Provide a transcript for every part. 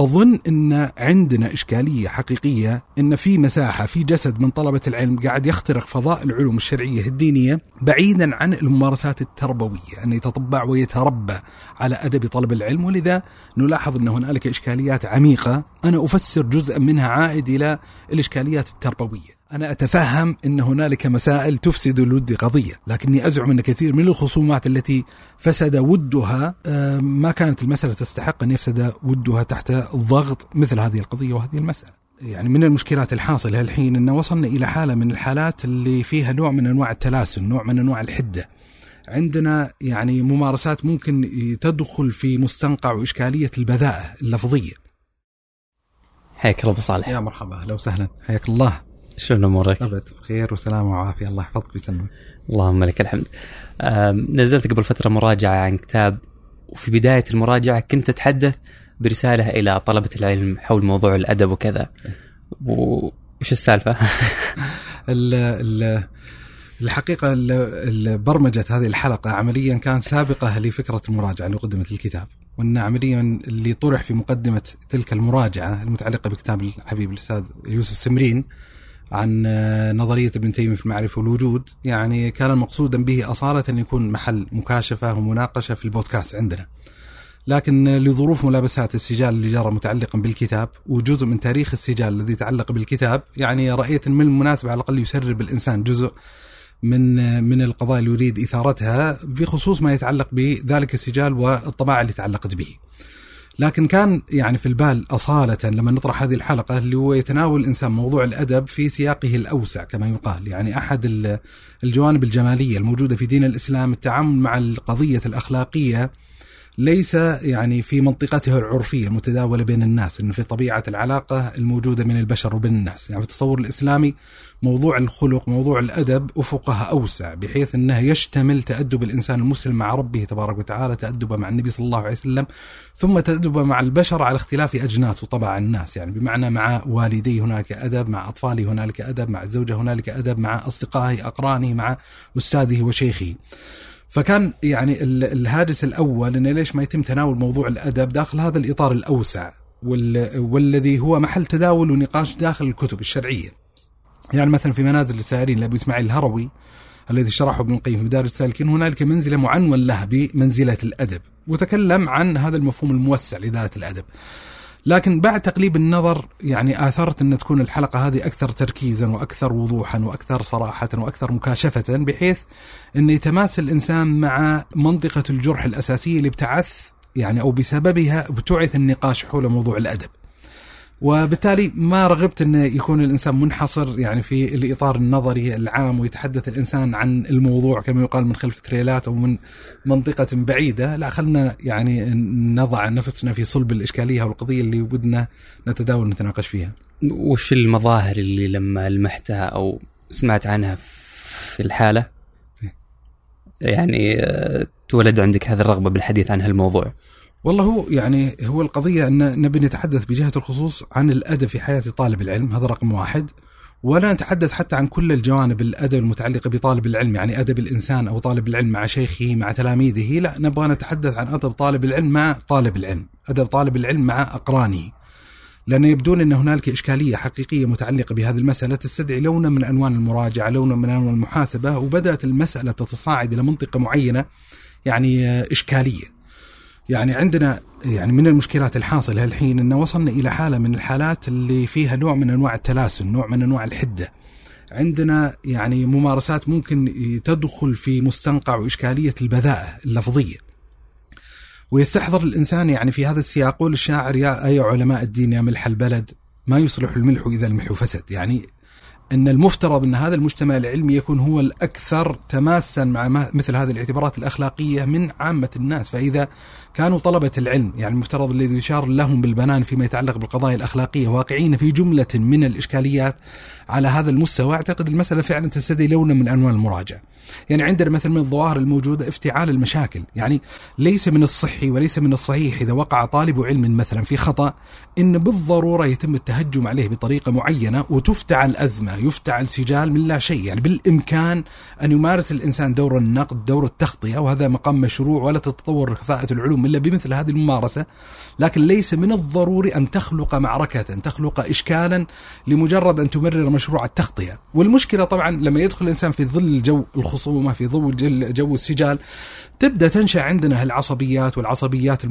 أظن إن عندنا إشكالية حقيقية إن في مساحة في جسد من طلبة العلم قاعد يخترق فضاء العلوم الشرعية الدينية بعيدا عن الممارسات التربوية أن يتطبع ويتربى على أدب طلب العلم. ولذا نلاحظ إن هنالك إشكاليات عميقة. أنا أفسر جزءا منها عائد إلى الإشكاليات التربوية. أنا أتفهم أن هنالك مسائل تفسد الود قضية لكني أزعم أن كثير من الخصومات التي فسد ودها آه، ما كانت المسألة تستحق أن يفسد ودها تحت ضغط مثل هذه القضية وهذه المسألة. يعني من المشكلات الحاصلة الحين أن وصلنا إلى حالة من الحالات اللي فيها نوع من أنواع التلاسن نوع من أنواع الحدة. عندنا يعني ممارسات ممكن تدخل في مستنقع وإشكالية البذاءة اللفظية. حياك الله صالح. يا مرحبا أهلا وسهلا. حياك الله. شلون أمورك؟ أبد بخير وسلامه وعافية الله يحفظك ويسلمك. اللهم لك الحمد. نزلت قبل فترة مراجعة عن كتاب وفي بداية المراجعة كنت أتحدث برسالة إلى طلبة العلم حول موضوع الأدب وكذا. وش السالفة؟ ال ال الحقيقة برمجة هذه الحلقة عمليا كانت سابقة لفكرة المراجعة اللي قدمت الكتاب. وإن عمليا اللي طرح في مقدمة تلك المراجعة المتعلقة بكتاب الحبيب الأستاذ يوسف سمرين عن نظرية ابن تيمية في المعرفة والوجود. يعني كان مقصودا به أصالة أن يكون محل مكاشفة ومناقشة في البودكاست عندنا. لكن لظروف ملابسات السجال اللي جرى متعلقا بالكتاب وجزء من تاريخ السجال الذي تعلق بالكتاب يعني رأيت من المناسبة على الأقل يسرب الإنسان جزء من من القضايا اللي يريد إثارتها بخصوص ما يتعلق بذلك السجال والطباعة اللي تعلقت به. لكن كان يعني في البال أصالة لما نطرح هذه الحلقة اللي هو يتناول الإنسان موضوع الأدب في سياقه الأوسع كما يقال. يعني أحد الجوانب الجمالية الموجودة في دين الإسلام التعامل مع القضية الأخلاقية ليس يعني في منطقته العرفية المتداولة بين الناس إنه في طبيعة العلاقة الموجودة من البشر وبين الناس، يعني في التصور الإسلامي موضوع الخلق، موضوع الأدب افقها أوسع بحيث إنه يشتمل تأدب الإنسان المسلم مع ربه تبارك وتعالى، تادبه مع النبي صلى الله عليه وسلم، ثم تادبه مع البشر على اختلاف أجناس وطبع الناس، يعني بمعنى مع والدي هناك أدب، مع أطفالي هنالك أدب، مع الزوجة هنالك أدب، مع اصدقائه، اقرانه، مع أستاذه وشيخه. فكان يعني الهاجس الأول انه ليش ما يتم تناول موضوع الأدب داخل هذا الإطار الأوسع والذي هو محل تداول ونقاش داخل الكتب الشرعية. يعني مثلا في منازل السائرين لابو إسماعيل الهروي الذي شرحه ابن القيم في مدارج السالكين هنالك منزلة معنون لها بمنزلة الأدب وتكلم عن هذا المفهوم الموسع لذات الأدب. لكن بعد تقليب النظر يعني آثرت أن تكون الحلقة هذه أكثر تركيزا وأكثر وضوحا وأكثر صراحة وأكثر مكاشفة بحيث أن يتماس الإنسان مع منطقة الجرح الأساسية اللي ابتعث يعني أو بسببها ابتعث النقاش حول موضوع الأدب. وبالتالي ما رغبت انه يكون الإنسان منحصر يعني في الإطار النظري العام ويتحدث الإنسان عن الموضوع كما يقال من خلف تريلات أو من منطقة بعيدة، لا خلنا يعني نضع نفسنا في صلب الإشكالية أو القضية اللي ودنا نتداول ونتناقش فيها. وش المظاهر اللي لما لمحتها أو سمعت عنها في الحالة إيه. يعني آه، تولد عندك هذه الرغبة بالحديث عن هالموضوع؟ والله هو يعني هو القضية أن نبي نتحدث بجهة الخصوص عن الأدب في حياة طالب العلم هذا رقم واحد. ولا نتحدث حتى عن كل الجوانب الأدب المتعلقة بطالب العلم يعني أدب الإنسان أو طالب العلم مع شيخه مع تلاميذه. لا نبغى نتحدث عن أدب طالب العلم مع طالب العلم أدب طالب العلم مع أقرانه. لأن يبدون أن هنالك إشكالية حقيقية متعلقة بهذه المسألة تستدعي لونا من أنوان المراجعة لونا من أنوان المحاسبة وبدأت المسألة تتصاعد إلى منطقة معينة يعني إشكالية. يعني عندنا يعني من المشكلات الحاصله الحين إنه وصلنا إلى حالة من الحالات اللي فيها نوع من أنواع التلاسن، نوع من أنواع الحدة. عندنا يعني ممارسات ممكن تدخل في مستنقع وإشكالية البذاءة اللفظية. ويستحضر الإنسان يعني في هذا السياق قول الشاعر يا اي علماء الدين يا ملح البلد ما يصلح الملح إذا الملح فسد، يعني إن المفترض إن هذا المجتمع العلمي يكون هو الأكثر تماسا مع مثل هذه الاعتبارات الأخلاقية من عامة الناس، فإذا كانوا طلبة العلم يعني المفترض الذي يشار لهم بالبنان فيما يتعلق بالقضايا الأخلاقية واقعين في جملة من الإشكاليات على هذا المستوى، أعتقد المسألة فعلا تستدعي لونا من أنواع المراجعة. يعني عندنا مثل من الظواهر الموجودة افتعال المشاكل، يعني ليس من الصحي وليس من الصحيح إذا وقع طالب علم مثلا في خطأ إن بالضرورة يتم التهجم عليه بطريقة معينة وتفتعل أزمة، يفتعل سجال من لا شيء يعني بالإمكان أن يمارس الإنسان دور النقد دور التخطئة وهذا مقام مشروع ولا تتطور كفاءة العلوم إلا بمثل هذه الممارسة لكن ليس من الضروري أن تخلق معركة أن تخلق إشكالا لمجرد أن تمرر مشروع التخطئة والمشكلة طبعا لما يدخل الإنسان في ظل جو الخصومة في ظل جو السجال تبدأ تنشأ عندنا العصبيات والعصبيات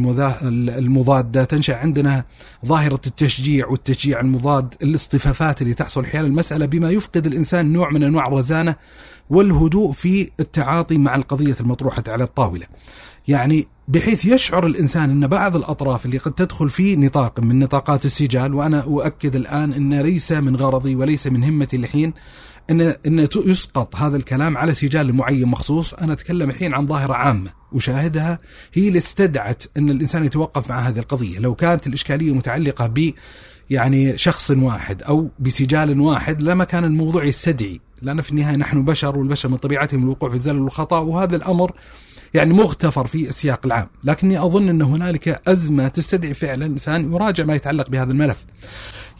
المضادة تنشأ عندنا ظاهرة التشجيع والتشجيع المضاد الاصطفافات اللي تحصل حيال المسألة بما يفقد الإنسان نوع من أنواع الرزانة والهدوء في التعاطي مع القضية المطروحة على الطاولة. يعني بحيث يشعر الإنسان أن بعض الأطراف اللي قد تدخل في نطاق من نطاقات السجال وأنا أؤكد الآن أن ليس من غرضي وليس من همتي الحين ان أن يسقط هذا الكلام على سجال معين مخصوص، أنا أتكلم الحين عن ظاهرة عامة وشاهدها هي اللي استدعت أن الإنسان يتوقف مع هذه القضية، لو كانت الإشكالية متعلقة ب يعني شخص واحد أو بسجال واحد لما كان الموضوع يستدعي، لأن في النهاية نحن بشر والبشر من طبيعتهم الوقوع في الزلل والخطأ وهذا الأمر يعني مغتفر في السياق العام، لكني أظن أن هنالك أزمة تستدعي فعلا الانسان يراجع ما يتعلق بهذا الملف.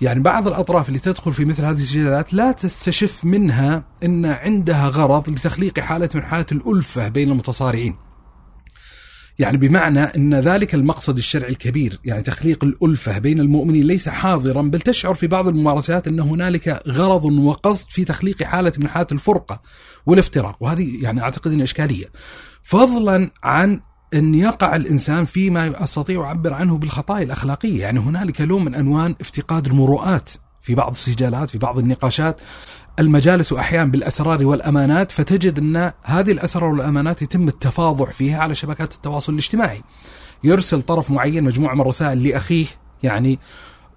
يعني بعض الأطراف اللي تدخل في مثل هذه السجلات لا تستشف منها أن عندها غرض لتخليق حالة من حالات الألفة بين المتصارعين. يعني بمعنى إن ذلك المقصد الشرعي الكبير يعني تخليق الألفة بين المؤمنين ليس حاضرا بل تشعر في بعض الممارسات إن هنالك غرض وقصد في تخليق حالة من حالات الفرقة والافتراق وهذه يعني أعتقد إنها إشكالية. فضلا عن إن يقع الإنسان فيما استطيع اعبر عنه بالخطايا الأخلاقية، يعني هنالك لون من أنواع افتقاد المروءات في بعض السجالات في بعض النقاشات المجالس أحيانا بالأسرار والأمانات فتجد أن هذه الأسرار والأمانات يتم التفاضح فيها على شبكات التواصل الاجتماعي. يرسل طرف معين مجموعة من الرسائل لأخيه يعني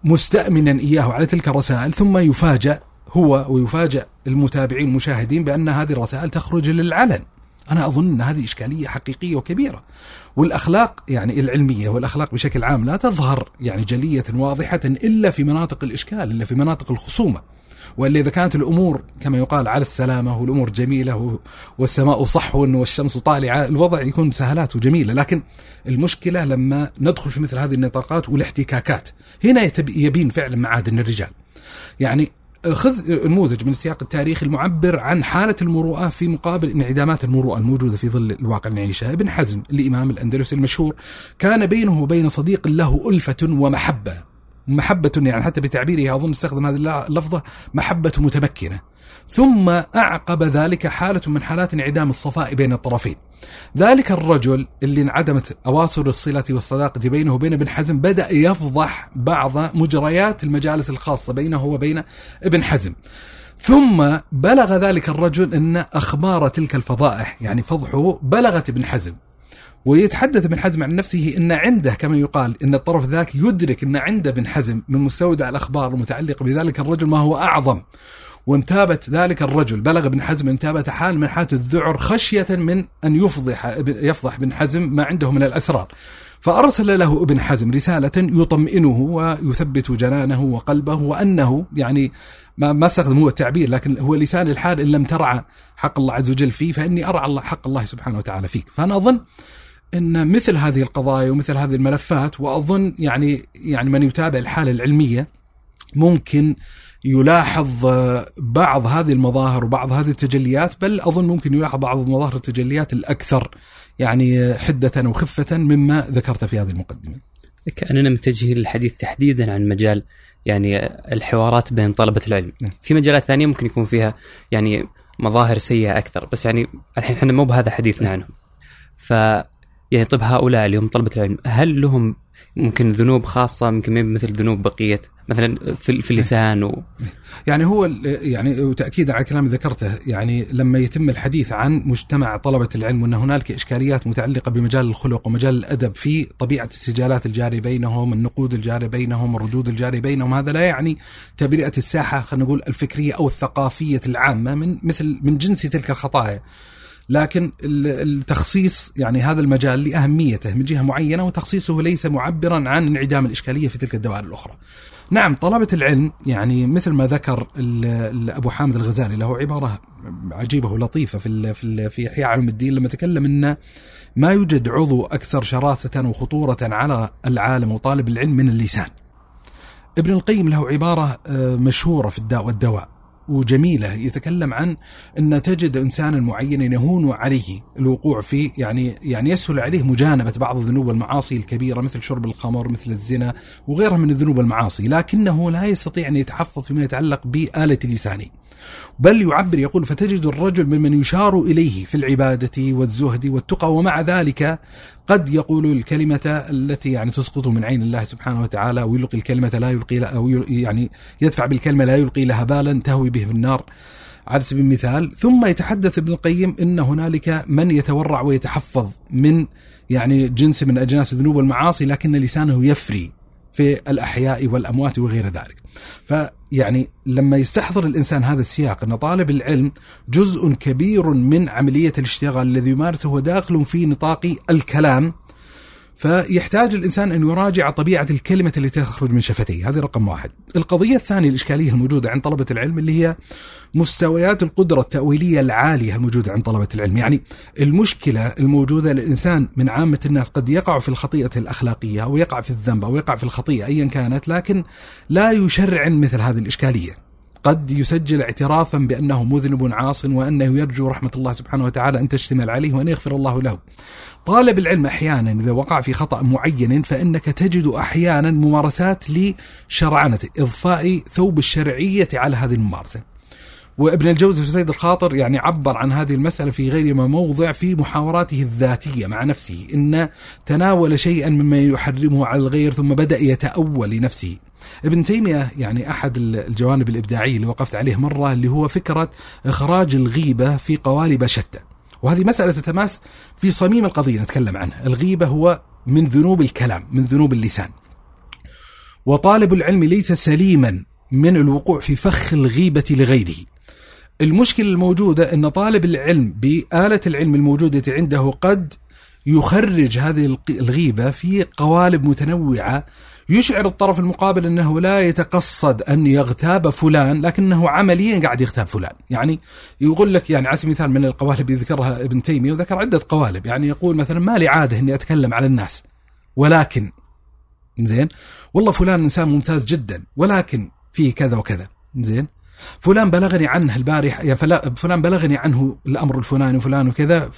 مستأمنا إياه على تلك الرسائل ثم يفاجأ هو ويفاجأ المتابعين المشاهدين بأن هذه الرسائل تخرج للعلن. أنا أظن أن هذه إشكالية حقيقية وكبيرة. والأخلاق يعني العلمية والأخلاق بشكل عام لا تظهر يعني جلية واضحة إلا في مناطق الإشكال، إلا في مناطق الخصومة. والا إذا كانت الأمور كما يقال على السلامة والأمور جميلة والسماء صحو والشمس طالعة الوضع يكون سهلات وجميلة. لكن المشكلة لما ندخل في مثل هذه النطاقات والاحتكاكات. هنا يبين فعلا معادن الرجال. يعني خذ نموذج من السياق التاريخي المعبر عن حالة المروءة في مقابل انعدامات المروءة الموجودة في ظل الواقع اللي نعيشه ابن حزم الإمام الأندلسي المشهور. كان بينه وبين صديق له ألفة ومحبة. محبة يعني حتى بتعبيره أظن استخدم هذه اللفظة محبة متمكنة. ثم أعقب ذلك حالة من حالات انعدام الصفاء بين الطرفين. ذلك الرجل اللي انعدمت أواصر الصلة والصداقة بينه وبين ابن حزم بدأ يفضح بعض مجريات المجالس الخاصة بينه وبين ابن حزم. ثم بلغ ذلك الرجل أن أخبار تلك الفضائح يعني فضحه بلغت ابن حزم. ويتحدث ابن حزم عن نفسه إن عنده كما يقال إن الطرف ذاك يدرك إن عنده ابن حزم من مستودع الأخبار المتعلقة بذلك الرجل ما هو أعظم. وانتابت ذلك الرجل بلغ ابن حزم انتابت حال من حالة الذعر خشية من أن يفضح يفضح ابن حزم ما عنده من الأسرار. فأرسل له ابن حزم رسالة يطمئنه ويثبت جنانه وقلبه وأنه يعني ما ما استخدم هو التعبير لكن هو لسان الحال إن لم ترعى حق الله عز وجل فيه فإني أرعى حق الله سبحانه وتعالى فيك. فأنا أظن إن مثل هذه القضايا ومثل هذه الملفات وأظن يعني يعني من يتابع الحالة العلمية ممكن يلاحظ بعض هذه المظاهر وبعض هذه التجليات بل أظن ممكن يلاحظ بعض المظاهر التجليات الأكثر يعني حدة وخفة مما ذكرت في هذه المقدمة. كأننا متجهين للحديث تحديدا عن مجال يعني الحوارات بين طلبة العلم. نعم. في مجالات ثانية ممكن يكون فيها يعني مظاهر سيئة أكثر بس يعني الحين إحنا مو بهذا حديثنا عنهم. ف يعني طيب هؤلاء اللي هم طلبة العلم هل لهم ممكن ذنوب خاصة يمكن مثل ذنوب بقية مثلا في, في اللسان و... يعني هو يعني وتاكيدا على الكلام اللي ذكرته يعني لما يتم الحديث عن مجتمع طلبة العلم وأن هنالك إشكاليات متعلقة بمجال الخلق ومجال الأدب في طبيعة السجالات الجارية بينهم، النقود الجارية بينهم، الردود الجارية بينهم، هذا لا يعني تبرئة الساحة خلينا نقول الفكرية أو الثقافية العامة من مثل من جنس تلك الخطايا. لكن التخصيص يعني هذا المجال لأهميته من جهة معينة وتخصيصه ليس معبرا عن انعدام الإشكالية في تلك الدوائر الأخرى. نعم طلبة العلم يعني مثل ما ذكر أبو حامد الغزالي له عبارة عجيبة ولطيفة في في في إحياء علوم الدين لما تكلم أن ما يوجد عضو أكثر شراسة وخطورة على العالم وطالب العلم من اللسان. ابن القيم له عبارة آه، مشهورة في الداء والدواء. وجميلة يتكلم عن إن تجد إنسانا معينا يهون عليه الوقوع في يعني يعني يسهل عليه مجانبة بعض الذنوب والمعاصي الكبيرة مثل شرب الخمر مثل الزنا وغيرها من الذنوب والمعاصي لكنه لا يستطيع أن يتحفظ فيما يتعلق بآلة لسانه. بل يعبر يقول فتجد الرجل ممن يشار إليه في العبادة والزهد والتقى ومع ذلك قد يقول الكلمة التي يعني تسقط من عين الله سبحانه وتعالى ويلقي الكلمة لا يلقي أو يعني يدفع بالكلمة لا يلقي لها بالا تهوي به في النار. على سبيل المثال ثم يتحدث ابن القيم إن هنالك من يتورع ويتحفظ من يعني جنس من أجناس الذنوب والمعاصي لكن لسانه يفري. في الأحياء والأموات وغير ذلك. فيعني لما يستحضر الإنسان هذا السياق أن طالب العلم جزء كبير من عملية الاشتغال الذي يمارسه داخل في نطاق الكلام فيحتاج الإنسان أن يراجع طبيعة الكلمة التي تخرج من شفتيه. هذه رقم واحد. القضية الثانية الإشكالية الموجودة عند طلبة العلم اللي هي مستويات القدرة التأويلية العالية الموجودة عند طلبة العلم. يعني المشكلة الموجودة للإنسان من عامة الناس قد يقع في الخطيئة الأخلاقية أو يقع في الذنب أو يقع في الخطيئة أيا كانت لكن لا يشرعن مثل هذه الإشكالية. قد يسجل اعترافا بأنه مذنب عاص وأنه يرجو رحمة الله سبحانه وتعالى أن تشتمل عليه وأن يغفر الله له. طالب العلم أحيانا إذا وقع في خطأ معين فإنك تجد أحيانا ممارسات لشرعنة إضفاء ثوب الشرعية على هذه الممارسة. وابن الجوزي في سيد الخاطر يعني عبر عن هذه المسألة في غير ما موضع في محاوراته الذاتية مع نفسه. إن تناول شيئا مما يحرمه على الغير ثم بدأ يتأول لنفسه. ابن تيمية يعني أحد الجوانب الإبداعية اللي وقفت عليه مرة اللي هو فكرة إخراج الغيبة في قوالب شتى. وهذه مسألة تتماس في صميم القضية نتكلم عنها. الغيبة هو من ذنوب الكلام من ذنوب اللسان. وطالب العلم ليس سليما من الوقوع في فخ الغيبة لغيره. المشكلة الموجودة أن طالب العلم بآلة العلم الموجودة عنده قد يخرج هذه الغيبة في قوالب متنوعة يشعر الطرف المقابل أنه لا يتقصد أن يغتاب فلان لكنه عمليا قاعد يغتاب فلان، يعني يقول لك يعني على سبيل المثال من القوالب اللي ذكرها ابن تيمية وذكر عدة قوالب، يعني يقول مثلا ما لي عادة إني أتكلم على الناس ولكن زين والله فلان إنسان ممتاز جدا ولكن فيه كذا وكذا. زين فلان بلغني عنه البارح يا فلان بلغني عنه الأمر الفلاني وفلان وكذا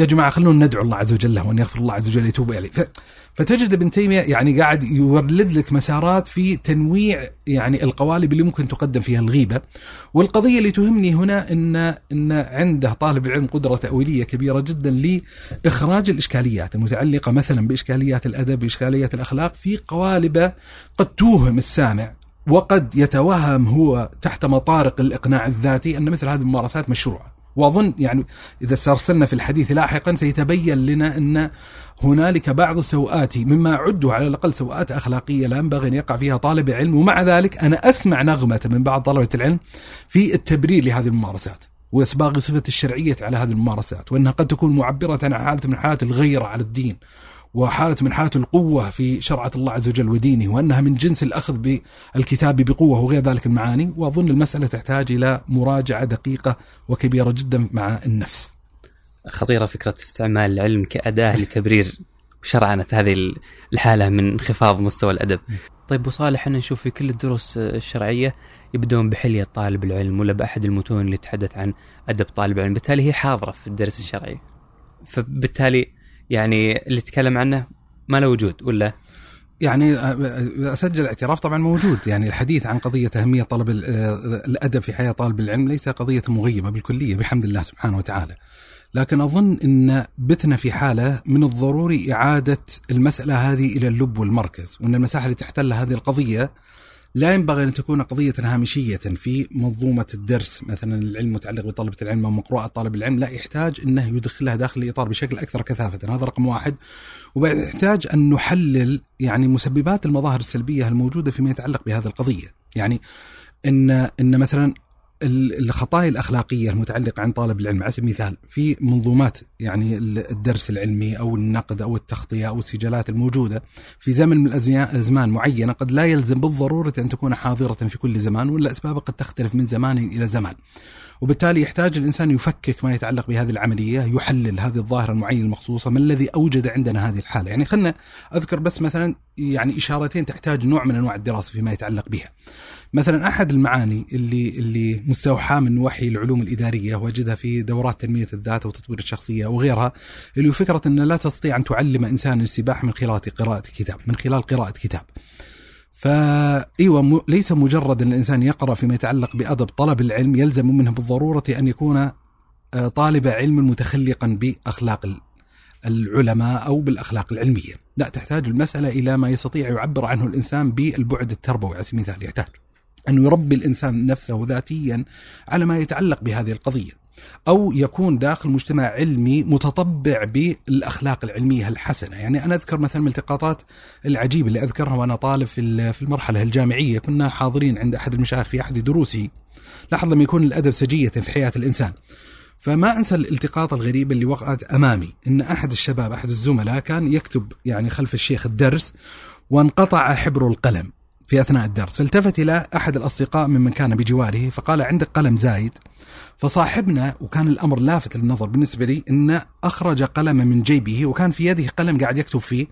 فيا جماعة خلونا ندعو الله عز وجل له وأن يغفر الله عز وجل يتوب إليه. فتجد ابن تيمية يعني قاعد يولد لك مسارات في تنويع يعني القوالب اللي ممكن تقدم فيها الغيبة. والقضية اللي تهمني هنا ان إن عنده طالب العلم قدرة تأويلية كبيرة جدا لإخراج الإشكاليات المتعلقة مثلا بإشكاليات الأدب باشكاليات الأخلاق في قوالب قد توهم السامع وقد يتوهم هو تحت مطارق الإقناع الذاتي أن مثل هذه الممارسات مشروعة. وأظن يعني إذا استرسلنا في الحديث لاحقا سيتبين لنا أن هنالك بعض السوءات مما عدوا على الأقل سوءات أخلاقية لا ينبغي أن يقع فيها طالب علم. ومع ذلك أنا أسمع نغمة من بعض طلبة العلم في التبرير لهذه الممارسات وإسباغ صفة الشرعية على هذه الممارسات وأنها قد تكون معبرة عن حالة من حالات الغيرة على الدين. وحالة من حالات القوة في شرعة الله عز وجل ودينه وأنها من جنس الأخذ بالكتاب بقوة وغير ذلك المعاني وأظن المسألة تحتاج إلى مراجعة دقيقة وكبيرة جدا مع النفس خطيرة فكرة استعمال العلم كأداة لتبرير شرعنة هذه الحالة من انخفاض مستوى الأدب طيب أبو صالح إحنا نشوف في كل الدروس الشرعية يبدون بحلية طالب العلم ولا بأحد المتون اللي تحدث عن أدب طالب العلم، بالتالي هي حاضرة في الدرس الشرعي. فبالتالي يعني اللي تكلم عنه ما له وجود ولا يعني أسجل اعتراف طبعا موجود يعني الحديث عن قضية أهمية طلب الأدب في حياة طالب العلم ليس قضية مغيبة بالكلية بحمد الله سبحانه وتعالى. لكن أظن إن بتنا في حالة من الضروري إعادة المسألة هذه إلى اللب والمركز وإن المساحة اللي تحتلها هذه القضية لا ينبغي أن تكون قضية هامشية في منظومة الدرس مثلا العلم المتعلق بطلبة العلم أو مقروءة طالب العلم لا يحتاج أنه يدخلها داخل الإطار بشكل أكثر كثافة. هذا رقم واحد. وبعد يحتاج أن نحلل يعني مسببات المظاهر السلبية الموجودة فيما يتعلق بهذه القضية. يعني ان إن مثلا الخطايا الأخلاقية المتعلقة عن طالب العلم على سبيل المثال في منظومات يعني الدرس العلمي أو النقد أو التغطية أو السجلات الموجودة في زمن من الأزمان معينة قد لا يلزم بالضرورة أن تكون حاضرة في كل زمان ولا اسبابها قد تختلف من زمان إلى زمان. وبالتالي يحتاج الإنسان يفكك ما يتعلق بهذه العملية، يحلل هذه الظاهرة المعينة المخصوصة، ما الذي أوجد عندنا هذه الحالة؟ يعني خلنا أذكر بس مثلا يعني إشارتين تحتاج نوع من أنواع الدراسة فيما يتعلق بها. مثلا أحد المعاني اللي اللي مستوحاة من وحي العلوم الإدارية وجدها في دورات تنمية الذات وتطوير الشخصية وغيرها اللي هو فكرة أن لا تستطيع أن تعلم إنسان السباحه من خلال قراءة كتاب، من خلال قراءة كتاب. فايوه ليس مجرد أن الإنسان يقرأ فيما يتعلق بأدب طلب العلم يلزم منه بالضرورة أن يكون آه، طالب علم متخلقا بأخلاق العلماء أو بالأخلاق العلمية، لا تحتاج المسألة إلى ما يستطيع يعبر عنه الإنسان بالبعد التربوي على سبيل المثال يحتاج أن يربي الإنسان نفسه ذاتيا على ما يتعلق بهذه القضية أو يكون داخل مجتمع علمي متطبع بالأخلاق العلمية الحسنة. يعني أنا أذكر مثلا من الالتقاطات العجيبة اللي أذكرها وأنا طالب في المرحلة الجامعية. كنا حاضرين عند أحد المشايخ في أحد دروسي. لاحظ لما يكون الأدب سجية في حياة الإنسان. فما أنسى الالتقاط الغريب اللي وقعت أمامي إن أحد الشباب أحد الزملاء كان يكتب يعني خلف الشيخ الدرس وانقطع حبر القلم. في أثناء الدرس. فالتفت إلى أحد الأصدقاء ممن كان بجواره فقال عندك قلم زايد؟ فصاحبنا وكان الأمر لافت للنظر بالنسبة لي انه أخرج قلما من جيبه وكان في يده قلم قاعد يكتب فيه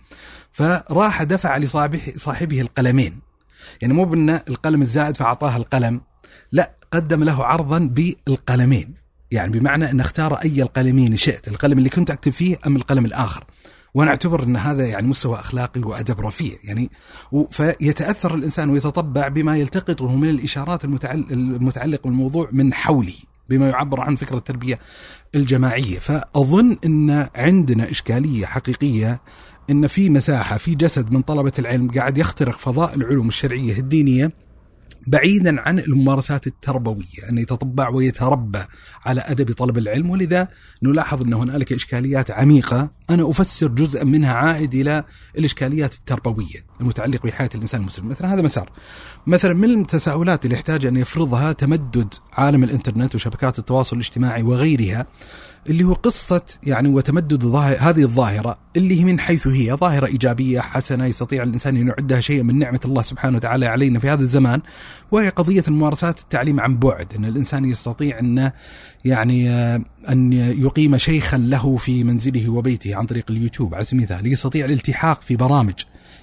فراح دفع لصاحبه صاحبه القلمين. يعني مو بأن القلم الزائد فأعطاه القلم لا قدم له عرضا بالقلمين. يعني بمعنى إن اختار أي القلمين شئت القلم اللي كنت أكتب فيه أم القلم الآخر. وأنا اعتبر ان هذا يعني مستوى اخلاقي وادب رفيع يعني فيتاثر الانسان ويتطبع بما يلتقطه من الاشارات المتعلقه بالموضوع من حوله بما يعبر عن فكرة التربية الجماعية. فأظن إن عندنا إشكالية حقيقية إن في مساحة في جسد من طلبة العلم قاعد يخترق فضاء العلوم الشرعية الدينية بعيدا عن الممارسات التربوية أن يتطبع ويتربى على أدب طلب العلم. ولذا نلاحظ أن هنالك إشكاليات عميقة. أنا أفسر جزءا منها عائد إلى الإشكاليات التربوية المتعلقة بحياة الإنسان المسلم. مثلا هذا مسار. مثلا من التساؤلات اللي يحتاج أن يفرضها تمدد عالم الإنترنت وشبكات التواصل الاجتماعي وغيرها اللي هو قصة يعني وتمدد هذه الظاهرة اللي هي من حيث هي ظاهرة إيجابية حسنة يستطيع الإنسان أن يعدها شيئا من نعمة الله سبحانه وتعالى علينا في هذا الزمان. وهي قضية الممارسات التعليم عن بعد أن الإنسان يستطيع أن يعني آه، أن يقيم شيخا له في منزله وبيته عن طريق اليوتيوب على سبيل المثال يستطيع الالتحاق في برامج.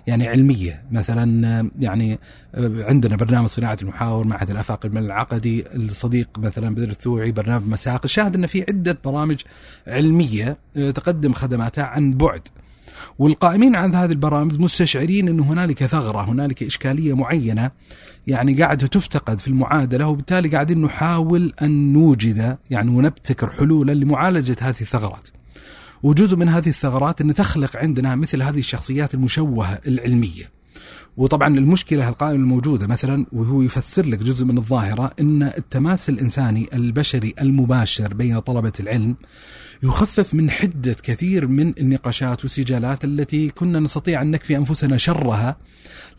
يعني علمية. مثلا يعني عندنا برنامج صناعة المحاور معهد الأفاق المال العقدي الصديق مثلا بدر الثوعي برنامج مساق. الشاهد ان في عدة برامج علمية تقدم خدماتها عن بعد. والقائمين عن هذه البرامج مستشعرين أن هنالك ثغرة هنالك إشكالية معينة يعني قاعدة تفتقد في المعادلة وبالتالي قاعدين نحاول أن نوجد يعني ونبتكر حلولا لمعالجة هذه الثغرات. وجزء من هذه الثغرات أن تخلق عندنا مثل هذه الشخصيات المشوهة العلمية. وطبعا المشكلة القائمة الموجودة مثلا وهو يفسر لك جزء من الظاهرة أن التماس الإنساني البشري المباشر بين طلبة العلم يخفف من حدة كثير من النقاشات والسجالات التي كنا نستطيع أن نكفي أنفسنا شرها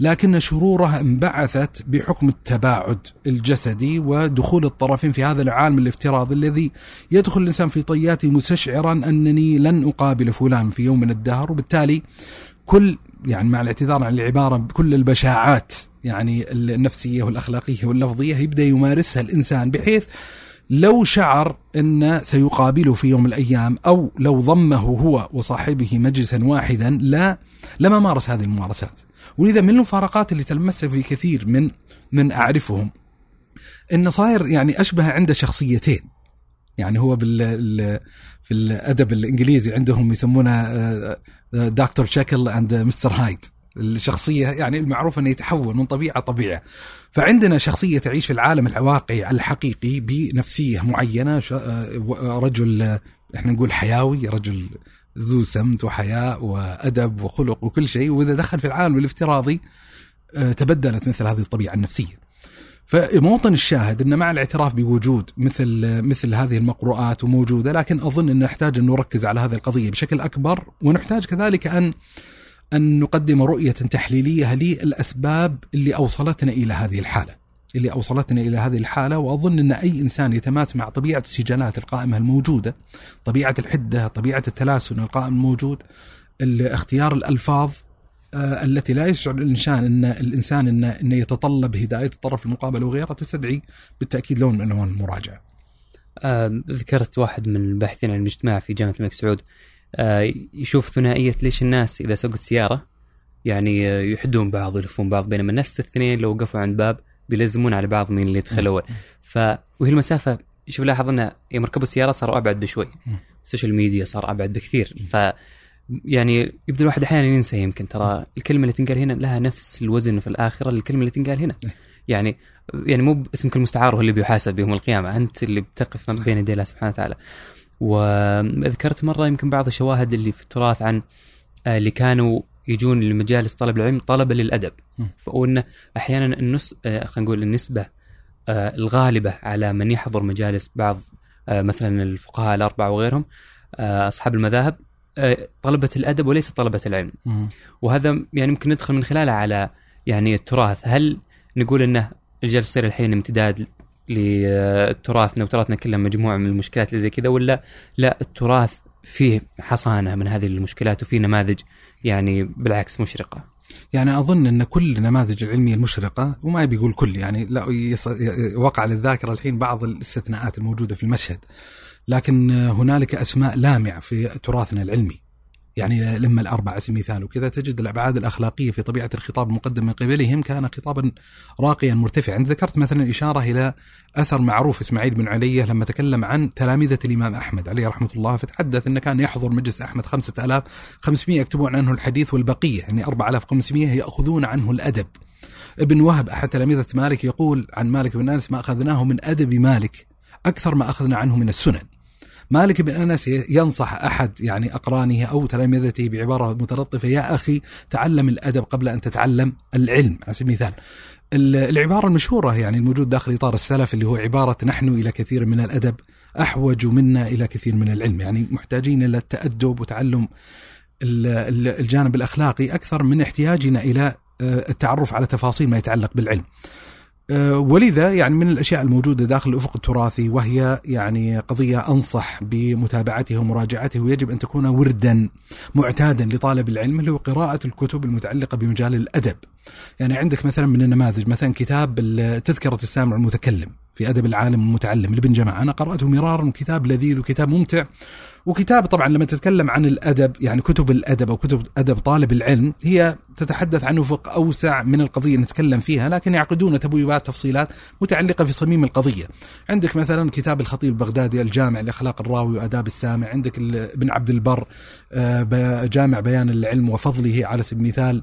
لكن شرورها انبعثت بحكم التباعد الجسدي ودخول الطرفين في هذا العالم الافتراضي الذي يدخل الإنسان في طياته مستشعرا أنني لن أقابل فلان في يوم من الدهر وبالتالي كل يعني مع الاعتذار عن العبارة كل البشاعات يعني النفسية والأخلاقية واللفظية يبدأ يمارسها الإنسان بحيث لو شعر أن سيقابله في يوم الأيام أو لو ضمه هو وصاحبه مجلسا واحدا لا لما مارس هذه الممارسات. ولذا من المفارقات اللي تلمسها في كثير من من أعرفهم أنه صاير يعني أشبه عنده شخصيتين. يعني هو بال في الأدب الإنجليزي عندهم يسمونه دكتور شكل اند مستر هايد الشخصية يعني المعروف أنه يتحول من طبيعة طبيعة. فعندنا شخصية تعيش في العالم الواقعي الحقيقي بنفسية معينة آه، رجل إحنا نقول حيوي رجل ذو سمت وحياء وأدب وخلق وكل شيء وإذا دخل في العالم الافتراضي آه، تبدلت مثل هذه الطبيعة النفسية. فموطن الشاهد إن مع الاعتراف بوجود مثل مثل هذه المقروءات وموجودة لكن أظن ان نحتاج أن نركز على هذه القضية بشكل أكبر ونحتاج كذلك أن أن نقدم رؤية تحليلية للأسباب اللي أوصلتنا إلى هذه الحالة. اللي أوصلتنا إلى هذه الحالة وأظن إن أي إنسان يتماس مع طبيعة السجالات القائمة الموجودة، طبيعة الحدة، طبيعة التلاسن القائم الموجود، اختيار الألفاظ التي لا يشعر الإنسان إن الإنسان إن انه يتطلب هداية الطرف المقابل وغيره تستدعي بالتأكيد لون من ألوان المراجعة. آه ذكرت واحد من الباحثين عن الاجتماع في جامعة الملك سعود. آه يشوف ثنائية ليش الناس إذا سوقوا السيارة يعني آه، يحدون بعض ويلفون بعض بينما نفس الاثنين لو وقفوا عند باب بيلزمون على بعض مين اللي يدخل اول ف وهي المسافة شوف لاحظ انه يوم ركبوا السيارات صاروا أبعد بشوي. السوشيال ميديا صار أبعد بكثير. ف يعني يبدا الواحد أحيانا ينسى يمكن ترى الكلمة اللي تنقال هنا لها نفس الوزن في الآخرة الكلمة اللي تنقال هنا. يعني يعني مو باسمك المستعار هو اللي بيحاسب يوم القيامة أنت اللي بتقف بين يدي الله سبحانه وتعالى. وذكرت مرة يمكن بعض الشواهد اللي في التراث عن آه، اللي كانوا يجون لمجالس طلب العلم طلبه للأدب. وانه أحيانا النس آه، خلينا نقول النسبة آه، الغالبة على من يحضر مجالس بعض مثلا الفقهاء الأربعة وغيرهم أصحاب المذاهب طلبة الأدب وليس طلبة العلم وهذا يعني ممكن ندخل من خلاله على يعني التراث هل نقول إنه الجلسة تصير الحين امتداد لتراثنا وتراثنا كله مجموعة من المشكلات اللي زي كذا ولا لا التراث فيه حصانة من هذه المشكلات وفيه نماذج يعني بالعكس مشرقة. يعني أظن إن كل النماذج العلميه المشرقه وما يبي يقول كل يعني لا وقع للذاكرة الحين بعض الاستثناءات الموجودة في المشهد. لكن هنالك أسماء لامعة في تراثنا العلمي. يعني لما الأربعة مثال وكذا تجد الأبعاد الأخلاقية في طبيعة الخطاب المقدم من قبلهم كان خطابا راقيا مرتفعا. ذكرت مثلا إشارة إلى أثر معروف إسماعيل بن علية لما تكلم عن تلامذة الإمام أحمد عليه رحمة الله فتحدث أنه كان يحضر مجلس أحمد 5500 يكتبون عنه الحديث والبقية. يعني 4500 يأخذون عنه الأدب. ابن وهب أحد تلامذة مالك يقول عن مالك بن أنس ما أخذناه من أدب مالك أكثر ما أخذنا عنه من السنن. مالك بن أنس ينصح أحد يعني أقرانه أو تلامذته بعبارة متلطفة يا أخي تعلم الأدب قبل أن تتعلم العلم على سبيل المثال. العبارة المشهورة يعني الموجود داخل إطار السلف اللي هو عبارة نحن إلى كثير من الأدب أحوج منا إلى كثير من العلم، يعني محتاجين إلى التأدب وتعلم الجانب الأخلاقي أكثر من احتياجنا إلى آه، التعرف على تفاصيل ما يتعلق بالعلم. آه، ولذا يعني من الأشياء الموجودة داخل الأفق التراثي وهي يعني قضية أنصح بمتابعته ومراجعته ويجب أن تكون وردا معتادا لطالب العلم اللي هو قراءة الكتب المتعلقة بمجال الأدب. يعني عندك مثلا من النماذج مثلا كتاب تذكرة السامع المتكلم في أدب العالم المتعلم لابن جماعة أنا قرأته مرارا كتاب لذيذ وكتاب ممتع وكتاب طبعا لما تتكلم عن الأدب يعني كتب الأدب أو كتب أدب طالب العلم هي تتحدث عن افق أوسع من القضية نتكلم فيها لكن يعقدون تبويبات تفصيلات متعلقة في صميم القضية. عندك مثلا كتاب الخطيب البغدادي الجامع لأخلاق الراوي وآداب السامع، عندك ابن عبد البر آه، جامع بيان العلم وفضله على سبيل المثال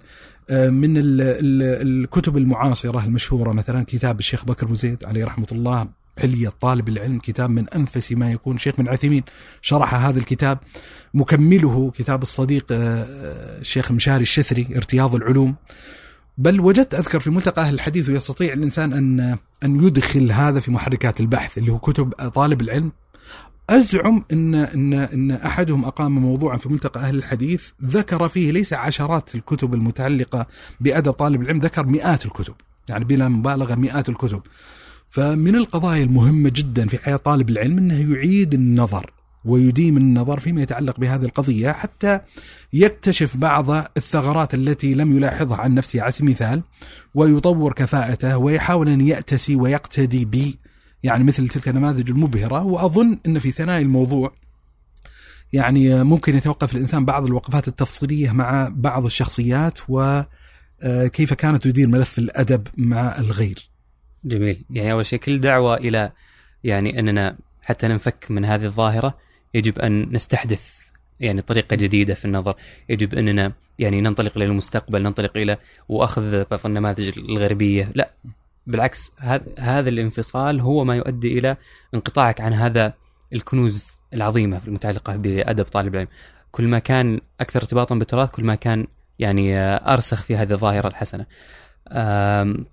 آه، من الكتب المعاصرة المشهورة مثلا كتاب الشيخ بكر بن زيد عليه رحمة الله حلية طالب العلم كتاب من أنفس ما يكون شيخ بن عثيمين. شرح هذا الكتاب مكمله كتاب الصديق الشيخ آه، مشاري الشثري ارتياض العلوم. بل وجدت أذكر في ملتقى أهل الحديث ويستطيع الإنسان أن أن يدخل هذا في محركات البحث اللي هو كتب طالب العلم. أزعم أن أن أن أحدهم أقام موضوعا في ملتقى أهل الحديث ذكر فيه ليس عشرات الكتب المتعلقة بأدب طالب العلم ذكر مئات الكتب. يعني بلا مبالغة مئات الكتب. فمن القضايا المهمة جدا في حياة طالب العلم أنه يعيد النظر ويديم النظر فيما يتعلق بهذه القضية حتى يكتشف بعض الثغرات التي لم يلاحظها عن نفسه على سبيل المثال ويطور كفاءته ويحاول أن يأتسي ويقتدي ب يعني مثل تلك النماذج المبهرة. وأظن أن في ثناء الموضوع يعني ممكن يتوقف الإنسان بعض الوقفات التفصيلية مع بعض الشخصيات وكيف كانت تدير ملف الأدب مع الغير. جميل. يعني أول شيء كل دعوة إلى يعني أننا حتى ننفك من هذه الظاهرة يجب أن نستحدث يعني طريقة جديدة في النظر. يجب أننا يعني ننطلق إلى المستقبل ننطلق إلى وأخذ بعض النماذج الغربية. لا بالعكس هذا هذا الانفصال هو ما يؤدي إلى انقطاعك عن هذا الكنوز العظيمة المتعلقة بأدب طالب العلم. كل ما كان أكثر ارتباطا بالتراث كل ما كان يعني أرسخ في هذه الظاهرة الحسنة.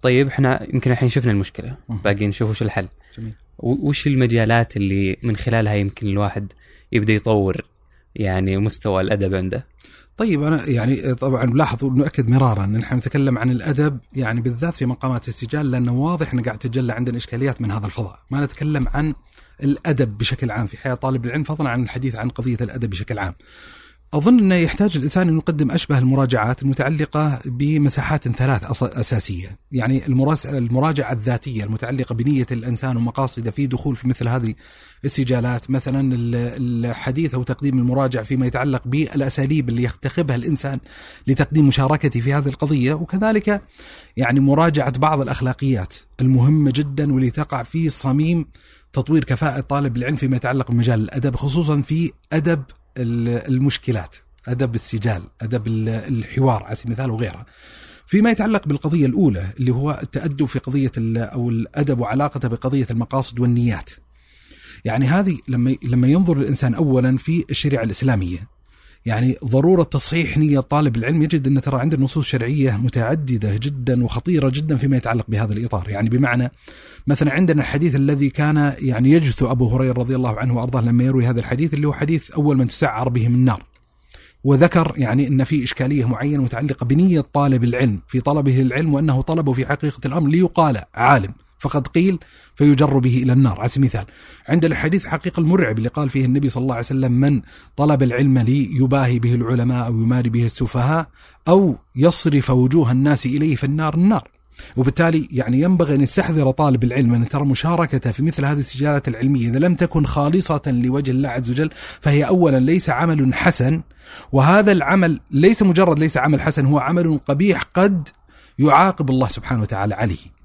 طيب إحنا يمكن الحين شفنا المشكلة. باقي نشوف وش الحل. جميل. وش المجالات اللي من خلالها يمكن الواحد يبدأ يطور يعني مستوى الأدب عنده؟ طيب أنا يعني طبعا نلاحظ ونؤكد مرارا إن إحنا نتكلم عن الأدب يعني بالذات في مقامات السجال لأنه واضح إنه قاعد تتجلى عندنا إشكاليات من هذا الفضاء، ما نتكلم عن الأدب بشكل عام في حياة طالب العلم فضلا عن الحديث عن قضية الأدب بشكل عام. أظن أنه يحتاج الإنسان أن يقدم أشبه المراجعات المتعلقة بمساحات ثلاث أساسية، يعني المراجعة الذاتية المتعلقة بنية الإنسان ومقاصده في دخول في مثل هذه السجالات، مثلا ال- الحديث أو تقديم المراجع فيما يتعلق بالأساليب اللي يتخذها الإنسان لتقديم مشاركته في هذه القضية، وكذلك يعني مراجعة بعض الأخلاقيات المهمة جدا واللي تقع في صميم تطوير كفاءة طالب العلم فيما يتعلق بمجال الأدب خصوصا في ال- المشكلات أدب السجال أدب ال- الحوار على سبيل المثال وغيرها. فيما يتعلق بالقضية الأولى اللي هو التأدب في قضية أو الأدب وعلاقته بقضية المقاصد والنيات. يعني هذه لما لما ينظر الإنسان اولا في الشريعة الإسلامية يعني ضرورة تصحيح نية طالب العلم يجد أن ترى عندنا نصوص شرعيه متعددة جدا وخطيرة جدا فيما يتعلق بهذا الإطار، يعني بمعنى مثلا عندنا الحديث الذي كان يعني يجث أبو هريرة رضي الله عنه وأرضاه لما يروي هذا الحديث اللي هو حديث أول من تسعر بهم النار. وذكر يعني أن في إشكالية معينة متعلقة بنية طالب العلم في طلبه للعلم وأنه طلبه في حقيقة الأمر ليقال عالم فقد قيل فيجر به إلى النار على سبيل المثال. عند الحديث حقيقة المرعب اللي قال فيه النبي صلى الله عليه وسلم من طلب العلم ليباهي به العلماء أو يماري به السفهاء أو يصرف وجوه الناس إليه في النار النار. وبالتالي يعني ينبغي أن يستحذر طالب العلم أن ترى مشاركته في مثل هذه السجالات العلمية إذا لم تكن خالصة لوجه الله عز وجل فهي اولا ليس عمل حسن وهذا العمل ليس مجرد ليس عمل حسن هو عمل قبيح قد يعاقب الله سبحانه وتعالى عليه.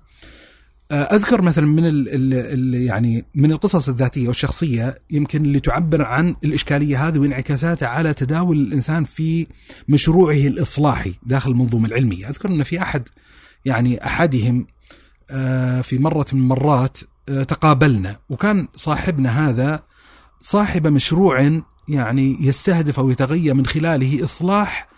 أذكر مثلا من ال ال ال يعني من القصص الذاتية والشخصية يمكن اللي تعبر عن الإشكالية هذه وانعكاساتها على تداول الإنسان في مشروعه الإصلاحي داخل المنظومه العلمية، أذكر أن في أحد يعني أحدهم آه، في مرة من المرات آه، تقابلنا وكان صاحبنا هذا صاحب مشروع يعني يستهدف أو يتغير من خلاله إصلاح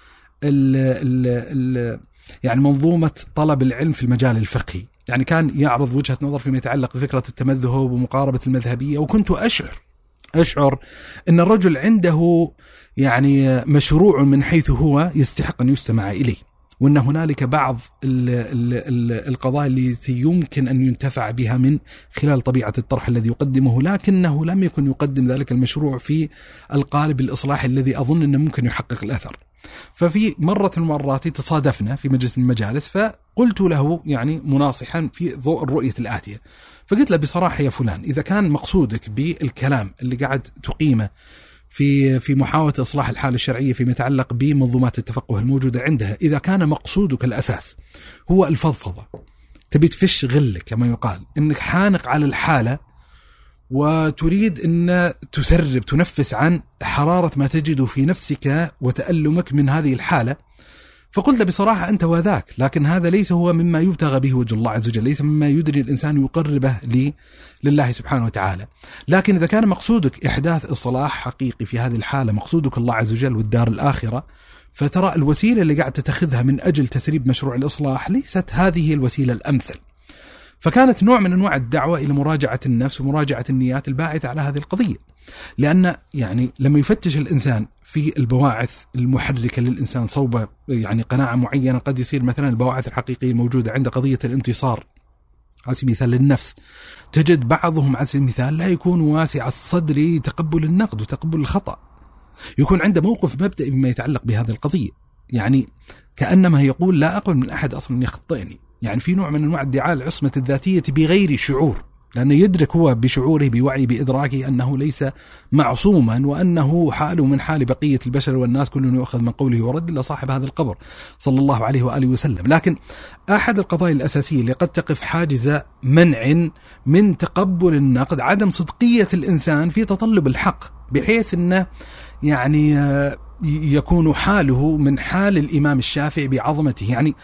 ال ال ال يعني منظومة طلب العلم في المجال الفقهي، يعني كان يعرض وجهة نظر فيما يتعلق بفكرة التمذهب ومقاربة المذهبية وكنت أشعر أشعر إن الرجل عنده يعني مشروع من حيث هو يستحق أن يستمع إليه. وإن هنالك بعض ال ال ال القضايا التي يمكن أن ينتفع بها من خلال طبيعة الطرح الذي يقدمه لكنه لم يكن يقدم ذلك المشروع في القالب الإصلاحي الذي أظن إنه ممكن يحقق الأثر. ففي مرة من المرات تصادفنا في مجلس من المجالس فقلت له يعني مناصحا في ضوء الرؤية الآتية. فقلت له بصراحة يا فلان إذا كان مقصودك بالكلام اللي قاعد تقيمه في في محاولة إصلاح الحالة الشرعية فيما يتعلق بمنظومات التفقه الموجودة عندها، إذا كان مقصودك الأساس هو الفضفضة تبي تفش غلك كما يقال، إنك حانق على الحالة وتريد أن تسرب تنفس عن حرارة ما تجد في نفسك وتألمك من هذه الحالة. فقلت بصراحة أنت وذاك لكن هذا ليس هو مما يبتغى به وجه الله عز وجل ليس مما يدري الإنسان يقربه لي لله سبحانه وتعالى. لكن إذا كان مقصودك إحداث إصلاح حقيقي في هذه الحالة مقصودك الله عز وجل والدار الآخرة فترى الوسيلة اللي قاعد تتخذها من أجل تسريب مشروع الإصلاح ليست هذه الوسيلة الأمثل. فكانت نوع من أنواع الدعوة إلى مراجعة النفس ومراجعة النيات الباعثة على هذه القضية. لأن يعني لما يفتش الإنسان في البواعث المحركة للإنسان صوب يعني قناعة معينة قد يصير مثلا البواعث الحقيقية الموجودة عند قضية الانتصار على سبيل المثال للنفس تجد بعضهم على سبيل المثال لا يكون واسع الصدر لتقبل النقد وتقبل الخطأ. يكون عنده موقف مبدئي بما يتعلق بهذه القضية. يعني كأنما يقول لا أقبل من أحد أصلا يخطئني. يعني في نوع من أنواع ادعاء العصمة الذاتية بغير شعور لأنه يدرك هو بشعوره بوعي بإدراكه أنه ليس معصوما وأنه حاله من حال بقية البشر والناس كل يؤخذ من قوله ورد إلا صاحب هذا القبر صلى الله عليه وآله وسلم، لكن أحد القضايا الأساسية اللي قد تقف حاجز منع من تقبل النقد عدم صدقية الإنسان في تطلب الحق بحيث أنه يعني يكون حاله من حال الإمام الشافعي بعظمته، يعني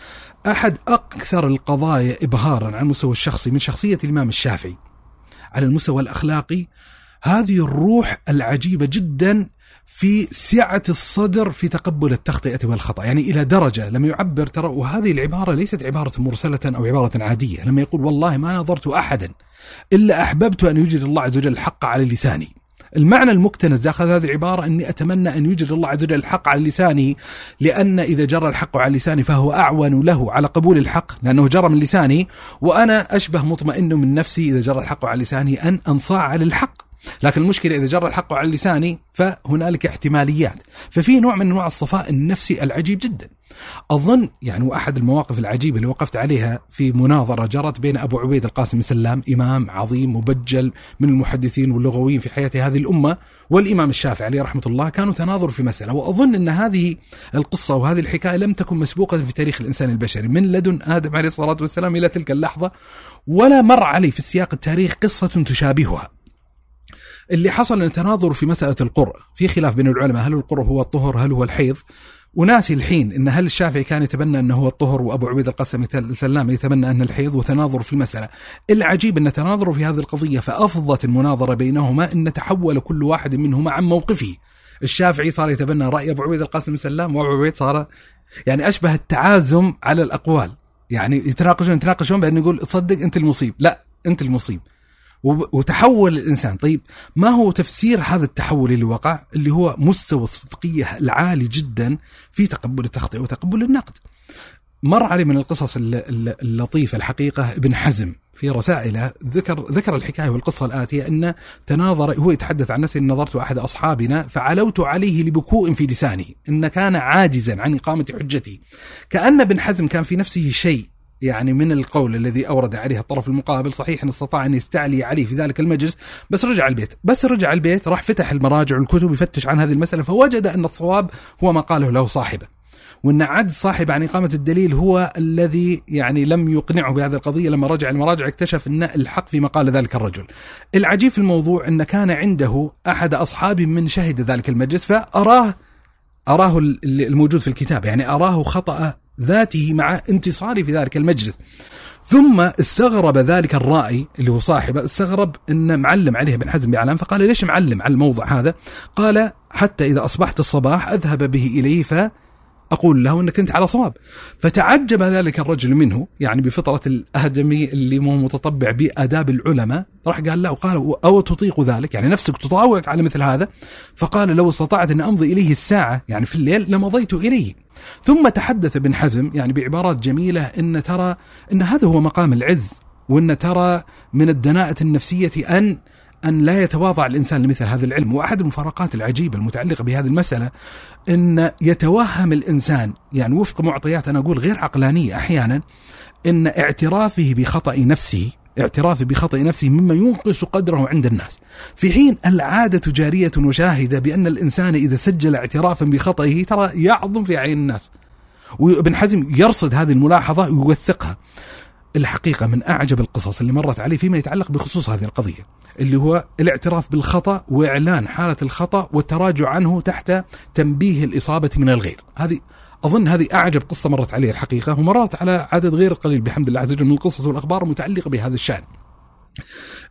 أحد أكثر القضايا ابهارا على المستوى الشخصي من شخصية الإمام الشافعي. على المستوى الأخلاقي هذه الروح العجيبة جدا في سعة الصدر في تقبل التخطئة والخطأ، يعني إلى درجة لما يعبر ترى وهذه العبارة ليست عبارة مرسلة أو عبارة عادية، لما يقول والله ما نظرت احدا إلا أحببت أن يجري الله عز وجل الحق على لساني. المعنى المكتنز داخل هذه العبارة أني أتمنى أن يجري الله عز وجل الحق على لسانه لأن إذا جرى الحق على لساني فهو أعون له على قبول الحق لأنه جرى من لساني وأنا أشبه مطمئن من نفسي إذا جرى الحق على لساني أن أنصاع على الحق لكن المشكلة إذا جرى الحق على لساني فهنالك احتماليات. ففي نوع من أنواع الصفاء النفسي العجيب جدا. أظن يعني وأحد المواقف العجيبة اللي وقفت عليها في مناظرة جرت بين أبو عبيد القاسم سلام إمام عظيم مبجل من المحدثين واللغويين في حياة هذه الأمة والإمام الشافعي عليه رحمة الله كانوا تناظر في مسألة. وأظن أن هذه القصة وهذه الحكاية لم تكن مسبوقة في تاريخ الإنسان البشري. من لدن آدم عليه الصلاة والسلام إلى تلك اللحظة ولا مر علي في سياق التاريخ قصة تشابهها. اللي حصل ان تناظر في مسألة القرء في خلاف بين العلماء هل القرء هو الطهر هل هو الحيض وناسي الحين إن هل الشافعي كان يتبنى أنه هو الطهر وأبو عبيد القاسم سلام يتبنى أن الحيض وتناظر في المسألة. العجيب أن تناظروا في هذه القضية فأفضت المناظرة بينهما إن تحول كل واحد منهما عن موقفه. الشافعي صار يتبنى رأي أبو عبيد القاسم سلام وأبو عبيد صار يعني أشبه التعازم على الأقوال. يعني يتناقشون يتناقشون بعدين يقول تصدق أنت المصيب، لا أنت المصيب. وتحول الإنسان. طيب ما هو تفسير هذا التحول اللي وقع؟ اللي هو مستوى الصدقية العالي جدا في تقبل التخطئ وتقبل النقد. مر علي من القصص اللطيفة الحقيقة ابن حزم في رسائله ذكر ذكر الحكاية والقصة الآتية إن تناظر هو يتحدث عن نفسه نظرت أحد أصحابنا فعلوت عليه لبكوء في لسانه إن كان عاجزا عن إقامة حجتي. كأن ابن حزم كان في نفسه شيء يعني من القول الذي أورد عليه الطرف المقابل صحيح أن استطاع أن يستعلي عليه في ذلك المجلس بس رجع البيت بس رجع البيت راح فتح المراجع والكتب يفتش عن هذه المسألة فوجد أن الصواب هو ما قاله له صاحبه وأن عجز صاحب عن إقامة الدليل هو الذي يعني لم يقنعه بهذه القضية لما رجع المراجع اكتشف أن الحق فيما قال ذلك الرجل. العجيب في الموضوع أن كان عنده أحد اصحابه من شهد ذلك المجلس فأراه أراه الموجود في الكتاب يعني أراه خطأ ذاته مع انتصاري في ذلك المجلس ثم استغرب ذلك الرائي اللي هو صاحبه استغرب إن معلم عليه ابن حزم بعلام فقال ليش معلم على الموضع هذا؟ قال حتى إذا أصبحت الصباح أذهب به إليه أقول له أنك أنت على صواب. فتعجب ذلك الرجل منه يعني بفطرة الأدمي اللي مو متطبع بآداب العلماء راح قال له وقال أو تطيق ذلك؟ يعني نفسك تطاوعك على مثل هذا؟ فقال لو استطعت أن أمضي إليه الساعة يعني في الليل لمضيت إليه. ثم تحدث ابن حزم يعني بعبارات جميلة إن ترى إن هذا هو مقام العز وإن ترى من الدناءة النفسية أن أن لا يتواضع الإنسان لمثل هذا العلم. وأحد المفارقات العجيبة المتعلقة بهذه المسألة أن يتوهم الإنسان يعني وفق معطيات أنا أقول غير عقلانية أحيانا أن اعترافه بخطأ نفسه اعترافه بخطأ نفسه مما ينقص قدره عند الناس. في حين العادة جارية وشاهدة بأن الإنسان إذا سجل اعترافا بخطئه ترى يعظم في عين الناس. وابن حزم يرصد هذه الملاحظة ويوثقها. الحقيقة من أعجب القصص اللي مرت علي فيما يتعلق بخصوص هذه القضية اللي هو الاعتراف بالخطأ وإعلان حالة الخطأ والتراجع عنه تحت تنبيه الإصابة من الغير. هذه أظن هذه أعجب قصة مرت علي الحقيقة ومرت على عدد غير قليل بحمد الله عز وجل من القصص والأخبار المتعلقة بهذا الشأن.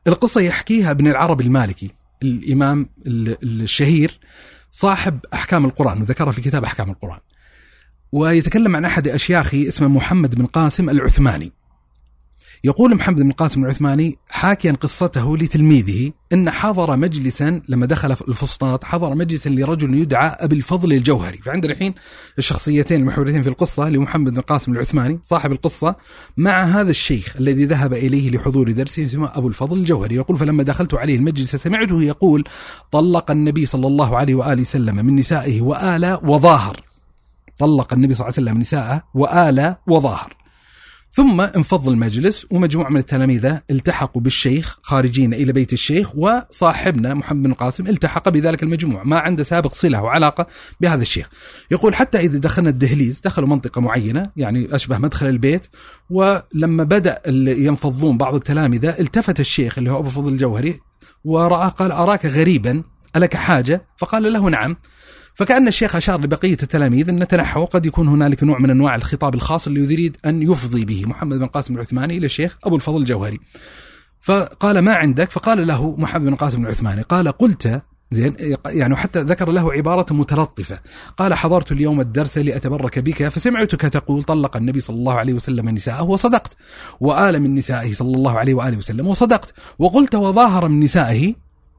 القصة يحكيها ابن العربي المالكي الإمام الشهير صاحب أحكام القرآن وذكرها في كتاب أحكام القرآن. ويتكلم عن أحد أشياخه اسمه محمد بن قاسم العثماني. يقول محمد بن القاسم العثماني حاكيا قصته لتلميذه إن حضر مجلسا لما دخل الفسطاط حضر مجلسا لرجل يدعى أبي الفضل الجوهري. فعندنا الحين الشخصيتين المحورتين في القصة لمحمد بن القاسم العثماني صاحب القصة مع هذا الشيخ الذي ذهب إليه لحضور درسه اسمه أبو الفضل الجوهري. يقول فلما دخلت عليه المجلس سمعته يقول طلق النبي صلى الله عليه وآله وسلم من نسائه وآل وظاهر طلق النبي صلى الله عليه وسلم نساءه وآل وظاهر. ثم انفض المجلس ومجموعة من التلاميذ التحقوا بالشيخ خارجين إلى بيت الشيخ وصاحبنا محمد بن القاسم التحق بذلك المجموع ما عنده سابق صلة وعلاقة بهذا الشيخ. يقول حتى إذا دخلنا الدهليز دخلوا منطقة معينة يعني أشبه مدخل البيت ولما بدأ ينفضون بعض التلامذة التفت الشيخ اللي هو أبو فضل الجوهري ورآه قال أراك غريبا ألك حاجة؟ فقال له نعم. فكأن الشيخ أشار لبقية التلاميذ أن تنحوا قد يكون هنالك نوع من أنواع الخطاب الخاص اللي يريد أن يفضي به. محمد بن قاسم العثماني إلى الشيخ أبو الفضل الجوهري. فقال ما عندك؟ فقال له محمد بن قاسم العثماني قال قلت زين يعني حتى ذكر له عبارة متلطفة. قال حضرت اليوم الدرس لأتبرك بك فسمعتك تقول طلق النبي صلى الله عليه وسلم نساءه وصدقت وآل من نسائه صلى الله عليه وآله وسلم وصدقت وقلت وظاهر من نسائه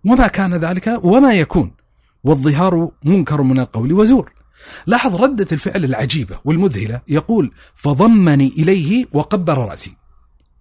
وما كان ذلك وما يكون. والظهار منكر من القول وزور. لاحظ ردة الفعل العجيبة والمذهلة. يقول فضمني إليه وقبر رأسي.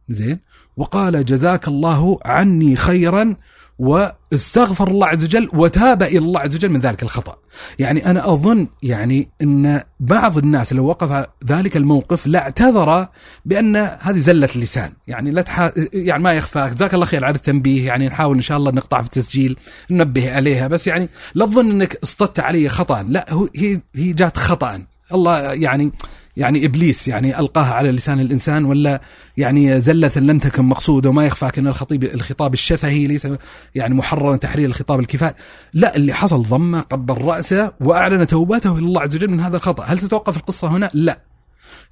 زين. وقال جزاك الله عني خيرا واستغفر الله عز وجل وتاب إلى الله عز وجل من ذلك الخطأ. يعني أنا أظن يعني إن بعض الناس لو وقف ذلك الموقف لاعتذر بأن هذه زلة اللسان، يعني لا تح... يعني ما يخفى. جزاك الله خير على التنبيه. يعني نحاول إن شاء الله نقطع في التسجيل ننبه عليها. بس يعني لا تظن إنك اصطدت علي خطأ، لا هي هي جات خطأ، الله يعني يعني إبليس يعني ألقاها على لسان الإنسان ولا يعني زلة لم تكن مقصودة وما يخفاك ان الخطيب الخطاب الشفهي ليس يعني محررا تحرير الخطاب الكفاية. لا اللي حصل ضمه قبل رأسه وأعلن توبته إلى الله عز وجل من هذا الخطأ. هل تتوقف القصة هنا؟ لا.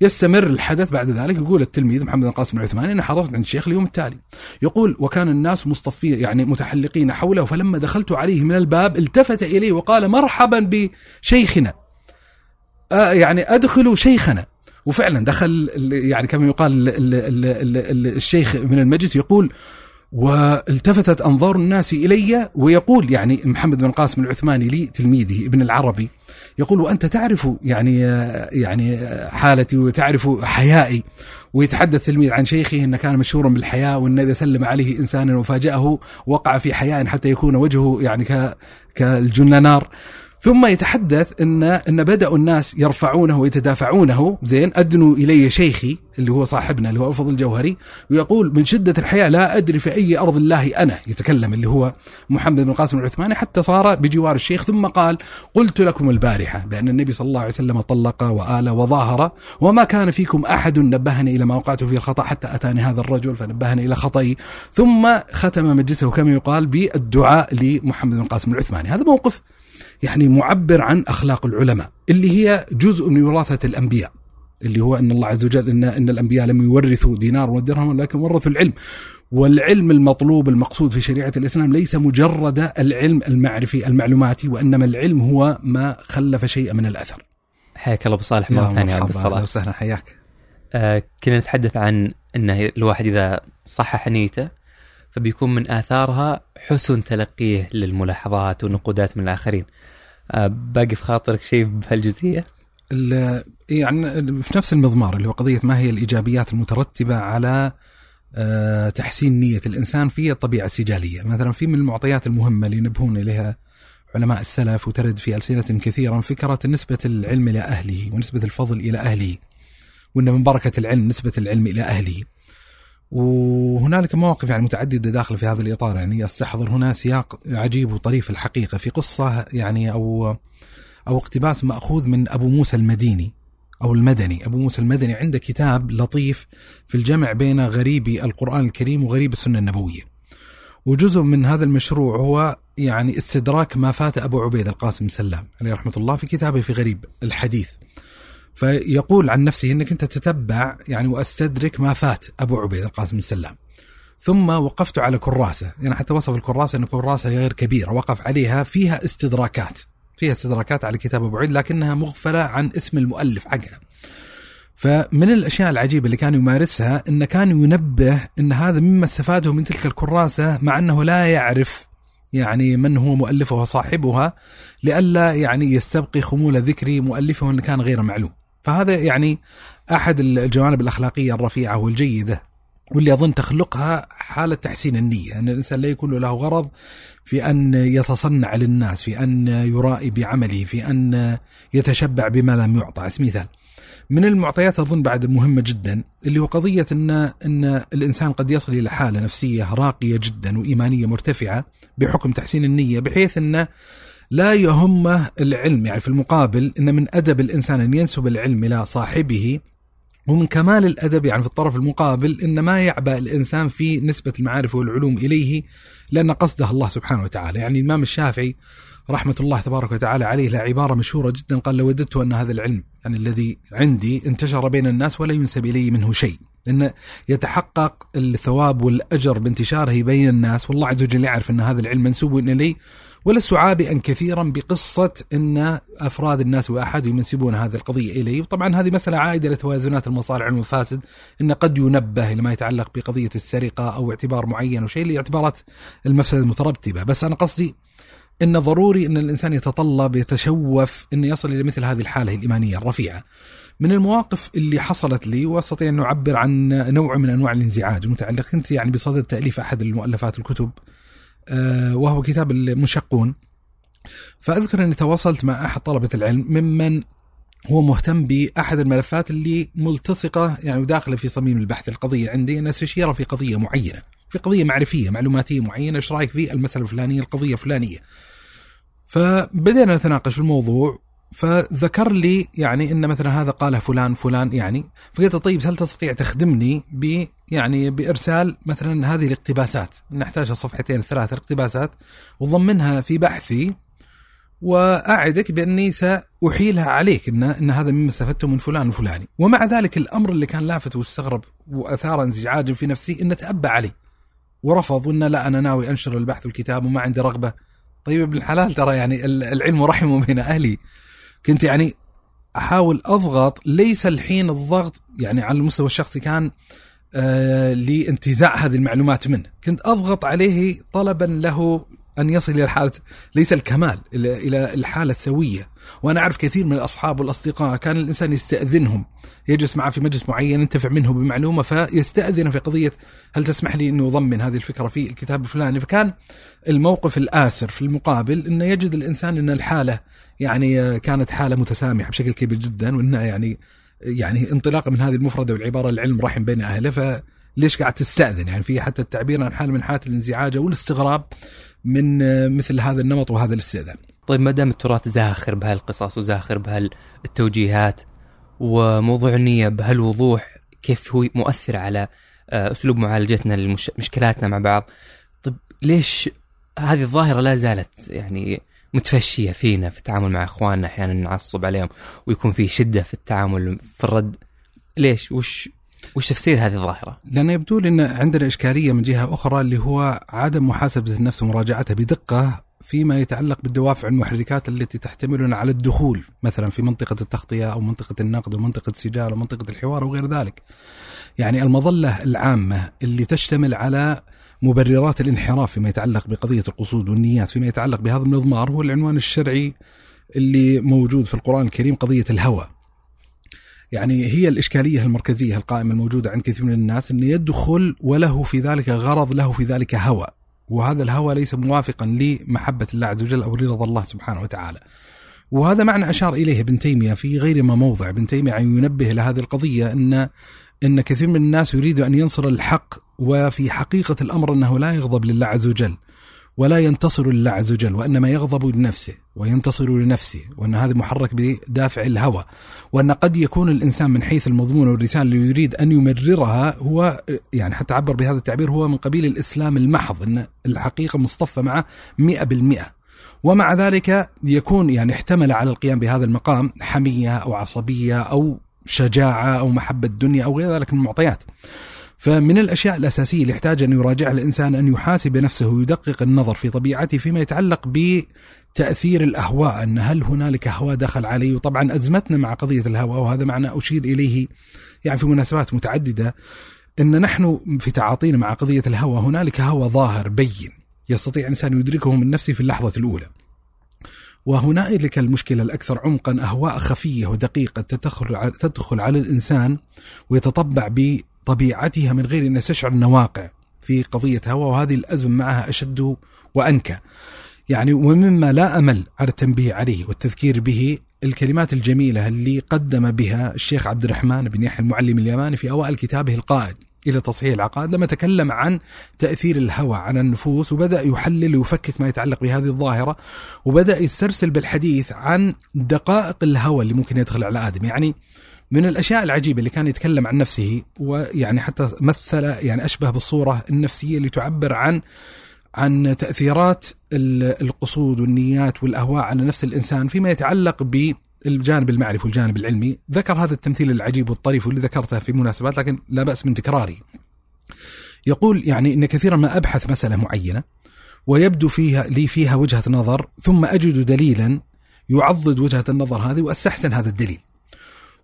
يستمر الحدث بعد ذلك. يقول التلميذ محمد بن قاسم العثماني أنا حضرت عند الشيخ اليوم التالي. يقول وكان الناس مصطفين يعني متحلقين حوله فلما دخلت عليه من الباب التفت الي وقال مرحبا بشيخنا. يعني ادخلوا شيخنا. وفعلا دخل يعني كما يقال الشيخ من المجلس يقول والتفتت أنظار الناس إلي. ويقول يعني محمد بن قاسم العثماني لي تلميذه ابن العربي يقول وأنت تعرف يعني يعني حالتي وتعرف حيائي. ويتحدث تلميذ عن شيخه انه كان مشهورا بالحياء وإن إذا سلم عليه انسانا وفاجأه وقع في حياء حتى يكون وجهه يعني كالجنانار. ثم يتحدث ان إن بداوا الناس يرفعونه ويتدافعونه. زين ادنوا إلي شيخي اللي هو صاحبنا اللي هو افضل الجوهري ويقول من شدة الحياة لا أدري في أي أرض الله أنا يتكلم اللي هو محمد بن قاسم العثماني حتى صار بجوار الشيخ. ثم قال قلت لكم البارحة بأن النبي صلى الله عليه وسلم طلق وآل وظاهر وما كان فيكم أحد نبهني إلى ما وقعت فيه الخطأ حتى أتاني هذا الرجل فنبهني إلى خطئي. ثم ختم مجلسه كما يقال بالدعاء لمحمد بن قاسم العثماني. هذا موقف يعني معبر عن أخلاق العلماء اللي هي جزء من وراثة الأنبياء اللي هو إن الله عز وجل إن إن الأنبياء لم يورثوا دينار ودرهم ولكن ورثوا العلم والعلم المطلوب المقصود في شريعة الإسلام ليس مجرد العلم المعرفي المعلوماتي وإنما العلم هو ما خلف شيئا من الأثر. حياك الله أبو صالح مرة ثانية عبد الصلاة. أهلا وسهلا حياك. آه كنا نتحدث عن انه الواحد إذا صحح نيته فبيكون من آثارها حسن تلقيه للملاحظات والنقودات من الآخرين. آه، باقي في خاطرك شيء بهالجزئية؟ يعني في نفس المضمار اللي هو قضية ما هي الإيجابيات المترتبة على آه، تحسين نية الإنسان في الطبيعة السجالية، مثلا في من المعطيات المهمة اللي ينبهون إليها علماء السلف وترد في السنة كثيرا فكرة نسبة العلم إلى أهله ونسبة الفضل إلى أهله. وإن من بركة العلم نسبة العلم إلى أهله. وهنالك مواقف يعني متعددة داخله في هذا الإطار يعني استحضر هنا سياق عجيب وطريف الحقيقة في قصة يعني أو أو اقتباس مأخوذ من أبو موسى المديني أو المدني، أبو موسى المدني عنده كتاب لطيف في الجمع بين غريبي القرآن الكريم وغريب السنة النبوية. وجزء من هذا المشروع هو يعني استدراك ما فات أبو عبيد القاسم سلام عليه رحمة الله في كتابه في غريب الحديث. فيقول عن نفسه إنك أنت تتبع يعني وأستدرك ما فات أبو عبيد القاسم بن سلام. ثم وقفت على كراسة، يعني حتى وصف الكراسة إن كراسة غير كبيرة، وقف عليها فيها استدراكات. فيها استدراكات على كتاب أبو عبيد لكنها مغفلة عن اسم المؤلف حقها. فمن الأشياء العجيبة اللي كان يمارسها انه كان ينبه إن هذا مما استفاده من تلك الكراسة مع إنه لا يعرف يعني من هو مؤلفها وصاحبها لئلا يعني يستبقي خمول ذكر مؤلفه إن كان غير معلوم. فهذا يعني أحد الجوانب الأخلاقية الرفيعة والجيدة واللي أظن تخلقها حالة تحسين النية، أن الإنسان لا يكون له غرض في أن يتصنع للناس، في أن يرائي بعمله، في أن يتشبع بما لم يعطى، على مثال. من المعطيات أظن بعد مهمة جدا اللي هو قضية ان أن الإنسان قد يصل إلى حالة نفسية راقية جدا وإيمانية مرتفعة بحكم تحسين النية بحيث انه لا يهمه العلم يعني في المقابل إن من أدب الإنسان أن ينسب العلم إلى صاحبه ومن كمال الأدب يعني في الطرف المقابل إن ما يعبأ الإنسان في نسبة المعارف والعلوم إليه لأن قصده الله سبحانه وتعالى، يعني الإمام الشافعي رحمة الله تبارك وتعالى عليه له عبارة مشهورة جدا قال لوددت أن هذا العلم يعني الذي عندي انتشر بين الناس ولا ينسب إلي منه شيء، إن يتحقق الثواب والأجر بانتشاره بين الناس والله عز وجل يعرف إن هذا العلم منسوب الي ولست عابئا كثيرا بقصة أن أفراد الناس وأحد ينسبون هذه القضية إلي طبعا هذه مسألة عائدة لتوازنات المصالح والمفاسد أن قد ينبه لما يتعلق بقضية السرقة أو اعتبار معين وشيء لاعتبارات المفسدة المترتبة. بس أنا قصدي إن ضروري إن الإنسان يتطلب يتشوف انه يصل إلى مثل هذه الحالة الإيمانية الرفيعة. من المواقف اللي حصلت لي وأستطيع أن أعبر عن نوع من أنواع الانزعاج المتعلق. كنت يعني بصدد تأليف أحد المؤلفات الكتب وهو كتاب المشقون فأذكر أني تواصلت مع أحد طلبة العلم ممن هو مهتم بأحد الملفات اللي ملتصقة يعني وداخله في صميم البحث القضية عندي ان استشيره في قضية معينة، في قضية معرفية معلوماتية معينة إيش رأيك في المسألة الفلانية القضية الفلانية. فبدينا نتناقش في الموضوع فذكر لي يعني إن مثلا هذا قاله فلان فلان يعني فقلت طيب هل تستطيع تخدمني ب يعني بإرسال مثلا هذه الاقتباسات نحتاج صفحتين ثلاث اقتباسات وضمنها في بحثي وأعدك بأني سأحيلها عليك إن إن هذا مما استفدته من فلان الفلاني، ومع ذلك الأمر اللي كان لافت واستغرب وأثار انزعاجا في نفسي انه تأبى علي ورفض وانه لا أنا ناوي أنشر البحث والكتاب وما عندي رغبة. طيب ابن الحلال ترى يعني العلم رحم بين أهلي. كنت يعني أحاول أضغط ليس الحين الضغط يعني على المستوى الشخصي كان آه لانتزاع هذه المعلومات منه، كنت أضغط عليه طلبا له أن يصل إلى حاله ليس الكمال إلى الحالة السوية. وأنا أعرف كثير من الأصحاب والأصدقاء كان الإنسان يستأذنهم. يجلس معه في مجلس معين ينتفع منه بمعلومة فيستأذن في قضية هل تسمح لي اني أضمن هذه الفكرة في الكتاب الفلاني؟ فكان الموقف الآسر في المقابل إنه يجد الإنسان إن الحالة يعني كانت حالة متسامحة بشكل كبير جدا وانها يعني يعني انطلاقا من هذه المفردة والعبارة العلم رحم بين أهله ف ليش قاعد تستأذن؟ يعني في حتى التعبير عن حاله من حالات الانزعاج أو الاستغراب من مثل هذا النمط وهذا الاستئذان. طيب ما دام التراث زاخر بهالقصص وزاخر بهالتوجيهات وموضوع النية بهالوضوح كيف هو مؤثر على آه، أسلوب معالجتنا لمشكلاتنا مع بعض؟ طيب ليش هذه الظاهرة لا زالت يعني متفشية فينا في التعامل مع إخواننا أحيانا نعصب عليهم ويكون في شدة في التعامل في الرد؟ ليش؟ وش وش تفسير هذه الظاهرة؟ لأن يبدو لي أن عندنا إشكالية من جهة أخرى اللي هو عدم محاسبة النفس ومراجعتها بدقة فيما يتعلق بالدوافع المحركات التي تحتملنا على الدخول مثلا في منطقة التغطية أو منطقة النقد أو منطقة السجال أو منطقة الحوار وغير ذلك يعني المظلة العامة اللي تشتمل على مبررات الانحراف فيما يتعلق بقضية القصود والنيات فيما يتعلق بهذا المضمار هو العنوان الشرعي اللي موجود في القرآن الكريم قضية الهوى يعني هي الإشكالية المركزية القائمة الموجودة عند كثير من الناس أن يدخل وله في ذلك غرض له في ذلك هوى. وهذا الهوى ليس موافقا لمحبة الله عز وجل أو رضا الله سبحانه وتعالى. وهذا معنى أشار إليه ابن تيمية في غير ما موضع. ابن تيمية ينبه إلى هذه القضية أن أن كثير من الناس يريد أن ينصر الحق وفي حقيقة الأمر أنه لا يغضب لله عز وجل. ولا ينتصر لله عز وجل وإنما يغضب لنفسه وينتصر لنفسه وأن هذا محرك بدافع الهوى وأن قد يكون الإنسان من حيث المضمون والرسالة اللي يريد أن يمررها هو يعني حتى عبر بهذا التعبير هو من قبيل الإسلام المحض إن الحقيقة مصطفى معه 100% ومع ذلك يكون يعني احتمل على القيام بهذا المقام حمية أو عصبية أو شجاعة أو محبة الدنيا أو غير ذلك من المعطيات. فمن الأشياء الأساسية اللي يحتاج أن يراجعها الإنسان أن يحاسب نفسه ويدقق النظر في طبيعته فيما يتعلق بتأثير الأهواء أن هل هنالك هواء دخل علي وطبعا أزمتنا مع قضية الهواء وهذا معنى أشير إليه يعني في مناسبات متعددة أن نحن في تعاطينا مع قضية الهوى هنالك هوى ظاهر بين يستطيع الإنسان يدركه من نفسه في اللحظة الأولى. وهنالك المشكلة الأكثر عمقا أهواء خفية ودقيقة تدخل على الإنسان ويتطبع طبيعتها من غير أن يستشعر النواقع في قضية هوى وهذه الأزمة معها أشد وأنكى. يعني ومما لا أمل على التنبيه عليه والتذكير به الكلمات الجميلة اللي قدم بها الشيخ عبد الرحمن بن يحيى المعلم اليماني في أوائل كتابه القائد إلى تصحيح العقائد. لما تكلم عن تأثير الهوى على النفوس وبدأ يحلل ويفكك ما يتعلق بهذه الظاهرة وبدأ يسترسل بالحديث عن دقائق الهوى اللي ممكن يدخل على آدم. يعني من الأشياء العجيبة اللي كان يتكلم عن نفسه ويعني حتى مثل يعني أشبه بالصورة النفسية اللي تعبر عن عن تأثيرات القصود والنيات والأهواء على نفس الإنسان فيما يتعلق بالجانب المعرفي والجانب العلمي، ذكر هذا التمثيل العجيب والطريف واللي ذكرته في مناسبات لكن لا بأس من تكراري. يقول يعني إن كثيرا ما أبحث مسألة معينة ويبدو فيها لي فيها وجهة نظر ثم أجد دليلا يعضد وجهة النظر هذه وأستحسن هذا الدليل.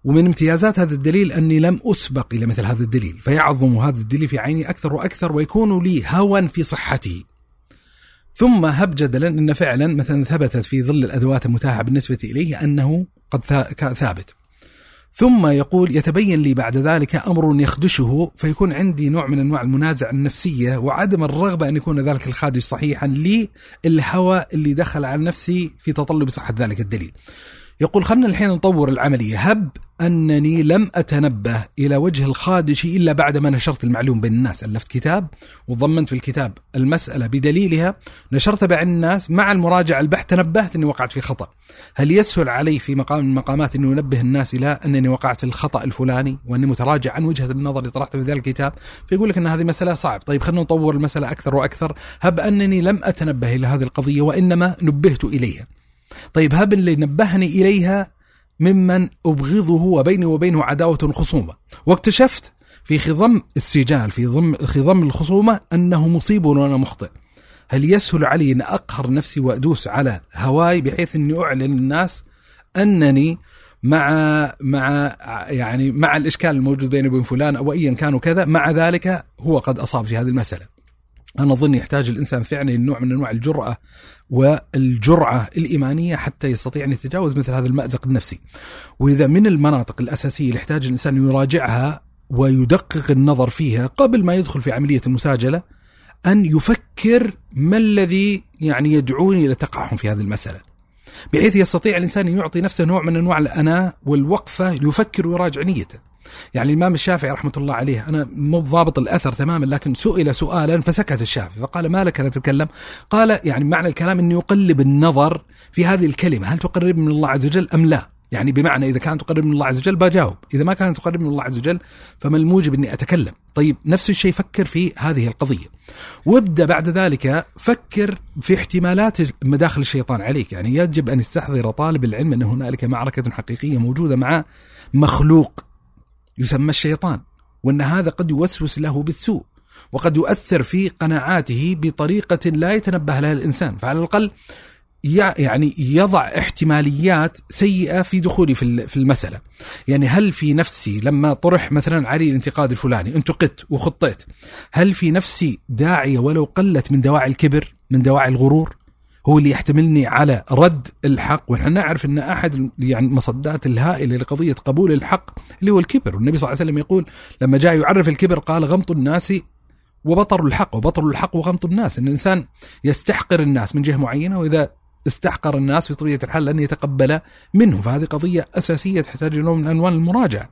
ومن امتيازات هذا الدليل أني لم أسبق إلى مثل هذا الدليل فيعظم هذا الدليل في عيني أكثر وأكثر ويكون لي هوى في صحته ثم هب جدلا أن فعلا مثلا ثبتت في ظل الأدوات المتاحة بالنسبة إليه أنه قد ثابت ثم يقول يتبين لي بعد ذلك أمر يخدشه فيكون عندي نوع من أنواع المنازعه النفسية وعدم الرغبة أن يكون ذلك الخادش صحيحا لي الهوى اللي دخل على نفسي في تطلب صحة ذلك الدليل. يقول خلنا الحين نطور العملية. هب أنني لم أتنبه إلى وجه الخادش إلا بعد ما نشرت المعلوم بين الناس ألفت كتاب وضمنت في الكتاب المسألة بدليلها نشرت بين الناس مع المراجعة البحث تنبهت أني وقعت في خطأ. هل يسهل علي في مقام من المقامات أنه ينبه الناس إلى أنني وقعت في الخطأ الفلاني وأني متراجع عن وجهة النظر اللي طرحتها في ذلك الكتاب؟ فيقول لك أن هذه مسألة صعب. طيب خلينا نطور المسألة أكثر وأكثر. هب أنني لم أتنبه إلى هذه القضية وإنما نبهت إليها. طيب هب اللي نبهني إليها ممن أبغضه وبيني وبينه عداوة خصومة. واكتشفت في خضم السجال في ضم خضم الخصومة أنه مصيب وأنا مخطئ. هل يسهل علي أن أقهر نفسي وأدوس على هواي بحيث أني أعلن للناس أنني مع مع يعني مع الإشكال الموجود بيني وبين فلان أو ايا كان وكذا مع ذلك هو قد أصاب في هذه المسألة. أنا أظن يحتاج الإنسان فعلا نوع من أنواع الجرأة والجرعه الإيمانية حتى يستطيع أن يتجاوز مثل هذا المأزق النفسي. ولذا من المناطق الأساسية اللي يحتاج الإنسان يراجعها ويدقق النظر فيها قبل ما يدخل في عملية المساجلة أن يفكر ما الذي يعني يدعوني إلى التقحم في هذه المسألة. بحيث يستطيع الإنسان أن يعطي نفسه نوع من أنواع الأناء والوقفة يفكر ويراجع نيته. يعني الإمام الشافعي رحمة الله عليه أنا مو ضابط الأثر تماما لكن سئل سؤالا فسكت الشافعي فقال ما لك لا تتكلم؟ قال يعني معنى الكلام انه يقلب النظر في هذه الكلمة هل تقرب من الله عز وجل أم لا؟ يعني بمعنى إذا كانت تقرب من الله عز وجل بجاوب، إذا ما كانت تقرب من الله عز وجل فما الموجب إني أتكلم؟ طيب نفس الشيء فكر في هذه القضية. وابدأ بعد ذلك فكر في احتمالات مداخل الشيطان عليك، يعني يجب أن يستحضر طالب العلم أن هنالك معركة حقيقية موجودة مع مخلوق يسمى الشيطان وأن هذا قد يوسوس له بالسوء وقد يؤثر في قناعاته بطريقة لا يتنبه لها الإنسان فعلى الأقل يعني يضع احتماليات سيئة في دخولي في المسألة. يعني هل في نفسي لما طرح مثلا علي الانتقاد الفلاني انتقدت وخطيت هل في نفسي داعية ولو قلت من دواعي الكبر من دواعي الغرور؟ هو اللي يحتملني على رد الحق. ونحن نعرف إن أحد يعني المصدات الهائله لقضية قبول الحق اللي هو الكبر. والنبي صلى الله عليه وسلم يقول لما جاء يعرف الكبر قال غمط الناس وبطر الحق وبطر الحق وغمط الناس. إن الإنسان يستحقر الناس من جهة معينة وإذا استحقر الناس في طبيعة الحال لن يتقبل منه. فهذه قضية أساسية تحتاج نوع من أنواع المراجعة.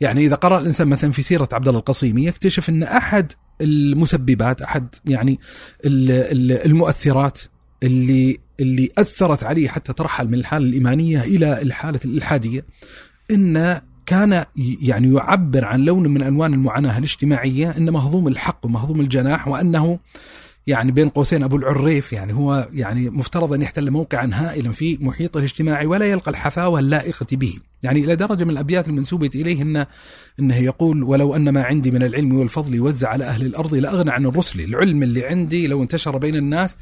يعني إذا قرأ الإنسان مثلا في سيرة عبد الله القصيمي يكتشف إن أحد المسببات أحد يعني المؤثرات اللي اللي أثرت عليه حتى ترحل من الحالة الإيمانية إلى الحالة الإلحادية إن كان يعني يعبر عن لون من ألوان المعاناة الاجتماعية إن مهضوم الحق ومهضوم الجناح وأنه يعني بين قوسين أبو العريف يعني هو يعني مفترض أن يحتل موقعا هائلا في محيطه الاجتماعي ولا يلقى الحفاوة اللائقة به، يعني إلى درجة من الأبيات المنسوبة إليه انه انه يقول ولو أن ما عندي من العلم والفضل يوزع على أهل الأرض لأغنى عن الرسل، العلم اللي عندي لو انتشر بين الناس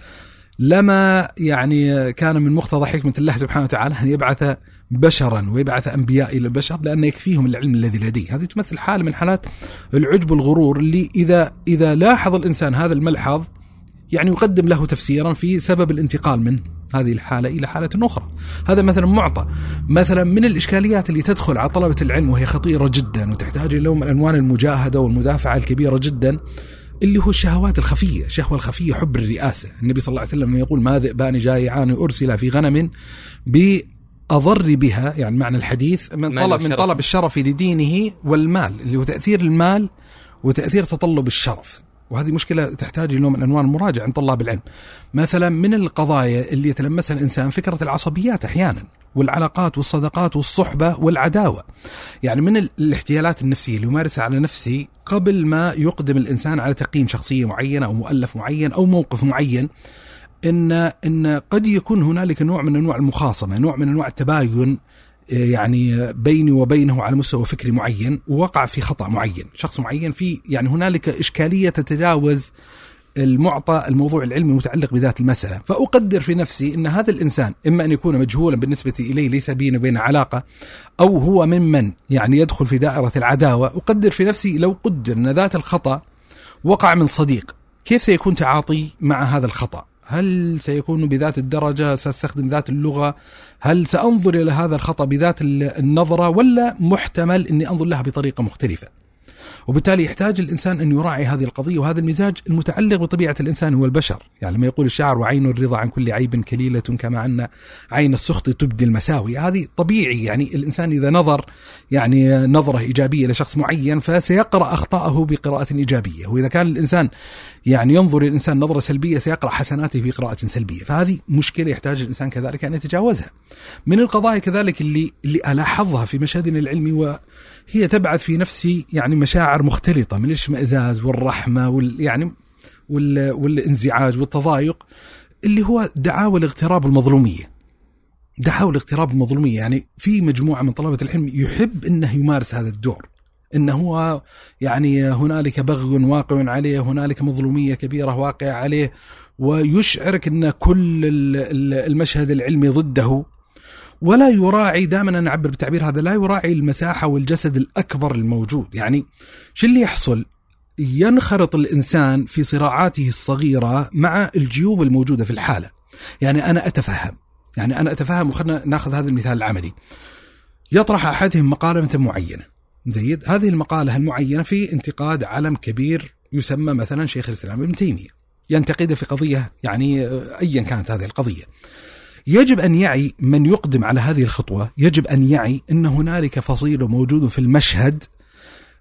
لما يعني كان من مقتضى حكمة الله سبحانه وتعالى أن يبعث بشرا ويبعث أنبياء إلى البشر لأن يكفيهم العلم الذي لديه. هذه تمثل حالة من حالات العجب والغرور اللي إذا إذا لاحظ الإنسان هذا الملحظ يعني يقدم له تفسيرا في سبب الانتقال من هذه الحالة إلى حالة أخرى. هذا مثلا معطى. مثلا من الإشكاليات اللي تدخل على طلبة العلم وهي خطيرة جدا وتحتاج إلى من أنوان المجاهدة والمدافعة الكبيرة جدا اللي هو الشهوات الخفية الشهوة الخفية حب الرئاسة. النبي صلى الله عليه وسلم يقول ما ذئبان جائعان أرسل في غنم بأضر بها. يعني معنى الحديث من طلب من طلب الشرف لدينه والمال اللي هو تأثير المال وتأثير تطلب الشرف. وهذه مشكلة تحتاج لنوع من أنواع المراجعة عند طلاب العلم. مثلا من القضايا اللي يتلمسها الإنسان فكرة العصبيات أحيانا والعلاقات والصداقات والصحبة والعداوة. يعني من الاحتيالات النفسية اللي يمارسها على نفسه قبل ما يقدم الإنسان على تقييم شخصية معينة أو مؤلف معين أو موقف معين ان إن قد يكون هنالك نوع من أنواع المخاصمة، نوع من أنواع التباين يعني بيني وبينه على مستوى فكري معين ووقع في خطأ معين، شخص معين في يعني هنالك إشكالية تتجاوز المعطى الموضوع العلمي المتعلق بذات المسألة. فأقدر في نفسي أن هذا الإنسان إما أن يكون مجهولا بالنسبة إليه ليس بيني وبين علاقة أو هو ممن يعني يدخل في دائرة العداوة أقدر في نفسي لو قدر أن ذات الخطأ وقع من صديق كيف سيكون تعاطي مع هذا الخطأ؟ هل سيكون بذات الدرجة سأستخدم ذات اللغة هل سأنظر إلى هذا الخطأ بذات النظرة ولا محتمل أني أنظر لها بطريقة مختلفة؟ وبالتالي يحتاج الإنسان أن يراعي هذه القضية وهذا المزاج المتعلق بطبيعة الإنسان هو البشر، يعني لما يقول الشاعر وعين الرضا عن كل عيب كليلة كما أن عين السخط تبدي المساوي، هذه طبيعي يعني الإنسان إذا نظر يعني نظرة إيجابية لشخص معين فسيقرأ أخطاءه بقراءة إيجابية، وإذا كان الإنسان يعني ينظر الإنسان نظرة سلبية سيقرأ حسناته بقراءة سلبية، فهذه مشكلة يحتاج الإنسان كذلك أن يتجاوزها. من القضايا كذلك اللي اللي ألاحظها في مشهدنا العلمي وهي تبعث في نفسي يعني مشاعر مختلطة من الاشمئزاز والرحمة وال يعني وال والانزعاج والتضايق اللي هو دعاوى الاغتراب المظلومية. دعاوى الاغتراب المظلومية يعني في مجموعة من طلبة العلم يحب إنه يمارس هذا الدور. إنه هو يعني هنالك بغي واقع عليه، هنالك مظلومية كبيرة واقعة عليه ويشعرك إن كل المشهد العلمي ضده ولا يراعي دائما أنا أعبر بالتعبير هذا لا يراعي المساحة والجسد الأكبر الموجود، يعني شو اللي يحصل؟ ينخرط الإنسان في صراعاته الصغيرة مع الجيوب الموجودة في الحالة. يعني أنا أتفهم، يعني أنا أتفهم وخلنا نأخذ هذا المثال العملي. يطرح أحدهم مقالة معينة. زيد هذه المقالة المعينه في انتقاد علم كبير يسمى مثلا شيخ الإسلام ابن تيمية. ينتقده في قضية يعني ايا كانت هذه القضية. يجب أن يعي من يقدم على هذه الخطوة، يجب أن يعي أن هنالك فصيل موجود في المشهد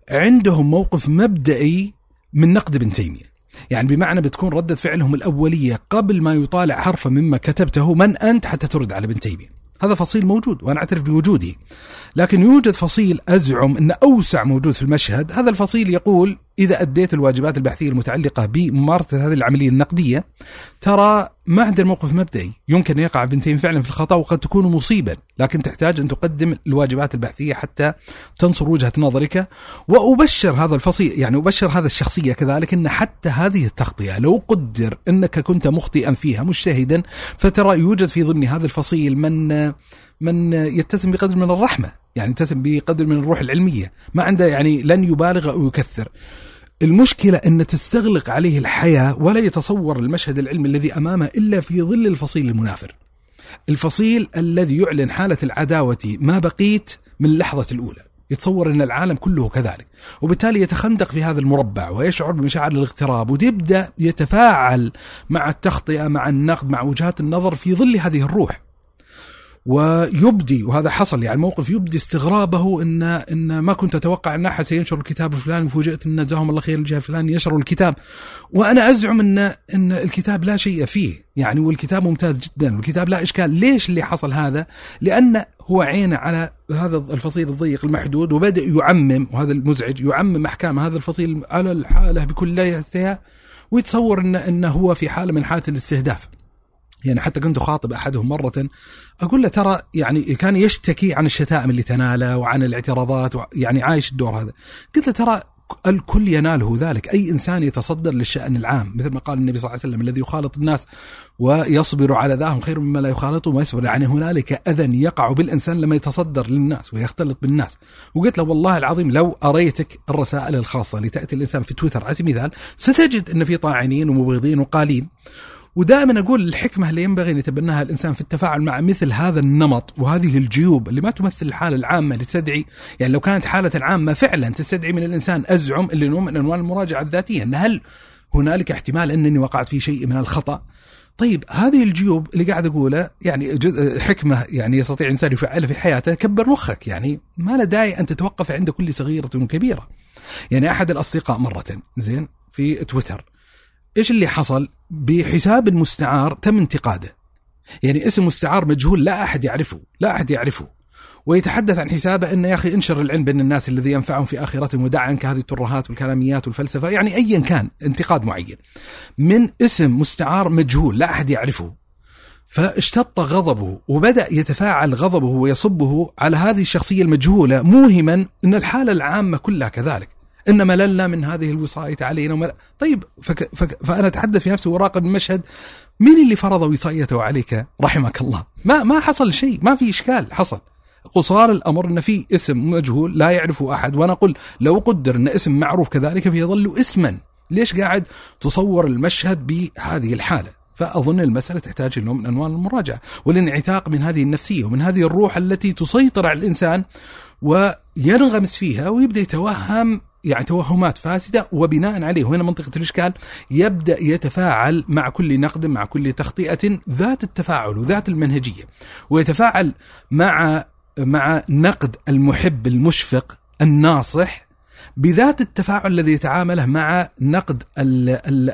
عندهم موقف مبدئي من نقد ابن تيمية. يعني بمعنى بتكون ردة فعلهم الأولية قبل ما يطالع حرفا مما كتبته من أنت حتى ترد على ابن تيمية. هذا فصيل موجود وأنا أعترف بوجوده. لكن يوجد فصيل أزعم أنه أوسع موجود في المشهد. هذا الفصيل يقول إذا أديت الواجبات البحثية المتعلقة بممارسة هذه العملية النقدية ترى ما عندنا موقف مبدئي. يمكن أن يقع ابن تيمية فعلا في الخطأ وقد تكون مصيبا لكن تحتاج أن تقدم الواجبات البحثية حتى تنصر وجهة نظرك وأبشر هذا الفصيل يعني أبشر هذا الشخصية كذلك أن حتى هذه التغطية لو قدر أنك كنت مخطئا فيها مجتهدا فترى يوجد في ضمن هذا الفصيل من من يتسم بقدر من الرحمة يعني يتسم بقدر من الروح العلمية. ما عنده يعني لن يبالغ أو يكثر. المشكلة أن تستغلق عليه الحياة ولا يتصور المشهد العلمي الذي أمامه إلا في ظل الفصيل المنافر. الفصيل الذي يعلن حالة العداوة ما بقيت من اللحظة الأولى. يتصور أن العالم كله كذلك. وبالتالي يتخندق في هذا المربع ويشعر بمشاعر الاغتراب ويبدأ يتفاعل مع التخطئة مع النقد مع وجهات النظر في ظل هذه الروح. ويبدي وهذا حصل. يعني موقف يبدي استغرابه ان إن ما كنت أتوقع أن أحد سينشر الكتاب الفلاني وفوجئت أن جزاهم الله خير الجهة الفلاني يشروا الكتاب. وأنا أزعم ان إن الكتاب لا شيء فيه. يعني والكتاب ممتاز جدا. والكتاب لا إشكال. ليش اللي حصل هذا؟ لأن هو عينه على هذا الفصيل الضيق المحدود وبدأ يعمم وهذا المزعج يعمم أحكام هذا الفصيل على الحالة بكليتها ويتصور ان انه هو في حالة من حالة الاستهداف. يعني حتى كنت أخاطب أحدهم مرة أقول له ترى يعني كان يشتكي عن الشتائم اللي تناله وعن الاعتراضات يعني عايش الدور هذا. قلت له ترى الكل يناله ذلك. أي إنسان يتصدر للشأن العام مثل ما قال النبي صلى الله عليه وسلم الذي يخالط الناس ويصبر على ذاهم خير مما لا يخالطه وما يصبر يعني هنالك أذى يقع بالإنسان لما يتصدر للناس ويختلط بالناس. وقلت له والله العظيم لو أريتك الرسائل الخاصة اللي تأتي الإنسان في تويتر على سبيل المثال ستجد أن في طاعنين ومبغضين وقالين ودائما أقول الحكمة اللي ينبغي أن يتبناها الإنسان في التفاعل مع مثل هذا النمط وهذه الجيوب اللي ما تمثل الحالة العامة اللي تستدعي يعني لو كانت حالة عامه فعلا تستدعي من الإنسان أزعم اللي نوع من أنواع المراجعة الذاتية إن هل هنالك احتمال أنني وقعت في شيء من الخطأ طيب هذه الجيوب اللي قاعد أقوله يعني حكمة يعني يستطيع الانسان يفعلها في حياته كبر مخك يعني ما له داعي أن تتوقف عند كل صغيرة وكبيرة. يعني أحد الأصدقاء مرة زين في تويتر إيش اللي حصل؟ بحساب المستعار تم انتقاده. يعني اسم مستعار مجهول لا أحد يعرفه، لا أحد يعرفه. ويتحدث عن حسابه انه يا أخي انشر العلم بين الناس الذي ينفعهم في اخرتهم ودع عنك هذه الترهات والكلاميات والفلسفة، يعني ايا كان انتقاد معين. من اسم مستعار مجهول لا أحد يعرفه. فاشتط غضبه وبدأ يتفاعل غضبه ويصبه على هذه الشخصية المجهولة موهما إن الحالة العامة كلها كذلك. إن مللنا من هذه الوصايه علينا ومل... طيب فك... فك... فأنا أتحدث في نفسي وراقب المشهد. مين اللي فرض وصايته عليك؟ رحمك الله. ما ما حصل شيء ما في إشكال حصل. قصار الأمر إن في اسم مجهول لا يعرفه أحد. وأنا أقول لو قدر ان اسم معروف كذلك فيظل اسما. ليش قاعد تصور المشهد بهذه الحالة؟ فأظن المسألة تحتاج نوع من أنواع المراجعة والانعتاق من هذه النفسية ومن هذه الروح التي تسيطر على الإنسان وينغمس فيها ويبدأ يتوهم يعني توهمات فاسدة وبناء عليه وهنا منطقة الإشكال يبدأ يتفاعل مع كل نقد مع كل تخطئه ذات التفاعل وذات المنهجية ويتفاعل مع مع نقد المحب المشفق الناصح بذات التفاعل الذي يتعامله مع نقد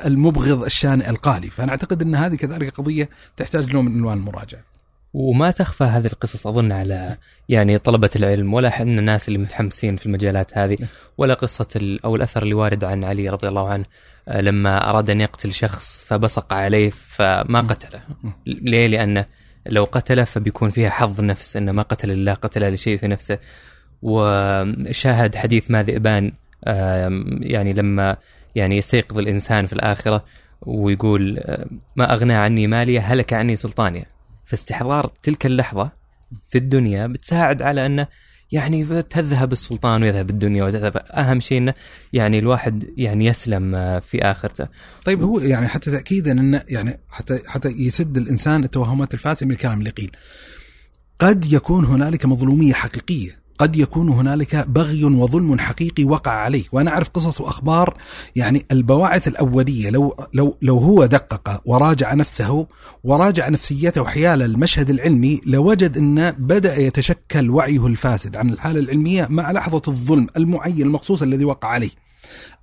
المبغض الشانئ القالي. فأنا أعتقد إن هذه كذلك قضية تحتاج نوع من انواع المراجعه وما تخفى هذه القصص أظن على يعني طلبة العلم ولا إحنا الناس اللي متحمسين في المجالات هذه ولا قصة أو الأثر اللي وارد عن علي رضي الله عنه آه، لما أراد أن يقتل شخص فبصق عليه فما قتله. ليه؟ لأنه لو قتله فبيكون فيها حظ نفس إنه ما قتل الله قتل لشيء في نفسه. وشاهد حديث ما ذئبان يعني لما يعني يستيقظ الإنسان في الآخرة ويقول ما أغنى عني مالي هلك عني سلطاني. فاستحضار تلك اللحظة في الدنيا بتساعد على أنه يعني تذهب السلطان ويذهب الدنيا وتذهب أهم شيء إنه يعني الواحد يعني يسلم في آخرته. طيب هو يعني حتى تاكيدا انه يعني حتى حتى يسد الإنسان التوهمات الفاسدة من الكلام اللي قيل. قد يكون هنالك مظلومية حقيقية قد يكون هنالك بغي وظلم حقيقي وقع عليه. وأنا أعرف قصص وأخبار يعني البواعث الأولية لو لو لو هو دقق وراجع نفسه وراجع نفسيته حيال المشهد العلمي لوجد أن بدأ يتشكل وعيه الفاسد عن الحالة العلمية مع لحظة الظلم المعين المخصوص الذي وقع عليه.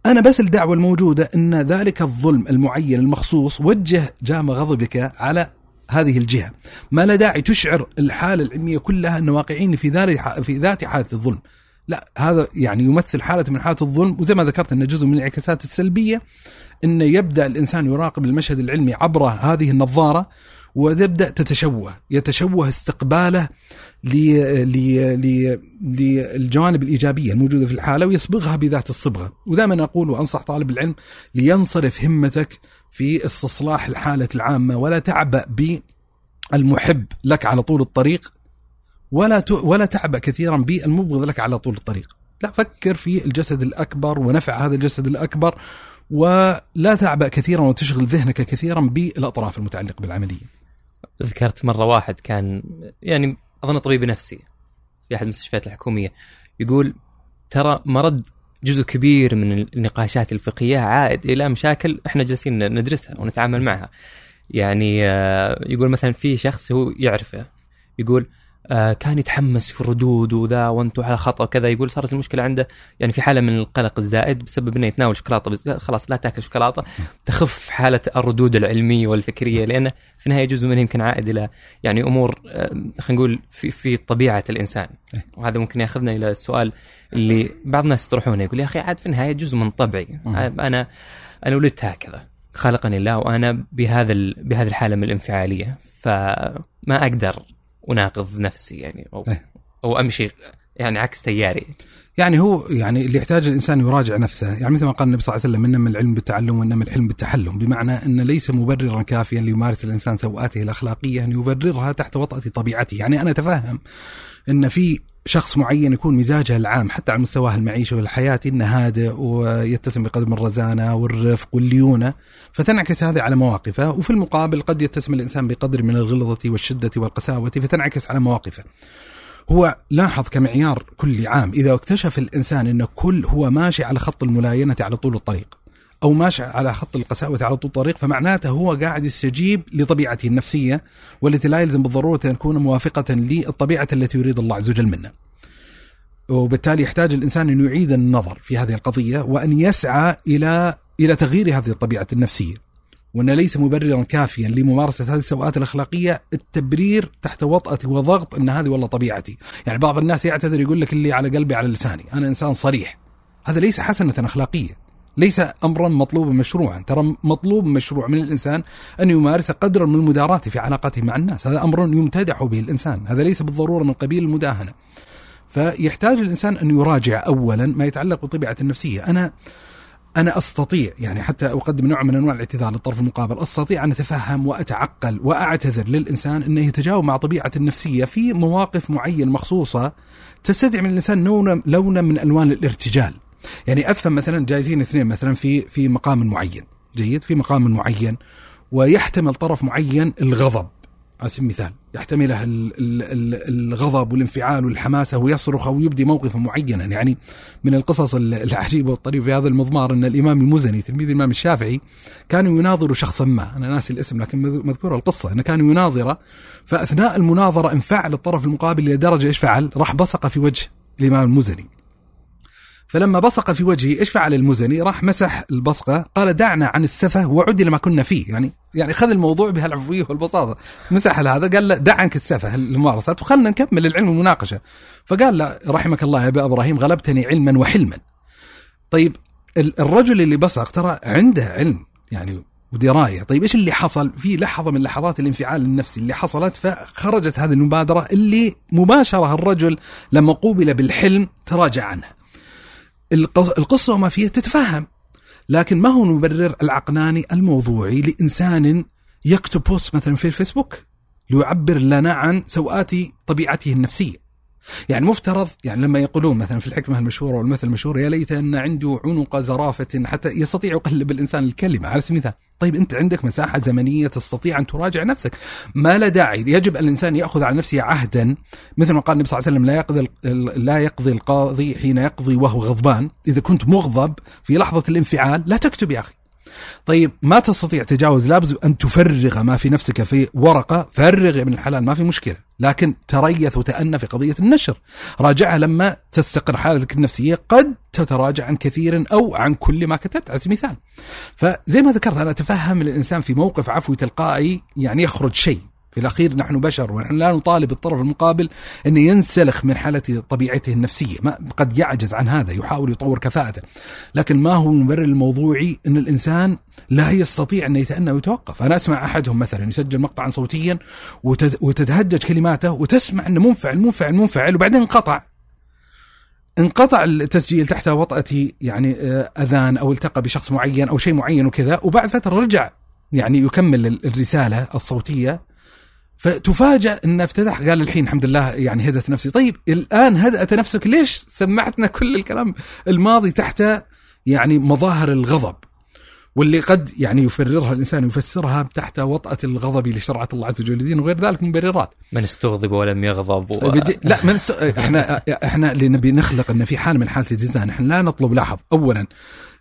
أنا بس الدعوة الموجودة أن ذلك الظلم المعين المخصوص وجه جام غضبك على هذه الجهة. ما لا داعي تشعر الحالة العلمية كلها أن واقعين في ذات في ذات حالة الظلم. لا هذا يعني يمثل حالة من حالات الظلم وزي ما ذكرت انه جزء من الانعكاسات السلبية أن يبدأ الإنسان يراقب المشهد العلمي عبر هذه النظارة وتبدأ تتشوه يتشوه استقباله للجوانب الإيجابية الموجودة في الحالة ويصبغها بذات الصبغة. ودائما أقول وأنصح طالب العلم لينصرف همتك في استصلاح الحالة العامة ولا تعبأ بالمحب لك على طول الطريق ولا ولا تعبأ كثيرا بالمبغض لك على طول الطريق. لا فكر في الجسد الأكبر ونفع هذا الجسد الأكبر ولا تعبأ كثيرا وتشغل ذهنك كثيرا بالأطراف المتعلقة بالعملية. ذكرت مرة واحد كان يعني أظن طبيب نفسي في أحد المستشفيات الحكومية يقول ترى مرض جزء كبير من النقاشات الفقهية عائد إلى مشاكل إحنا جالسين ندرسها ونتعامل معها. يعني آه، يقول مثلا في شخص هو يعرفه يقول آه، كان يتحمس في الردود وذا وأنتم على خطأ وكذا يقول صارت المشكلة عنده يعني في حالة من القلق الزائد بسبب إنه يتناول شوكولاتة بس خلاص لا تاكل شوكولاتة تخف حالة الردود العلمية والفكرية لأنه في النهاية جزء منه يمكن عائد إلى يعني أمور آه، خلينا نقول في في طبيعة الإنسان إيه. وهذا ممكن يأخذنا إلى السؤال اللي بعض الناس يطرحونه يقول يا أخي عاد في النهاية جزء من طبعي. أنا أنا ولدت هكذا خلقني الله وأنا بهذا بهذه الحالة من الانفعالية. فما أقدر أناقض نفسي يعني أو إيه. أو أمشي يعني عكس تياري. يعني هو يعني اللي يحتاج الإنسان يراجع نفسه. يعني مثل ما قال النبي صلى الله عليه وسلم إنما العلم بالتعلم وإنما الحلم بالتحلم. بمعنى أن ليس مبررا كافيا ليمارس الإنسان سوءاته الأخلاقية أن يبررها تحت وطأة طبيعته. يعني أنا أتفهم إن في شخص معين يكون مزاجه العام حتى على مستواه المعيشة والحياة إنه هادئ ويتسم بقدر الرزانة والرفق والليونة فتنعكس هذه على مواقفه وفي المقابل قد يتسم الإنسان بقدر من الغلظة والشدة والقساوة فتنعكس على مواقفه. هو لاحظ كمعيار كل عام إذا اكتشف الإنسان أن كل هو ماشي على خط الملاينة على طول الطريق أو ماشي على خط القساوة على طول الطريق فمعناته هو قاعد يستجيب لطبيعته النفسية والتي لا يلزم بالضرورة أن تكون موافقة للطبيعة التي يريد الله عز وجل منه. وبالتالي يحتاج الإنسان أن يعيد النظر في هذه القضية وأن يسعى إلى إلى تغيير هذه الطبيعة النفسية. وأن ليس مبررا كافيا لممارسة هذه السوءات الأخلاقية التبرير تحت وطأة وضغط إن هذه والله طبيعتي، يعني بعض الناس يعتذر يقول لك اللي على قلبي على لساني، أنا إنسان صريح. هذا ليس حسنة أخلاقية. ليس أمرا مطلوبا مشروعا. ترى مطلوب مشروع من الإنسان أن يمارس قدرا من المداراة في علاقته مع الناس. هذا أمر يمتدح به الإنسان. هذا ليس بالضرورة من قبيل المداهنة. فيحتاج الإنسان أن يراجع اولا ما يتعلق بطبيعة النفسية. أنا أنا أستطيع يعني حتى أقدم نوع من أنواع الاعتذار للطرف المقابل أستطيع أن أتفهم وأتعقل وأعتذر للإنسان أنه يتجاوب مع طبيعة النفسية في مواقف معينة مخصوصة تستدعي من الإنسان لونا من ألوان الارتجال. يعني أفهم مثلا جايزين اثنين مثلا في في مقام معين. جيد؟ في مقام معين. ويحتمل طرف معين الغضب. على سبيل المثال يحتمله ال- ال- ال- الغضب والانفعال والحماسه ويصرخ أو يبدي موقفا معينا. يعني من القصص ال- العجيبة والطريفة. في هذا المضمار أن الإمام المزني تلميذ الإمام الشافعي كان يناظر شخصا ما. أنا ناسي الاسم لكن مذ- مذكوره القصة. أنه كان يناظره فأثناء المناظرة انفعل الطرف المقابل لدرجه إيش فعل؟ راح بصق في وجه الإمام المزني. فلما بصق في وجهه إيش فعل المزني؟ راح مسح البصقة قال دعنا عن السفه وعد إلى ما كنا فيه. يعني يعني خذ الموضوع بهالعفوية والبساطة. مسح هذا قال له دع عنك السفه الممارسات وخلنا نكمل العلم والمناقشة. فقال له رحمك الله يا أبا إبراهيم غلبتني علما وحلما. طيب ال- الرجل اللي بصق ترى عنده علم يعني ودراية. طيب إيش اللي حصل؟ في لحظة من لحظات الانفعال النفسي اللي حصلت فخرجت هذه المبادرة اللي مباشرة الرجل لما قوبل بالحلم تراجع عنها. القصة وما فيها تتفهم. لكن ما هو المبرر العقلاني الموضوعي لإنسان يكتب بوست مثلا في الفيسبوك؟ ليعبر لنا عن سوءات طبيعته النفسية. يعني مفترض يعني لما يقولون مثلا في الحكمة المشهورة والمثل المشهور يا ليت أن عنده عنق زرافة حتى يستطيع يقلب الإنسان الكلمة. على سبيل المثال طيب أنت عندك مساحة زمنية تستطيع أن تراجع نفسك. ما لا داعي يجب أن الإنسان يأخذ على نفسه عهدا. مثل ما قال النبي صلى الله عليه وسلم لا يقضي لا يقضي القاضي حين يقضي وهو غضبان. إذا كنت مغضب في لحظة الانفعال لا تكتب يا أخي. طيب ما تستطيع تجاوز لابد أن تفرغ ما في نفسك في ورقة فرغ يا ابن الحلال ما في مشكلة. لكن تريث وتأنى في قضية النشر. راجعها لما تستقر حالتك النفسية قد تتراجع عن كثير أو عن كل ما كتبت. على سبيل المثال فزي ما ذكرت أنا أتفهم الإنسان في موقف عفوي تلقائي يعني يخرج شيء. في الأخير نحن بشر ونحن لا نطالب الطرف المقابل انه ينسلخ من حالة طبيعته النفسية، ما قد يعجز عن هذا يحاول يطور كفاءته. لكن ما هو المبرر الموضوعي أن الإنسان لا يستطيع أن يتأنى ويتوقف، أنا أسمع أحدهم مثلا يسجل مقطعا صوتيا وتتهجج كلماته وتسمع أنه منفعل منفعل منفعل وبعدين انقطع. انقطع التسجيل تحت وطأة يعني آه، أذان أو التقى بشخص معين أو شيء معين وكذا وبعد فترة رجع يعني يكمل ال- الرسالة الصوتية فتفاجأ انه افتتح قال الحين الحمد لله يعني هدت نفسي. طيب الآن هدأت نفسك ليش سمعتنا كل الكلام الماضي تحت يعني مظاهر الغضب؟ واللي قد يعني يفررها الإنسان يفسرها تحت وطأة الغضب لشرعة الله عز وجل دين وغير ذلك من مبررات. من استغضب ولم يغضب و... لا من الس... إحنا إحنا اللي نبي نخلق أن في حال من حالة الجزاء نحن لا نطلب لاحظ اولا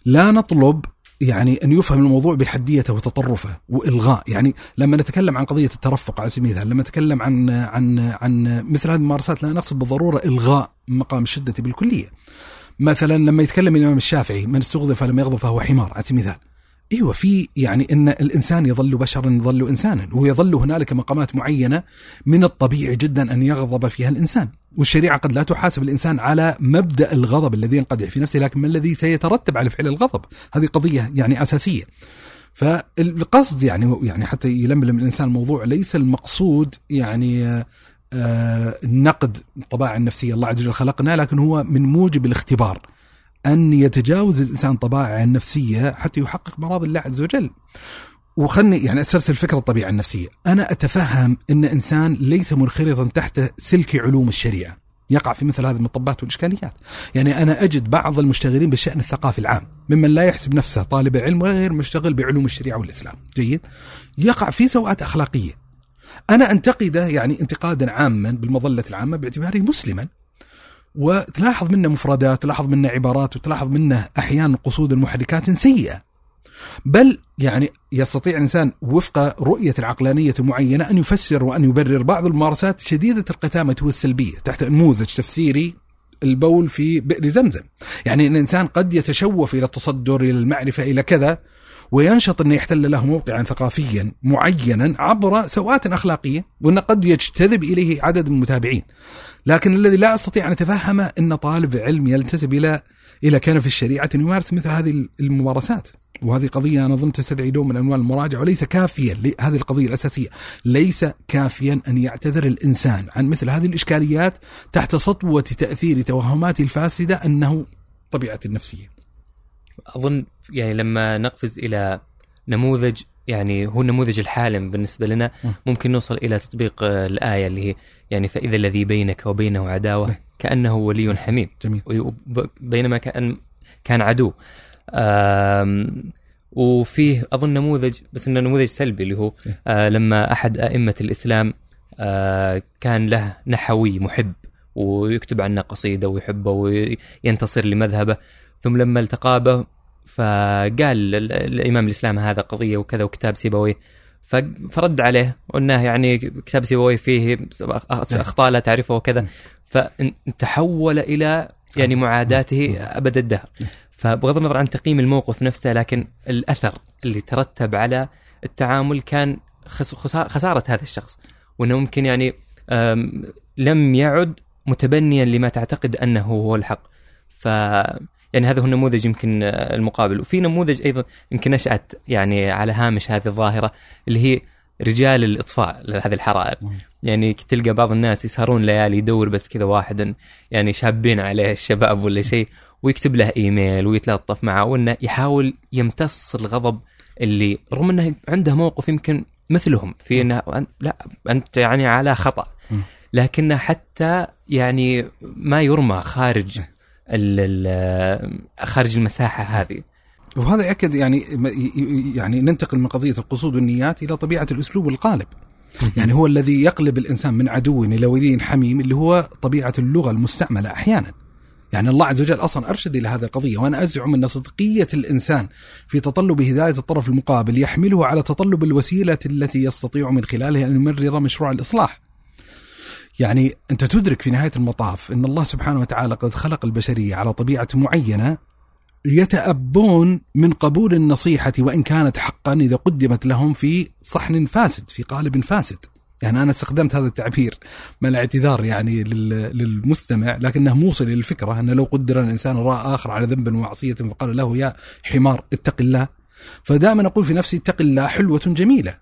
لا نطلب يعني أن يفهم الموضوع بحديته وتطرفه وإلغاء. يعني لما نتكلم عن قضية الترفق على سبيل المثال لما نتكلم عن عن عن مثل هذه الممارسات لا نقصد بالضرورة إلغاء مقام الشده بالكلية. مثلا لما يتكلم الإمام الشافعي من استغضب فلم يغضب فهو حمار على سبيل المثال. إيوه في يعني إن الإنسان يظل بشرا يظل انسانا ويظل هنالك مقامات معينة من الطبيعي جدا أن يغضب فيها الإنسان. والشريعة قد لا تحاسب الإنسان على مبدأ الغضب الذي ينقدح في نفسه لكن ما الذي سيترتب على فعل الغضب؟ هذه قضية يعني أساسية. فالقصد يعني يعني حتى يلملم الإنسان الموضوع ليس المقصود يعني آه، نقد الطبائع النفسية الله عز وجل خلقنا لكن هو من موجب الاختبار. أن يتجاوز الإنسان طبائعه النفسية حتى يحقق مراضي الله عز وجل. وخلني يعني استرسل فكره الطبيعة النفسية، أنا أتفهم أن إنسان ليس منخرطا تحت سلك علوم الشريعة. يقع في مثل هذه المطبات والإشكاليات. يعني أنا أجد بعض المشتغلين بالشأن الثقافي العام ممن لا يحسب نفسه طالب علم ولا غير مشتغل بعلوم الشريعة والإسلام، جيد؟ يقع في سوءات أخلاقية. أنا أنتقده يعني انتقادا عاما بالمظلة العامة باعتباره مسلما وتلاحظ منه مفردات تلاحظ منه عبارات وتلاحظ منه أحيانا قصود المحركات سيئة. بل يعني يستطيع الإنسان وفق رؤية العقلانية المعينة أن يفسر وأن يبرر بعض الممارسات شديدة القتامه والسلبية تحت نموذج تفسيري البول في بئر زمزم. يعني إن الإنسان قد يتشوف إلى التصدر إلى المعرفة إلى كذا وينشط انه يحتل له موقعا ثقافيا معينا عبر سوءات أخلاقية وأنه قد يجتذب إليه عدد من المتابعين. لكن الذي لا أستطيع أن اتفهمه إن طالب علم ينتسب إلى إلى كنف الشريعة أن يمارس مثل هذه الممارسات. وهذه قضية أنا أظن تستدعي نوع من أنواع المراجعة وليس كافيا. لهذه القضية الأساسية. ليس كافيا أن يعتذر الإنسان عن مثل هذه الإشكاليات تحت سطوة تأثير توهماته الفاسدة أنه طبيعة النفسية. أظن يعني لما نقفز إلى نموذج يعني هو النموذج الحالم بالنسبة لنا. ممكن نوصل إلى تطبيق آه، الآية اللي هي يعني فإذا الذي بينك وبينه عداوة. كأنه ولي حميم جميل بينما كأن كان عدو وفيه أظن نموذج بس إنه نموذج سلبي اللي هو إيه. آه لما أحد أئمة الإسلام آه كان له نحوي محب ويكتب عنه قصيدة ويحبه وينتصر لمذهبه ثم لما التقى به فقال ال- الإمام الإسلام هذا قضية وكذا وكتاب سيبويه فرد عليه وانه يعني كتاب سيبويه فيه أخطاء لا تعرفها وكذا. فتحول إلى يعني معاداته أبد الدهر. فبغض النظر عن تقييم الموقف نفسه لكن الأثر اللي ترتب على التعامل كان خس- خسا- خسارة هذا الشخص. وأنه ممكن يعني لم يعد متبنيا لما تعتقد أنه هو الحق. ف يعني هذا هو النموذج يمكن آه، المقابل. وفي نموذج أيضا يمكن نشات يعني على هامش هذه الظاهرة اللي هي رجال الإطفاء لهذه الحرائق. يعني تلقى بعض الناس يسهرون ليالي يدور بس كذا واحد يعني شابين عليه الشباب ولا شيء ويكتب له إيميل ويتلطف معه وإنه يحاول يمتص الغضب اللي رغم إنه عنده موقف يمكن مثلهم في إنه لا أنت يعني على خطأ. لكنه حتى يعني ما يرمى خارج خارج المساحة هذه. وهذا ياكد يعني يعني ننتقل من قضية القصود والنيات إلى طبيعة الأسلوب القالب. يعني هو الذي يقلب الإنسان من عدو إلى ولي حميم اللي هو طبيعة اللغة المستعملة أحيانا. يعني الله عز وجل أصلا أرشد إلى هذه القضية وأنا أزعم أن صدقية الإنسان في تطلب هداية الطرف المقابل يحمله على تطلب الوسيلة التي يستطيع من خلالها أن يمرر مشروع الإصلاح. يعني أنت تدرك في نهاية المطاف أن الله سبحانه وتعالى قد خلق البشرية على طبيعة معينة يتأبون من قبول النصيحة وإن كانت حقا إذا قدمت لهم في صحن فاسد في قالب فاسد. يعني أنا استخدمت هذا التعبير مع الاعتذار يعني لل- للمستمع لكنه موصل للفكرة أن لو قدر الإنسان رأى آخر على ذنب ومعصية فقال له يا حمار اتق الله. فدائما أقول في نفسي اتق الله حلوة جميلة.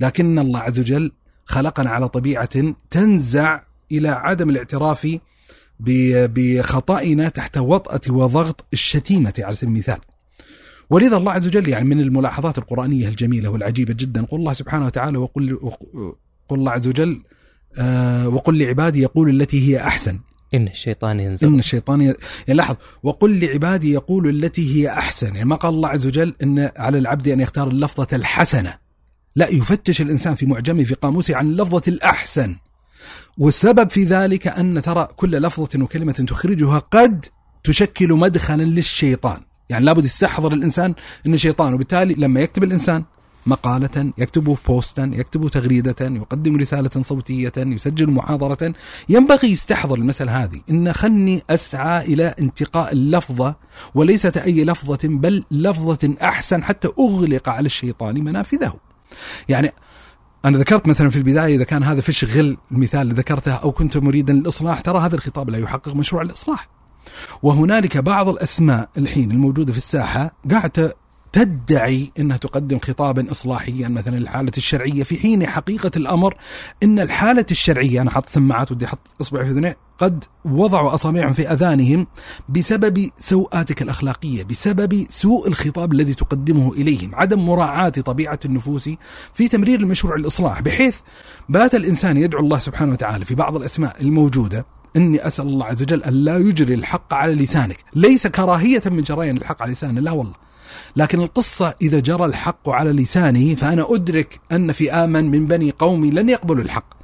لكن الله عز وجل خلقنا على طبيعة تنزع إلى عدم الاعتراف بخطئنا تحت وطأة وضغط الشتيمة على سبيل المثال. ولذا الله عز وجل يعني من الملاحظات القرآنية الجميلة والعجيبة جدا قل الله سبحانه وتعالى وقل, وق- قل الله عز وجل آه وقل لعبادي يقول التي هي أحسن. إن الشيطان ينزل إن الشيطان ي... يعني لاحظ وقل لعبادي يقول التي هي أحسن. يعني ما قال الله عز وجل أن على العبد أن يختار اللفظة الحسنة. لا يفتش الإنسان في معجمه في قاموسه عن اللفظة الأحسن. والسبب في ذلك أن ترى كل لفظة وكلمة تخرجها قد تشكل مدخلا للشيطان. يعني لابد يستحضر الإنسان أنه شيطان وبالتالي لما يكتب الإنسان مقالة يكتب بوستا يكتب تغريدة يقدم رسالة صوتية يسجل محاضرة ينبغي يستحضر المسألة هذه. إن خلني أسعى إلى انتقاء اللفظة وليست أي لفظة بل لفظة أحسن حتى أغلق على الشيطان منافذه. يعني أنا ذكرت مثلا في البداية إذا كان هذا فش غل المثال اللي ذكرته أو كنت مريدا للإصلاح ترى هذا الخطاب لا يحقق مشروع الإصلاح. وهنالك بعض الأسماء الحين الموجودة في الساحة قاعدة تدعي إنها تقدم خطابا اصلاحيا مثلا الحاله الشرعية. في حين حقيقة الأمر إن الحالة الشرعية أنا حط سماعات ودي أحط اصبعي في اذني قد وضعوا أصابعهم في أذانهم بسبب سوءاتك الأخلاقية، بسبب سوء الخطاب الذي تقدمه إليهم، عدم مراعاة طبيعة النفوس في تمرير المشروع الإصلاح، بحيث بات الإنسان يدعو الله سبحانه وتعالى في بعض الأسماء الموجودة إني أسأل الله عز وجل أن لا يجري الحق على لسانك، ليس كراهية من جريان الحق على لسانه، لا والله. لكن القصة إذا جرى الحق على لسانه فأنا أدرك أن في آمن من بني قومي لن يقبلوا الحق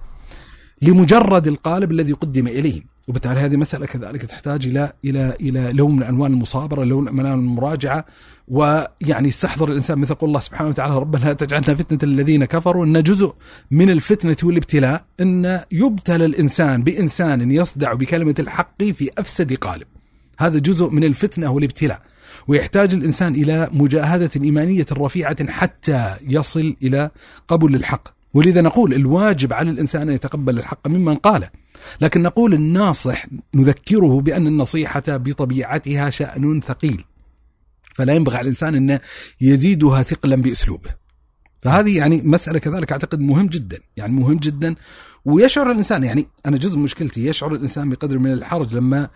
لمجرد القالب الذي قدم إليهم وبالتالي هذه مسألة كذلك تحتاج إلى إلى إلى لون من ألوان المصابرة لون من ألوان المراجعة ويعني يستحضر الإنسان مثل قول الله سبحانه وتعالى ربنا لا تجعلنا فتنة الذين كفروا أن جزء من الفتنة والابتلاء أن يبتلى الإنسان بإنسان يصدع بكلمة الحق في أفسد قالب. هذا جزء من الفتنة والابتلاء. ويحتاج الإنسان إلى مجاهدة إيمانية رفيعة حتى يصل إلى قبول الحق. ولذا نقول الواجب على الإنسان أن يتقبل الحق ممن قاله. لكن نقول الناصح نذكره بأن النصيحة بطبيعتها شأن ثقيل. فلا ينبغي على الإنسان أن يزيدها ثقلا بأسلوبه. فهذه يعني مسألة كذلك أعتقد مهم جدا. يعني مهم جدا ويشعر الإنسان. يعني أنا جزء مشكلتي يشعر الإنسان بقدر من الحرج لما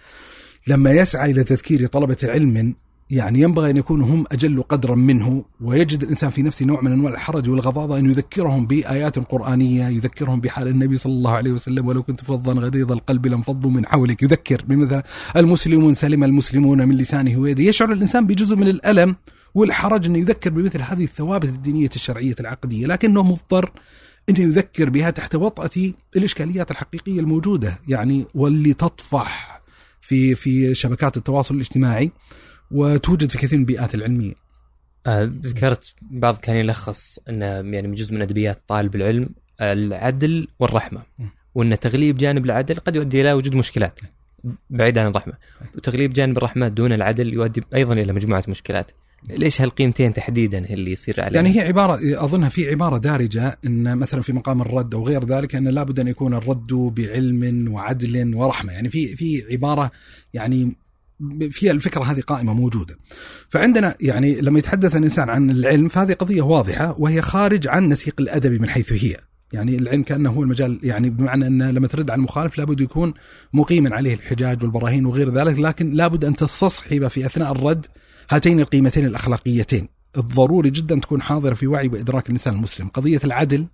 لما يسعى إلى تذكير طلبة علم يعني ينبغي أن يكونوا هم أجل قدرا منه ويجد الإنسان في نفسه نوع من أنواع الحرج والغضاضة أن يذكرهم بآيات قرآنية يذكرهم بحال النبي صلى الله عليه وسلم ولو كنت فظا غليظ القلب لانفضوا من حولك. يذكر بمثلا المسلمون سلم المسلمون من لسانه ويده. يشعر الإنسان بجزء من الألم والحرج انه يذكر بمثل هذه الثوابت الدينية الشرعية العقدية لكنه مضطر انه يذكر بها تحت وطأة الإشكاليات الحقيقية الموجودة يعني واللي تطفح في في شبكات التواصل الاجتماعي. وتوجد في كثير من البيئات العلمية. آه، ذكرت بعض كان يلخص انه يعني من جزء من أدبيات طالب العلم العدل والرحمة. وإن تغليب جانب العدل قد يؤدي إلى وجود مشكلات بعيد عن الرحمة. وتغليب جانب الرحمة دون العدل يؤدي أيضا إلى مجموعة مشكلات. ليش هالقيمتين تحديدا اللي يصير عليها؟ يعني هي عبارة أظنها في عبارة دارجة إن مثلا في مقام الرد أو غير ذلك إن لابد أن يكون الرد بعلم وعدل ورحمة، يعني في في عبارة يعني فيها الفكرة هذه قائمة موجودة. فعندنا يعني لما يتحدث الإنسان عن العلم فهذه قضية واضحة وهي خارج عن نسيق الادبي من حيث هي. يعني العلم كأنه هو المجال يعني بمعنى أن لما ترد على المخالف لابد يكون مقيما عليه الحجاج والبراهين وغير ذلك لكن لابد أن تستصحب في أثناء الرد هاتين القيمتين الأخلاقيتين الضروري جدا تكون حاضرة في وعي وإدراك الإنسان المسلم قضية العدل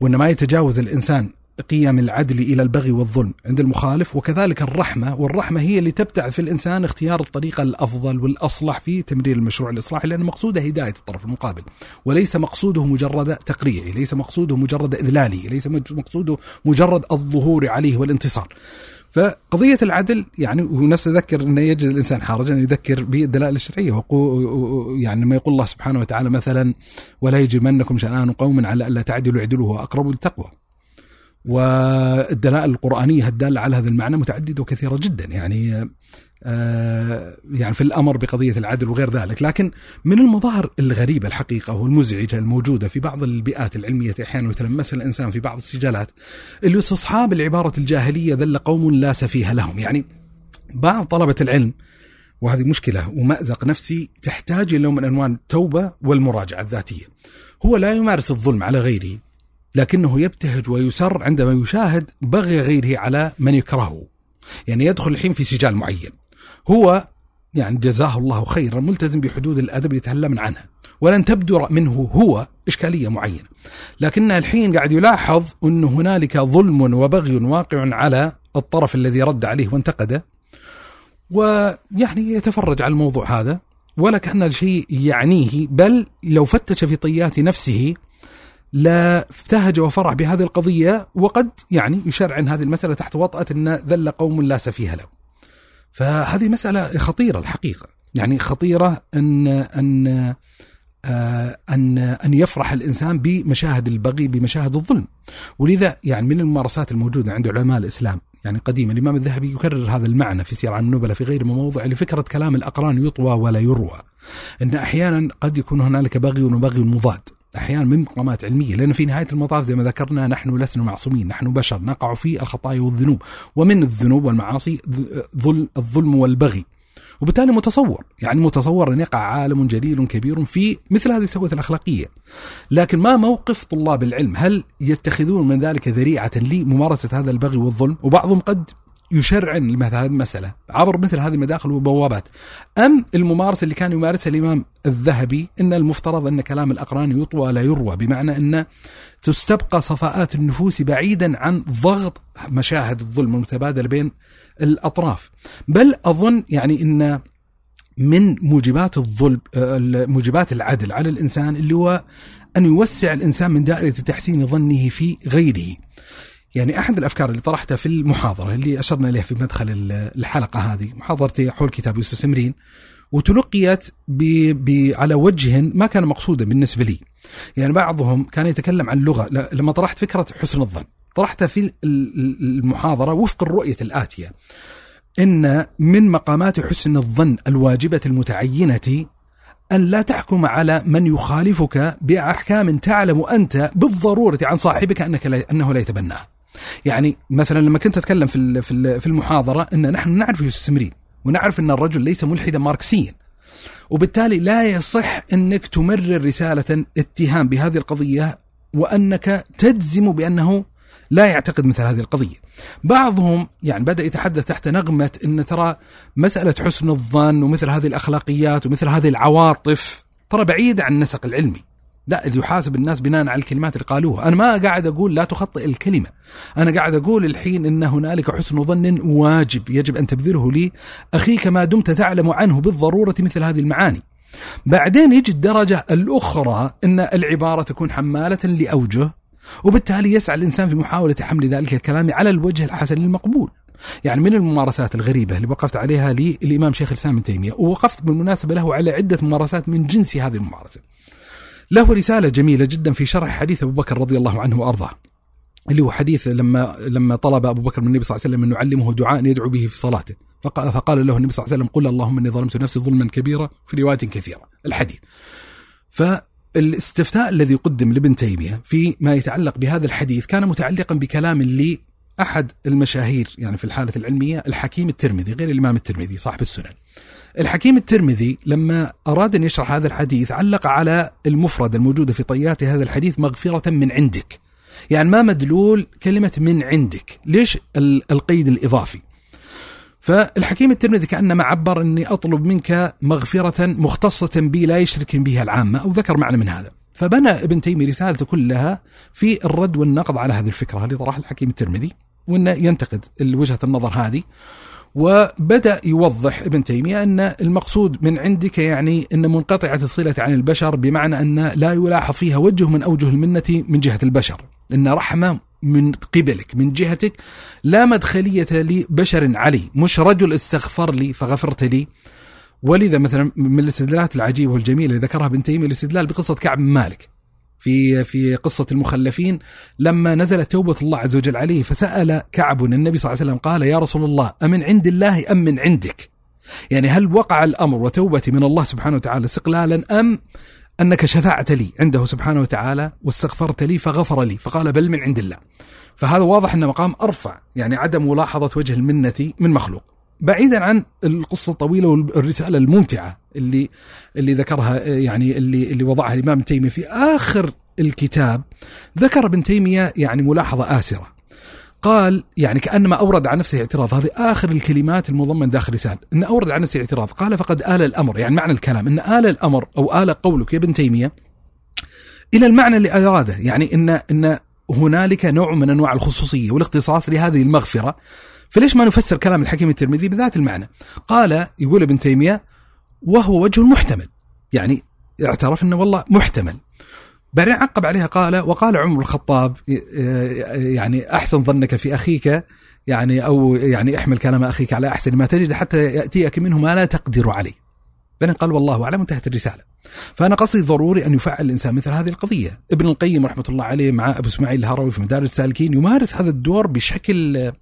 وان ما يتجاوز الإنسان قيم العدل إلى البغي والظلم عند المخالف وكذلك الرحمة والرحمة هي اللي تبتعث في الإنسان اختيار الطريقة الأفضل والأصلح في تمرير المشروع الإصلاحي لأن مقصوده هداية الطرف المقابل وليس مقصوده مجرد تقريعي، ليس مقصوده مجرد إذلالي، ليس مقصوده مجرد الظهور عليه والانتصار. فقضية العدل يعني ونفسه ذكر أنه يجد الإنسان حرجا يذكر بالدلائل الشرعية يعني لما يقول الله سبحانه وتعالى مثلا ولا يجرمنكم شنآن قوم على ألا تعدلوا اعدلوا هو أقرب للتقوى والدلائل القرآنية الدالة على هذا المعنى متعددة وكثيرة جدا. يعني آه يعني في الأمر بقضية العدل وغير ذلك، لكن من المظاهر الغريبة الحقيقة والمزعجة الموجودة في بعض البيئات العلمية أحيانا يتلمسها الإنسان في بعض السجالات اللي استصحاب العبارة الجاهلية ذل قوم لا سفيه لهم، يعني بعض طلبة العلم وهذه مشكلة ومأزق نفسي تحتاج نوع من انواع التوبة والمراجعة الذاتية. هو لا يمارس الظلم على غيره لكنه يبتهج ويسر عندما يشاهد بغي غيره على من يكرهه. يعني يدخل الحين في سجال معين. هو يعني جزاه الله خيرا ملتزم بحدود الأدب اللي يتكلم عنها. ولن تبدو منه هو إشكالية معينة. لكن الحين قاعد يلاحظ انه هنالك ظلم وبغي واقع على الطرف الذي رد عليه وانتقده. ويعني يتفرج على الموضوع هذا ولا كأن الشيء يعنيه بل لو فتش في طيات نفسه لا ابتهج وفرح بهذه القضية وقد يعني يشرعن هذه المسألة تحت وطأة أن ذل قوم لا سفيه له. فهذه مسألة خطيرة الحقيقة. يعني خطيرة أن أن آه، أن أن يفرح الإنسان بمشاهد البغي بمشاهد الظلم. ولذا يعني من الممارسات الموجودة عند علماء الإسلام يعني قديما الإمام الذهبي يكرر هذا المعنى في سير عن النبلة في غير موضع لفكرة كلام الأقران يطوى ولا يروى. أن أحيانا قد يكون هنالك بغي وبغي مضاد. أحيانا من مقامات علمية لأن في نهاية المطاف زي ما ذكرنا نحن لسنا معصومين نحن بشر نقع في الخطايا والذنوب ومن الذنوب والمعاصي الظلم والبغي. وبالتالي متصور يعني متصور أن يقع عالم جليل كبير في مثل هذه السوءة الأخلاقية. لكن ما موقف طلاب العلم؟ هل يتخذون من ذلك ذريعة لممارسة هذا البغي والظلم؟ وبعضهم قد يشرعن هذه المسألة عبر مثل هذه المداخل والبوابات. أم الممارسة اللي كان يمارسها الإمام الذهبي أن المفترض أن كلام الأقران يطوى لا يروى بمعنى أن تستبقى صفاءات النفوس بعيدا عن ضغط مشاهد الظلم المتبادل بين الأطراف. بل أظن يعني أن من موجبات الظلم موجبات العدل على الإنسان اللي هو أن يوسع الإنسان من دائرة تحسين ظنه في غيره. يعني أحد الأفكار اللي طرحتها في المحاضرة اللي أشرنا إليها في مدخل الحلقة هذه محاضرتي حول كتاب يوسف سمرين وتلقيت ب ب على وجه ما كان مقصودا بالنسبة لي. يعني بعضهم كان يتكلم عن اللغة لما طرحت فكرة حسن الظن طرحتها في المحاضرة وفق الرؤية الآتية. إن من مقامات حسن الظن الواجبة المتعينة أن لا تحكم على من يخالفك بأحكام تعلم أنت بالضرورة عن صاحبك أنك لا أنه لا يتبناها يعني مثلا لما كنت أتكلم في في المحاضرة إن نحن نعرف يوسف سمرين ونعرف إن الرجل ليس ملحدا ماركسيا وبالتالي لا يصح إنك تمرر رسالة اتهام بهذه القضية وأنك تجزم بأنه لا يعتقد مثل هذه القضية. بعضهم يعني بدأ يتحدث تحت نغمة إن ترى مسألة حسن الظن ومثل هذه الأخلاقيات ومثل هذه العواطف ترى بعيدة عن النسق العلمي. لا يحاسب الناس بناء على الكلمات اللي قالوها. أنا ما قاعد أقول لا تخطئ الكلمة. أنا قاعد أقول الحين إن هنالك حسن ظن واجب يجب أن تبذله لي. أخيك ما دمت تعلم عنه بالضرورة مثل هذه المعاني. بعدين يجي الدرجة الأخرى أن العبارة تكون حمالة لأوجه وبالتالي يسعى الإنسان في محاولة حمل ذلك الكلام على الوجه الحسن المقبول. يعني من الممارسات الغريبة اللي وقفت عليها للإمام شيخ الإسلام ابن تيمية ووقفت بالمناسبة له على عدة ممارسات من جنس هذه الممارسة. له رسالة جميلة جدا في شرح حديث أبو بكر رضي الله عنه وأرضاه اللي هو حديث لما لما طلب أبو بكر من النبي صلى الله عليه وسلم أن يعلمه دعاء يدعو به في صلاته فقال له النبي صلى الله عليه وسلم قل اللهم إني ظلمت نفسي ظلما كبيرا في روايات كثيرة الحديث. فالاستفتاء الذي قدم لابن تيمية في ما يتعلق بهذا الحديث كان متعلقا بكلام لي أحد المشاهير يعني في الحالة العلمية الحكيم الترمذي غير الإمام الترمذي صاحب السنن. الحكيم الترمذي لما أراد أن يشرح هذا الحديث علق على المفرد الموجودة في طيات هذا الحديث مغفرة من عندك. يعني ما مدلول كلمة من عندك، ليش القيد الإضافي؟ فالحكيم الترمذي كأنما عبر أني أطلب منك مغفرة مختصة بي لا يشرك بها العامة أو ذكر معنى من هذا. فبنى ابن تيمية رسالته كلها في الرد والنقد على هذه الفكرة اللي طرحها الحكيم الترمذي وإنه ينتقد وجهة النظر هذه. وبدأ يوضح ابن تيمية أن المقصود من عندك يعني أن منقطعة الصلة عن البشر بمعنى أن لا يلاحظ فيها وجه من أوجه المنة من جهة البشر. أن رحمة من قبلك من جهتك لا مدخلية لبشر علي. مش رجل استغفر لي فغفرت لي. ولذا مثلا من الاستدلالات العجيبة والجميلة اللي ذكرها ابن تيمية الاستدلال بقصة كعب مالك. في في قصة المخلفين لما نزلت توبة الله عز وجل عليه فسأل كعب النبي صلى الله عليه وسلم قال يا رسول الله أمن عند الله أم من عندك؟ يعني هل وقع الأمر وتوبتي من الله سبحانه وتعالى استقلالا أم أنك شفعت لي عنده سبحانه وتعالى واستغفرت لي فغفر لي فقال بل من عند الله. فهذا واضح انه مقام أرفع يعني عدم ملاحظة وجه المنة من مخلوق. بعيدا عن القصة الطويلة والرسالة الممتعة اللي اللي ذكرها يعني اللي اللي وضعها الإمام ابن تيمية في آخر الكتاب. ذكر ابن تيمية يعني ملاحظة آسرة. قال يعني كأنما أورد على نفسه اعتراض. هذه آخر الكلمات المضمن داخل رسالة. إن أورد على نفسه اعتراض. قال فقد آل الأمر. يعني معنى الكلام. إن آل الأمر أو آل قولك يا ابن تيمية إلى المعنى اللي أراده. يعني ان إن هنالك نوع من أنواع الخصوصية والاختصاص لهذه المغفرة. فليش ما نفسر كلام الحكيم الترمذي بذات المعنى قال يقول ابن تيمية وهو وجه محتمل يعني اعترف إنه والله محتمل بعدين عقب عليها قال وقال عمر الخطاب يعني أحسن ظنك في أخيك يعني أو يعني احمل كلام أخيك على أحسن ما تجد حتى يأتيك منه ما لا تقدر عليه. بعدين قال والله أعلم انتهت الرسالة. فأنا قصدي ضروري أن يفعل الإنسان مثل هذه القضية. ابن القيم رحمة الله عليه مع أبو إسماعيل الهروي في مدارج السالكين يمارس هذا الدور بشكل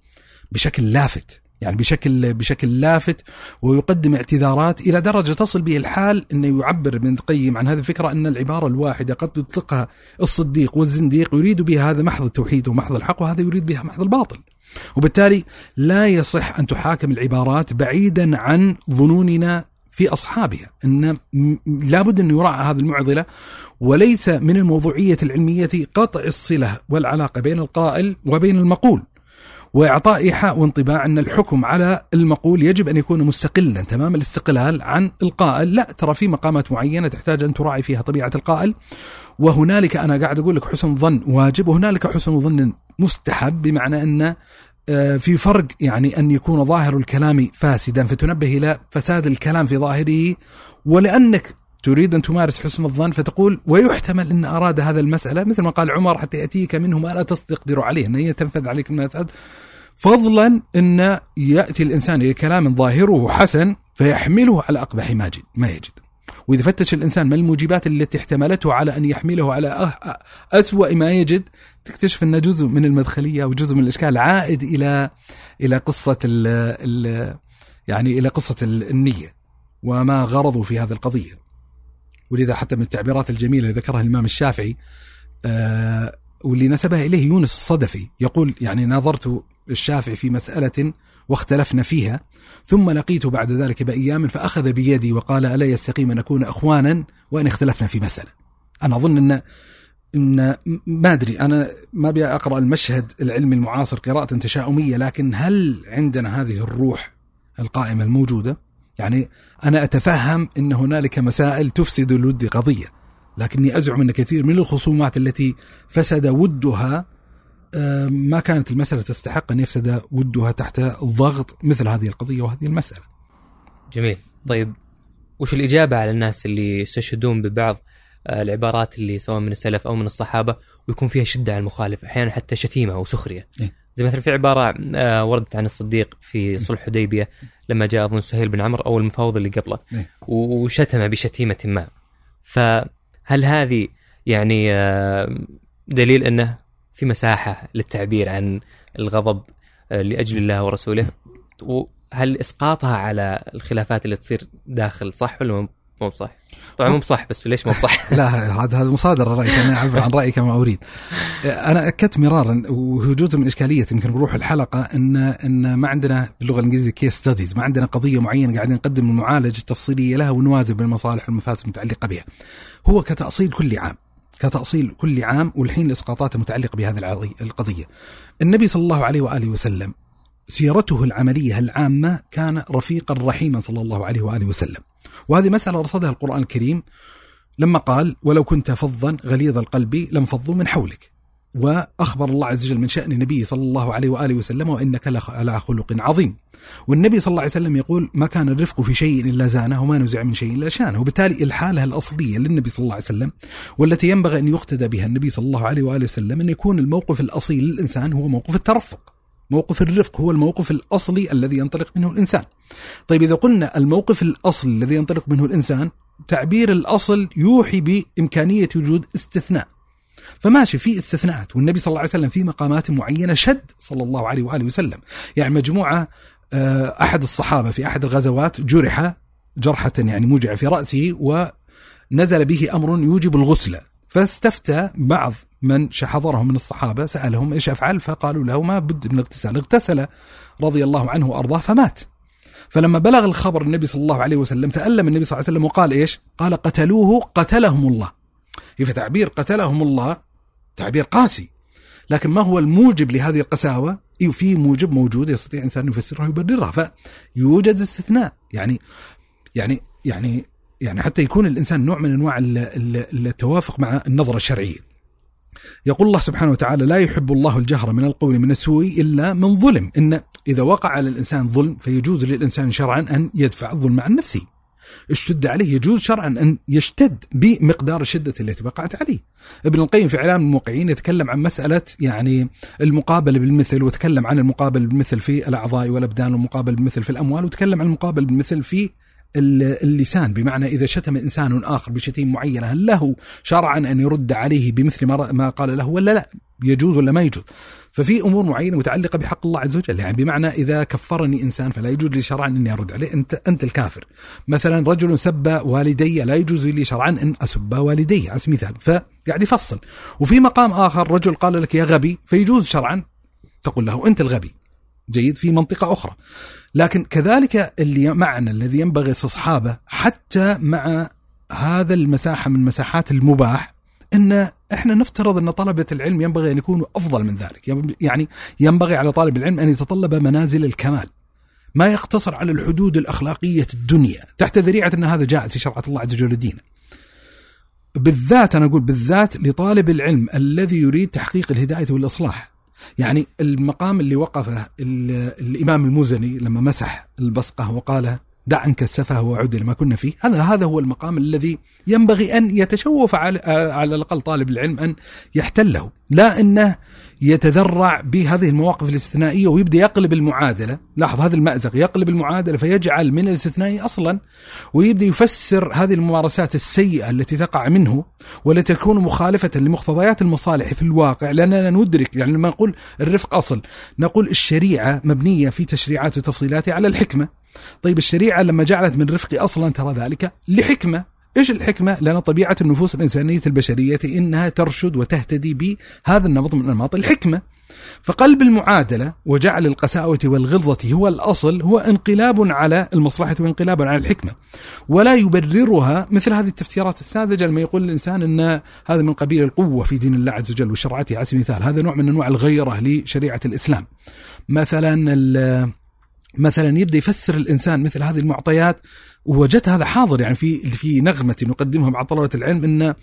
بشكل لافت يعني بشكل بشكل لافت ويقدم اعتذارات إلى درجة تصل به الحال إنه يعبر ابن القيم عن هذه الفكرة أن العبارة الواحدة قد يطلقها الصديق والزنديق يريد بها هذا محض التوحيد ومحض الحق وهذا يريد بها محض الباطل. وبالتالي لا يصح أن تحاكم العبارات بعيدا عن ظنوننا في أصحابها إن لابد أن يراعى هذه المعضلة وليس من الموضوعية العلمية قطع الصلة والعلاقة بين القائل وبين المقول وإعطاء إيحاء وانطباع أن الحكم على المقول يجب أن يكون مستقلا تمام الاستقلال عن القائل، لا ترى في مقامات معينة تحتاج أن تراعي فيها طبيعة القائل. وهنالك أنا قاعد أقول لك حسن ظن واجب وهنالك حسن ظن مستحب بمعنى أن آه، في فرق يعني أن يكون ظاهر الكلام فاسدا فتنبه إلى فساد الكلام في ظاهره. ولأنك تريد أن تمارس حسن الظن فتقول ويحتمل أن أراد هذا المسألة مثل ما قال عمر حتى يأتيك منه ما لا تقدر عليه إن هي تنفذ عليك المسألة فضلا أن يأتي الإنسان إلى كلام ظاهره حسن فيحمله على أقبح ما يجد ما يجد. وإذا فتش الإنسان ما الموجبات التي احتملته على أن يحمله على أسوأ ما يجد تكتشف أن جزء من المدخلية وجزء من الإشكال عائد إلى إلى قصة ال ال يعني إلى قصة النية وما غرضوا في هذه القضية. ولذا حتى من التعبيرات الجميلة اللي ذكرها الإمام الشافعي آه واللي نسبها إليه يونس الصدفي يقول يعني ناظرت الشافعي في مسألة واختلفنا فيها ثم لقيته بعد ذلك بإيام فأخذ بيدي وقال ألا يستقيم أن نكون إخوانا وإن اختلفنا في مسألة. أنا أظن ان إن ما أدري أنا ما أبي أقرأ المشهد العلمي المعاصر قراءة تشاؤميه لكن هل عندنا هذه الروح القائمة الموجودة؟ يعني أنا أتفهم أن هنالك مسائل تفسد الود قضية لكني أزعم أن كثير من الخصومات التي فسد ودها ما كانت المسألة تستحق أن يفسد ودها تحت ضغط مثل هذه القضية وهذه المسألة. جميل. طيب وش الإجابة على الناس اللي يستشهدون ببعض آه، العبارات اللي سواء من السلف أو من الصحابة ويكون فيها شدة على المخالف أحيانا حتى شتيمة أو سخرية؟ إيه. زي مثلا في عبارة آه، وردت عن الصديق في صلح حديبية لما جاء اظن سهيل بن عمرو أو المفاوض اللي قبله. إيه. وشتم بشتيمة ما. فهل هذه يعني آه، دليل أنه في مساحة للتعبير عن الغضب آه، لأجل الله ورسوله؟ وهل إسقاطها على الخلافات اللي تصير داخل صح ولا مو بصح؟ طبعا مو بصح بس ليش مو بصح؟ لا هذا هذا مصادرة الرأي أنا أعبر عن رأيي كما أريد. أنا أكدت مرارا وهو جزء من اشكاليه يمكن بروح الحلقة ان إن ما عندنا باللغة الإنجليزية case studies، ما عندنا قضية معينة قاعدين نقدم المعالجه التفصيلية لها ونوازن بين المصالح والمفاسد المتعلقة بها. هو كتأصيل كل عام كتأصيل كل عام والحين الإسقاطات المتعلقة بهذه القضية النبي صلى الله عليه وآله وسلم سيرته العملية العامة كان رفيقا رحيما صلى الله عليه وآله وسلم وهذه مسألة رصدها القرآن الكريم لما قال ولو كنت فظا غليظ القلب لانفضوا من حولك وأخبر الله عز وجل من شأن النبي صلى الله عليه وآله وسلم وإنك لعلى خلق عظيم. والنبي صلى الله عليه وسلم يقول ما كان الرفق في شيء إلا زانه وما نزع من شيء إلا شانه، وبالتالي الحالة الأصلية للنبي صلى الله عليه وسلم والتي ينبغي أن يقتدى بها النبي صلى الله عليه وآله وسلم أن يكون الموقف الأصيل للإنسان هو موقف الترفق. موقف الرفق هو الموقف الأصلي الذي ينطلق منه الإنسان. طيب إذا قلنا الموقف الاصلي الذي ينطلق منه الإنسان تعبير الأصل يوحي بإمكانية وجود استثناء. فماشي في استثناءات والنبي صلى الله عليه وسلم في مقامات معينة شد صلى الله عليه وآله وسلم يعني مجموعة آه، أحد الصحابة في أحد الغزوات جرح جرحة يعني موجعة في رأسه ونزل به أمر يوجب الغسل فاستفتى بعض من حضرهم من الصحابة سألهم إيش أفعل؟ فقالوا له ما بد من الاغتسال اغتسل رضي الله عنه وأرضاه فمات. فلما بلغ الخبر النبي صلى الله عليه وسلم تألم النبي صلى الله عليه وسلم وقال إيش؟ قال قتلوه قتلهم الله. فتعبير قتلهم الله تعبير قاسي. لكن ما هو الموجب لهذه القساوة؟ في موجب موجود يستطيع الإنسان يفسرها ويبررها. فيوجد استثناء. يعني يعني يعني يعني حتى يكون الإنسان نوع من أنواع التوافق مع النظرة الشرعية. يقول الله سبحانه وتعالى لا يحب الله الجهر من القول من السوء إلا من ظلم. إن إذا وقع على الإنسان ظلم فيجوز للإنسان شرعا أن يدفع الظلم عن نفسه. اشتد عليه يجوز شرعا أن يشتد بمقدار الشدة التي وقعت عليه. ابن القيم في إعلام الموقعين يتكلم عن مسألة يعني المقابلة بالمثل وتكلم عن المقابل بالمثل في الأعضاء والأبدان والمقابل بالمثل في الأموال وتكلم عن المقابل بالمثل في اللسان. بمعنى إذا شتم إنسان آخر بشتيم معينة هل له شرعا أن يرد عليه بمثل ما قال له ولا لا؟ يجوز ولا ما يجوز؟ ففي أمور معينة متعلقة بحق الله عز وجل. يعني بمعنى إذا كفرني إنسان فلا يجوز لي شرعا أني أرد عليه. أنت أنت الكافر. مثلا رجل سب والدي لا يجوز لي شرعا أن أسب والدي على سبيل المثال. فقاعد يفصل. وفي مقام آخر رجل قال لك يا غبي فيجوز شرعا؟ تقول له أنت الغبي. جيد في منطقة أخرى لكن كذلك اللي معنى الذي ينبغي استصحابه حتى مع هذا المساحة من مساحات المباح إن إحنا نفترض إن طلبة العلم ينبغي أن يكونوا أفضل من ذلك، يعني ينبغي على طالب العلم أن يتطلب منازل الكمال. ما يقتصر على الحدود الأخلاقية الدنيا تحت ذريعة إن هذا جائز في شرعة الله عز وجل دينه. بالذات أنا أقول بالذات لطالب العلم الذي يريد تحقيق الهداية والإصلاح. يعني المقام اللي وقفه الإمام المزني لما مسح البصقة وقال دع عنك السفه وعد لما كنا فيه هذا هذا هو المقام الذي ينبغي أن يتشوف على, على الأقل طالب العلم أن يحتله. لا أنه يتذرع بهذه المواقف الاستثنائية ويبدأ يقلب المعادلة. لاحظ هذا المأزق يقلب المعادلة فيجعل من الاستثنائي أصلا ويبدأ يفسر هذه الممارسات السيئة التي تقع منه والتي تكون مخالفة لمقتضيات المصالح في الواقع. لأننا ندرك يعني لما نقول الرفق أصل نقول الشريعة مبنية في تشريعات وتفصيلاتها على الحكمة. طيب الشريعة لما جعلت من رفق أصلا ترى ذلك لحكمة. إيش الحكمة؟ لأن طبيعة النفوس الإنسانية البشرية إنها ترشد وتهتدي بهذا النمط من انماط الحكمة. فقلب المعادلة وجعل القساوة والغلظة هو الأصل هو انقلاب على المصلحة وانقلاب على الحكمة. ولا يبررها مثل هذه التفسيرات الساذجة لما يقول الإنسان إن هذا من قبيل القوة في دين الله عز وجل وشرعته على سبيل المثال، هذا نوع من أنواع الغيرة لشريعة الإسلام. مثلا مثلا يبدأ يفسر الإنسان مثل هذه المعطيات ووجدت هذا حاضر يعني في في نغمة نقدمها مع طلبة العلم إن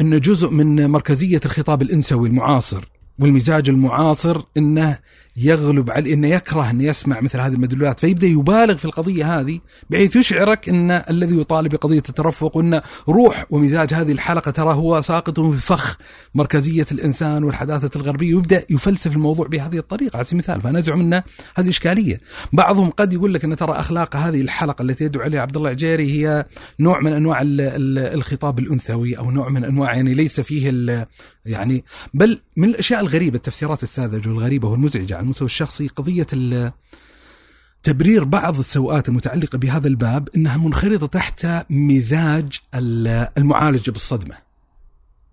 إن جزء من مركزية الخطاب الإنسوي المعاصر والمزاج المعاصر إنه يغلب على إنه يكره إنه يسمع مثل هذه المدلولات فيبدأ يبالغ في القضية هذه بحيث يشعرك إن الذي يطالب بقضية الترفق وان روح ومزاج هذه الحلقة ترى هو ساقط في فخ مركزية الإنسان والحداثة الغربية ويبدأ يفلسف الموضوع بهذه الطريقة. على سبيل المثال فأنا أزعم ان هذه إشكالية. بعضهم قد يقول لك إن ترى أخلاق هذه الحلقة التي يدعو عليها عبد الله العجيري هي نوع من أنواع الخطاب الأنثوي أو نوع من أنواع يعني ليس فيه يعني بل من الأشياء الغريبة التفسيرات الساذجة والغريبة والمزعجة على المستوى الشخصي قضية تبرير بعض السوءات المتعلقة بهذا الباب إنها منخرطة تحت مزاج المعالجة بالصدمة.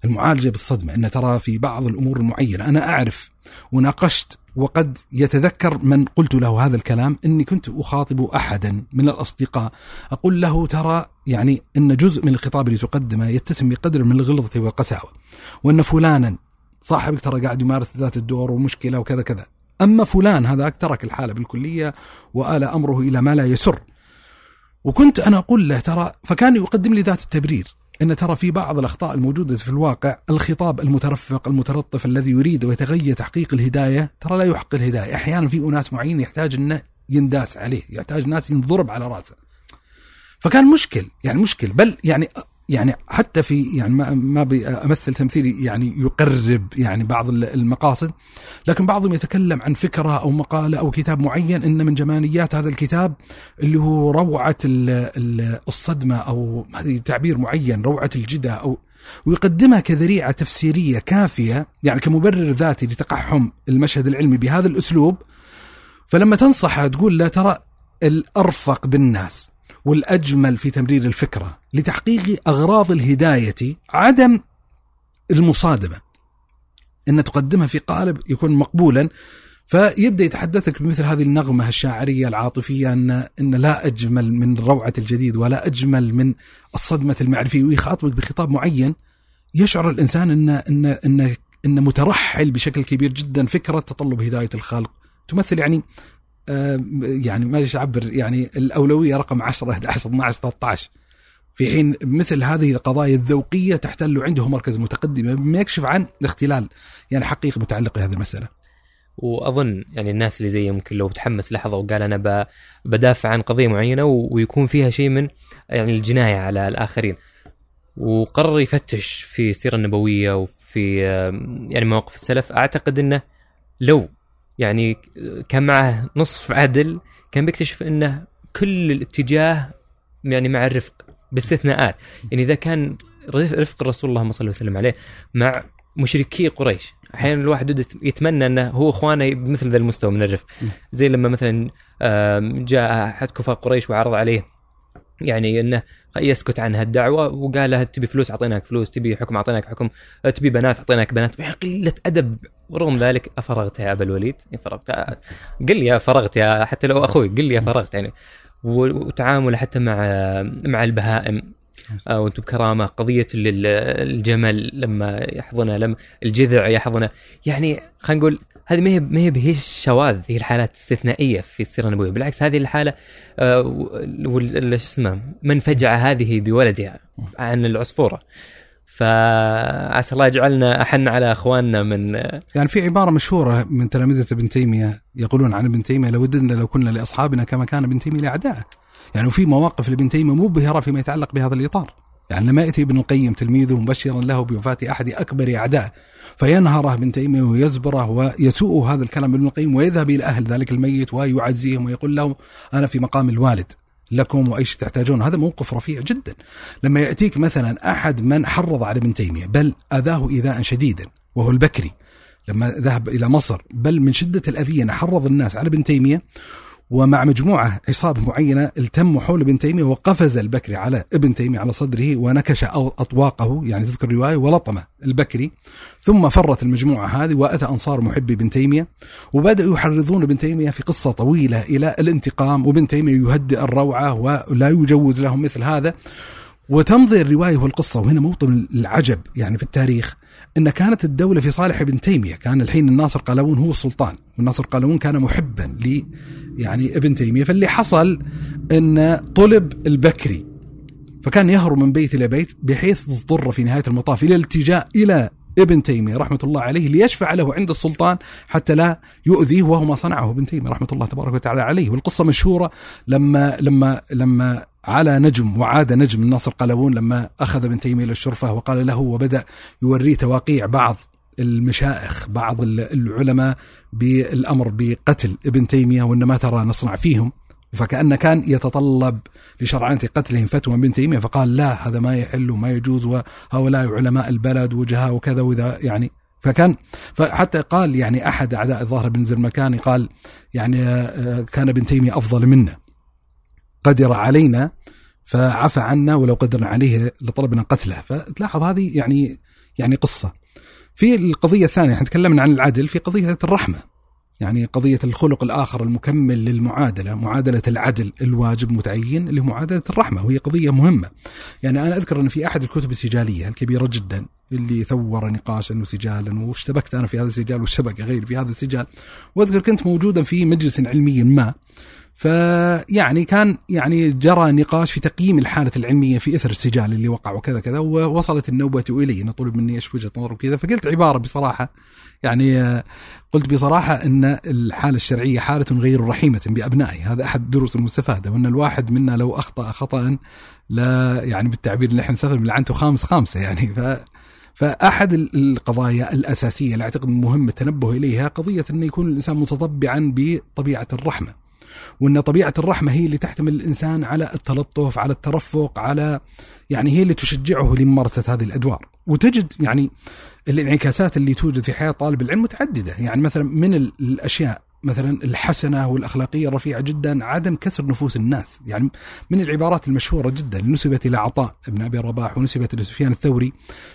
المعالجة بالصدمة إن ترى في بعض الأمور المعينة. أنا أعرف وناقشت وقد يتذكر من قلت له هذا الكلام إني كنت أخاطب أحدا من الأصدقاء. أقول له ترى يعني إن جزء من الخطاب اللي تقدمه يتسم بقدر من الغلظة والقساوة وإن فلانا صاحبك ترى قاعد يمارس ذات الدور ومشكلة وكذا كذا. أما فلان هذا ترك الحالة بالكلية وآل أمره إلى ما لا يسر وكنت أنا أقول له ترى فكان يقدم لي ذات التبرير إن ترى في بعض الأخطاء الموجودة في الواقع الخطاب المترفق المتلطف الذي يريد ويتغير تحقيق الهداية ترى لا يحقق الهداية، أحيانا في أناس معين يحتاج إنه ينداس عليه، يحتاج ناس ينضرب على رأسه. فكان مشكل يعني مشكل بل يعني يعني حتى في يعني ما ما امثل تمثيل يعني يقرب يعني بعض المقاصد لكن بعضهم يتكلم عن فكرة أو مقالة أو كتاب معين إن من جماليات هذا الكتاب اللي هو روعة الصدمة أو هذه تعبير معين روعة الجدة أو ويقدمها كذريعة تفسيرية كافية يعني كمبرر ذاتي لتقحم المشهد العلمي بهذا الأسلوب. فلما تنصحه تقول لا ترى الأرفق بالناس. والأجمل في تمرير الفكرة لتحقيق أغراض الهداية عدم المصادمة. إن تقدمها في قالب يكون مقبولا فيبدأ يتحدثك بمثل هذه النغمة الشاعرية العاطفية ان إن لا أجمل من روعة الجديد ولا أجمل من الصدمة المعرفية ويخاطبك بخطاب معين يشعر الإنسان ان ان ان إن مترحل بشكل كبير جدا فكرة تطلب هداية الخلق تمثل يعني يعني ما أعبر يعني الأولوية رقم 10 11 12 13 في حين مثل هذه القضايا الذوقية تحتل عنده مركز متقدم مما يكشف عن اختلال يعني حقيقي متعلق بهذه المسألة. وأظن يعني الناس اللي زي ممكن لو تحمس لحظة وقال أنا بدافع عن قضية معينة ويكون فيها شيء من يعني الجناية على الآخرين. وقرر يفتش في السيرة النبوية وفي يعني مواقف السلف. أعتقد إنه لو يعني كان معه نصف عدل كان بيكتشف إنه كل الاتجاه يعني مع الرفق باستثناءات. يعني إذا كان رفق الرسول اللهم صل وسلم عليه مع مشركي قريش. أحيانا الواحد يتمنى إنه هو إخوانه بمثل ذا المستوى من الرفق. زي لما مثلا جاء أحد كفار قريش وعرض عليه يعني إنه يسكت عن هالدعوه وقال له تبي فلوس أعطيناك فلوس تبي حكم أعطيناك حكم تبي بنات أعطيناك بنات. يعني قلة أدب. ورغم ذلك أفرغت يا أبا الوليد. فرغت. قل لي فرغت يا حتى لو أخوي قل لي فرغت يعني. وتعامله حتى مع مع البهائم. وأنتم بكرامه قضية الجمل لما يحضنه لما الجذع يحضنه يعني خلينا نقول هذه ما هي ما هي بهي الشواذ هي الحالات الاستثنائيه في السيرة النبوية. بالعكس هذه الحالة آه شو اسمه من فجع هذه بولدها عن العصفورة. فعسى الله يجعلنا أحن على أخواننا من يعني في عبارة مشهورة من تلامذه ابن تيمية يقولون عن ابن تيمية لوددنا لو كنا لأصحابنا كما كان ابن تيمية لاعدائه يعني وفي مواقف لابن تيمية مبهره فيما يتعلق بهذا الإطار. يعني لما يأتي ابن القيم تلميذه مبشرا له بوفاة أحد أكبر اعدائه فينهره ابن تيمية ويزبره ويسوء هذا الكلام ابن القيم ويذهب إلى أهل ذلك الميت ويعزيهم ويقول لهم أنا في مقام الوالد لكم واي شيء تحتاجون؟ هذا موقف رفيع جدا. لما يأتيك مثلا أحد من حرض على ابن تيمية بل أذاه ايذاء شديدا وهو البكري لما ذهب إلى مصر بل من شدة الأذية حرض الناس على ابن تيمية ومع مجموعة عصابة معينة التموا حول ابن تيمية وقفز البكري على ابن تيمية على صدره ونكش أطواقه يعني تذكر الرواية ولطم البكري. ثم فرت المجموعة هذه وأتى أنصار محبي ابن تيمية وبدأوا يحرضون ابن تيمية في قصة طويلة إلى الانتقام وابن تيمية يهدئ الروعة ولا يجوز لهم مثل هذا. وتمضي الرواية والقصة وهنا موطن العجب يعني في التاريخ إن كانت الدولة في صالح ابن تيمية، كان الحين الناصر قلاوون هو السلطان، والناصر قلاوون كان محبا يعني ابن تيمية، فاللي حصل إن طلب البكري فكان يهرب من بيت إلى بيت بحيث تضطر في نهاية المطاف إلى الالتجاء إلى ابن تيمية رحمة الله عليه ليشفع له عند السلطان حتى لا يؤذيه وهو ما صنعه ابن تيمية رحمة الله تبارك وتعالى عليه. والقصة مشهورة لما لما لما على نجم وعاد نجم الناصر قلبون لما أخذ ابن تيمية للشرفه وقال له وبدأ يوريه تواقيع بعض المشائخ بعض العلماء بالأمر بقتل ابن تيمية وان ما ترى نصنع فيهم. فكأنه كان يتطلب لشرعنة قتلهم فتوى ابن تيمية فقال لا هذا ما يحل وما يجوز وهؤلاء علماء البلد وجهاء وكذا وإذا يعني. فكان فحتى قال يعني أحد أعداء الظاهر بن زرمكاني قال يعني آه، كان ابن تيمية أفضل منا. قدر علينا فعفى عنا ولو قدرنا عليه لطلبنا قتله. فتلاحظ هذه يعني يعني قصة. في القضية الثانية إحنا تكلمنا عن العدل في قضية الرحمة. يعني قضية الخلق الآخر المكمل للمعادلة معادلة العدل الواجب متعين اللي معادلة الرحمة وهي قضية مهمة. يعني أنا أذكر أن في أحد الكتب السجالية الكبيرة جدا اللي ثور نقاشا وسجالا واشتبكت أنا في هذا السجال واشتبك غيري في هذا السجال وأذكر كنت موجودا في مجلس علمي ما. فيعني كان يعني جرى نقاش في تقييم الحالة العلمية في إثر السجال اللي وقع وكذا كذا ووصلت النوبة إلي أن طلب مني إيش وجهة نظر وكذا. فقلت عبارة بصراحة يعني آه، قلت بصراحة أن الحالة الشرعية حالة غير رحيمة بأبنائه هذا أحد الدروس المستفادة وأن الواحد منا لو أخطأ خطأ لا يعني بالتعبير اللي إحنا نستخدم لعنته خامس خامسة يعني. ف فأحد القضايا الأساسية اللي أعتقد مهم التنبه إليها قضية أن يكون الإنسان متطبعا بطبيعة الرحمة. وإن طبيعة الرحمة هي اللي تحتمل الإنسان على التلطف على الترفق على يعني هي اللي تشجعه لممارسة هذه الأدوار. وتجد يعني الانعكاسات اللي توجد في حياة طالب العلم متعددة. يعني مثلا من الأشياء مثلا الحسنة والأخلاقية الرفيعة جدا عدم كسر نفوس الناس. يعني من العبارات المشهورة جدا نسبت إلى عطاء بن أبي رباح ونسبت إلى سفيان الثوري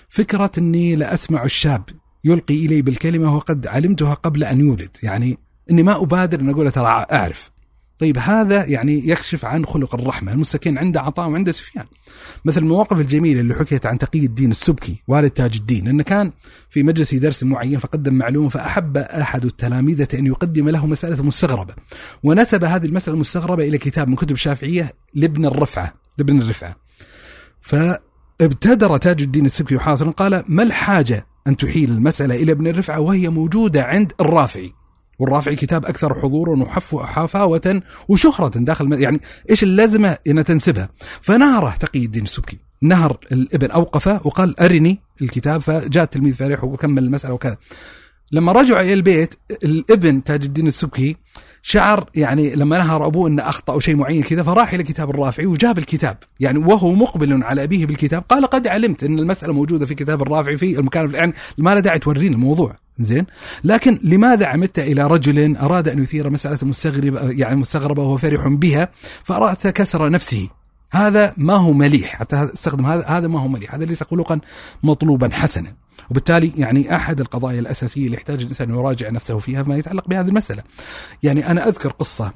فكرة إني لاسمع الشاب يلقي إلي بالكلمة وقد علمتها قبل أن يولد. يعني إني ما أبادر أن أقول ترى أعرف. طيب هذا يعني يكشف عن خلق الرحمة، المستكين عنده عطاء وعنده سفيان. مثل المواقف الجميلة اللي حكيت عن تقي الدين السبكي والد تاج الدين، إنه كان في مجلس درس معين فقدم معلومة فأحب أحد التلامذه أن يقدم له مسألة مستغربة. ونسب هذه المسألة المستغربة إلى كتاب من كتب الشافعيه لابن الرفعة، لابن الرفعة. فابتدر تاج الدين السبكي حاصرا قال ما الحاجة أن تحيل المسألة إلى ابن الرفعة وهي موجودة عند الرافعي. والرافعي كتاب أكثر حضورا وحفاوة وشهرة داخل يعني إيش اللازمة إن تنسبها؟ فنهره تقي الدين السبكي. نهر الإبن اوقفه وقال أرني الكتاب فجاء التلميذ فرح وكمل المسألة وكذا. لما رجعوا إلى البيت الإبن تاج الدين السبكي شعر يعني لما نهر أبوه إنه أخطأ أو شيء معين كذا فراح إلى كتاب الرافعي وجاب الكتاب. يعني وهو مقبل على أبيه بالكتاب قال قد علمت إن المسألة موجودة في كتاب الرافعي في المكان يعني ما له داعي توريني الموضوع. زين؟ لكن لماذا عمدت إلى رجل أراد أن يثير مسألة مستغربه يعني مستغربة وهو فرح بها فاراد كسر نفسه؟ هذا ما هو مليح. حتى استخدم هذا هذا ما هو مليح. هذا ليس خلقا مطلوبا حسنا. وبالتالي يعني أحد القضايا الأساسية اللي يحتاج الإنسان يراجع نفسه فيها ما يتعلق بهذه المسألة. يعني أنا أذكر قصة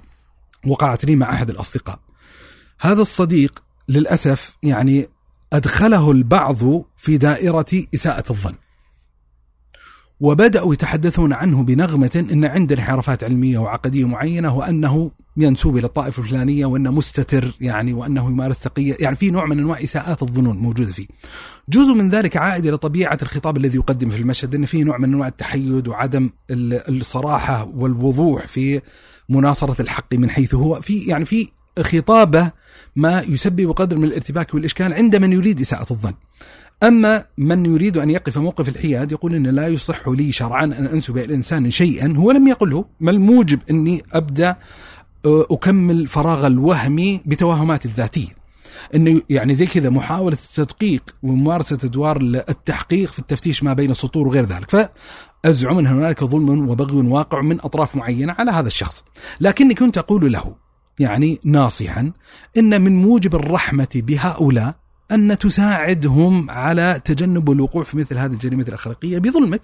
وقعت لي مع أحد الأصدقاء. هذا الصديق للأسف يعني أدخله البعض في دائرة إساءة الظن. وبدأوا يتحدثون عنه بنغمة أن عنده انحرافات علمية وعقدية معينة وأنه ينسوب إلى الطائفة الفلانية وأنه مستتر يعني وأنه يمارس تقية يعني في نوع من أنواع إساءات الظنون موجودة فيه. جزء من ذلك عائد إلى طبيعة الخطاب الذي يقدم في المشهد أن فيه نوع من أنواع التحيد وعدم الصراحة والوضوح في مناصرة الحق من حيث هو في يعني في خطابة ما يسبب قدر من الارتباك والإشكال عند من يريد إساءة الظن. أما من يريد أن يقف موقف الحياد يقول أن لا يصح لي شرعا أن أنسب إلى الإنسان شيئا هو لم يقله ما الموجب أني أبدأ آه، أكمل فراغ الوهم بتوهمات الذاتية. انه يعني زي كذا محاولة التدقيق وممارسة أدوار التحقيق في التفتيش ما بين السطور وغير ذلك. فأزعم أن هنالك ظلم وبغي واقع من أطراف معينة على هذا الشخص. لكني كنت أقول له يعني ناصحا إن من موجب الرحمة بهؤلاء أن تساعدهم على تجنب الوقوع في مثل هذه الجريمة الأخلاقية بظلمك.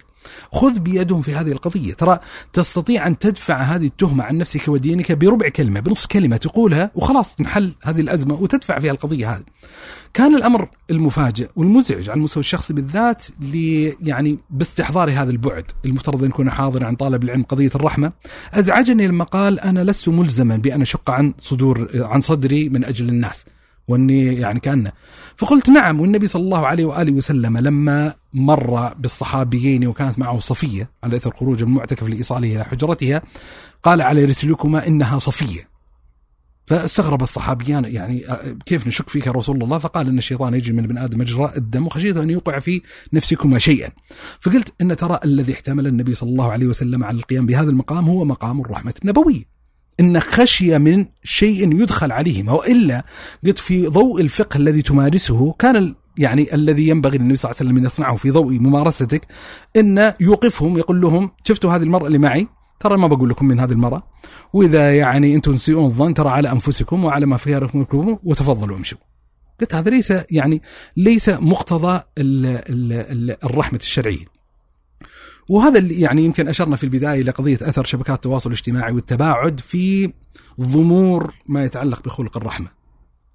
خذ بيدهم في هذه القضية. ترى تستطيع أن تدفع هذه التهمة عن نفسك ودينك بربع كلمة بنص كلمة تقولها وخلاص تنحل هذه الأزمة وتدفع فيها القضية هذه. كان الأمر المفاجئ والمزعج على المستوى الشخصي بالذات يعني باستحضار هذا البعد. المفترض أن يكون حاضر عن طالب العلم قضية الرحمة. أزعجني لما قال أنا لست ملزما بأن أشق عن صدور عن صدري من أجل الناس. واني يعني كأنه. فقلت نعم والنبي صلى الله عليه وآله وسلم لما مر بالصحابيين وكانت معه صفية على إثر خروج المعتكف لإيصاله إلى حجرتها قال على رسلكما إنها صفية. فاستغرب الصحابيان يعني آه، كيف نشك فيك يا رسول الله؟ فقال إن الشيطان يجري من ابن آدم مجرى الدم وخشيت أن يوقع في نفسكما شيئا. فقلت إن ترى الذي احتمل النبي صلى الله عليه وسلم على القيام بهذا المقام هو مقام الرحمة النبوية. إن خشيه من شيء يدخل عليهما وإلا قلت في ضوء الفقه الذي تمارسه كان يعني الذي ينبغي للنبي صلى الله عليه وسلم أن يصنعه في ضوء ممارستك إن يوقفهم يقول لهم شفتوا هذه المرأة اللي معي؟ ترى ما بقول لكم من هذه المرأة. وإذا يعني أنتم تسيئون الظن ترى على أنفسكم وعلى ما فيها ركبكم وتفضلوا امشوا. قلت هذا ليس يعني ليس مقتضى ال ال ال الرحمة الشرعية. وهذا اللي يعني يمكن أشرنا في البداية إلى قضية أثر شبكات التواصل الاجتماعي والتباعد في ضمور ما يتعلق بخلق الرحمة.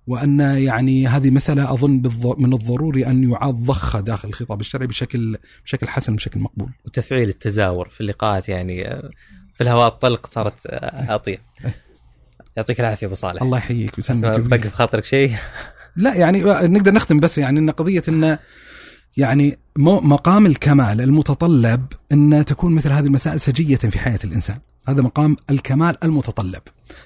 وأن يعني هذه مسألة أظن من الضروري أن يعاد ضخها داخل الخطاب الشرعي بشكل بشكل حسن بشكل مقبول. وتفعيل التزاور في اللقاءات يعني في الهواء الطلق صارت عطية. يعطيك العافية أبو صالح. الله يحييك ويسلمك. بقى في خاطرك شيء؟ لا يعني نقدر نختم بس يعني إن قضية إن يعني مقام الكمال المتطلب إن تكون مثل هذه المسائل سجية في حياة الإنسان. هذا مقام الكمال المتطلب.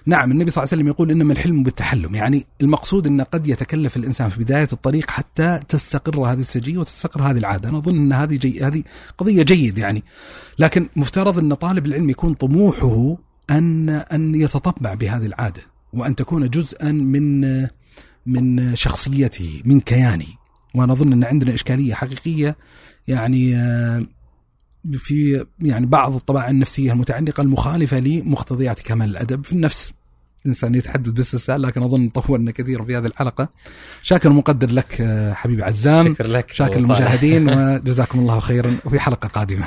نعم النبي صلى الله عليه وسلم يقول إنما الحلم بالتحلم. يعني المقصود إن قد يتكلف الإنسان في بداية الطريق حتى تستقر هذه السجية وتستقر هذه العادة. أنا أظن إن هذه جي هذه قضية جيد يعني. لكن مفترض إن طالب العلم يكون طموحه ان أن يتطبع بهذه العادة وأن تكون جزءا من من شخصيته من كيانه. وأنا أظن إن عندنا إشكالية حقيقية. يعني آه، في يعني بعض الطباع النفسية المتعلقة المخالفة لمقتضيات كمال الأدب في النفس. الإنسان يتحدث باستسهال لكن أظن طولنا كثيرا في هذه الحلقة. شاكر مقدر لك آه، حبيبي عزام. شكر لك شاكر المشاهدين وجزاكم الله خيرا وفي حلقة قادمة.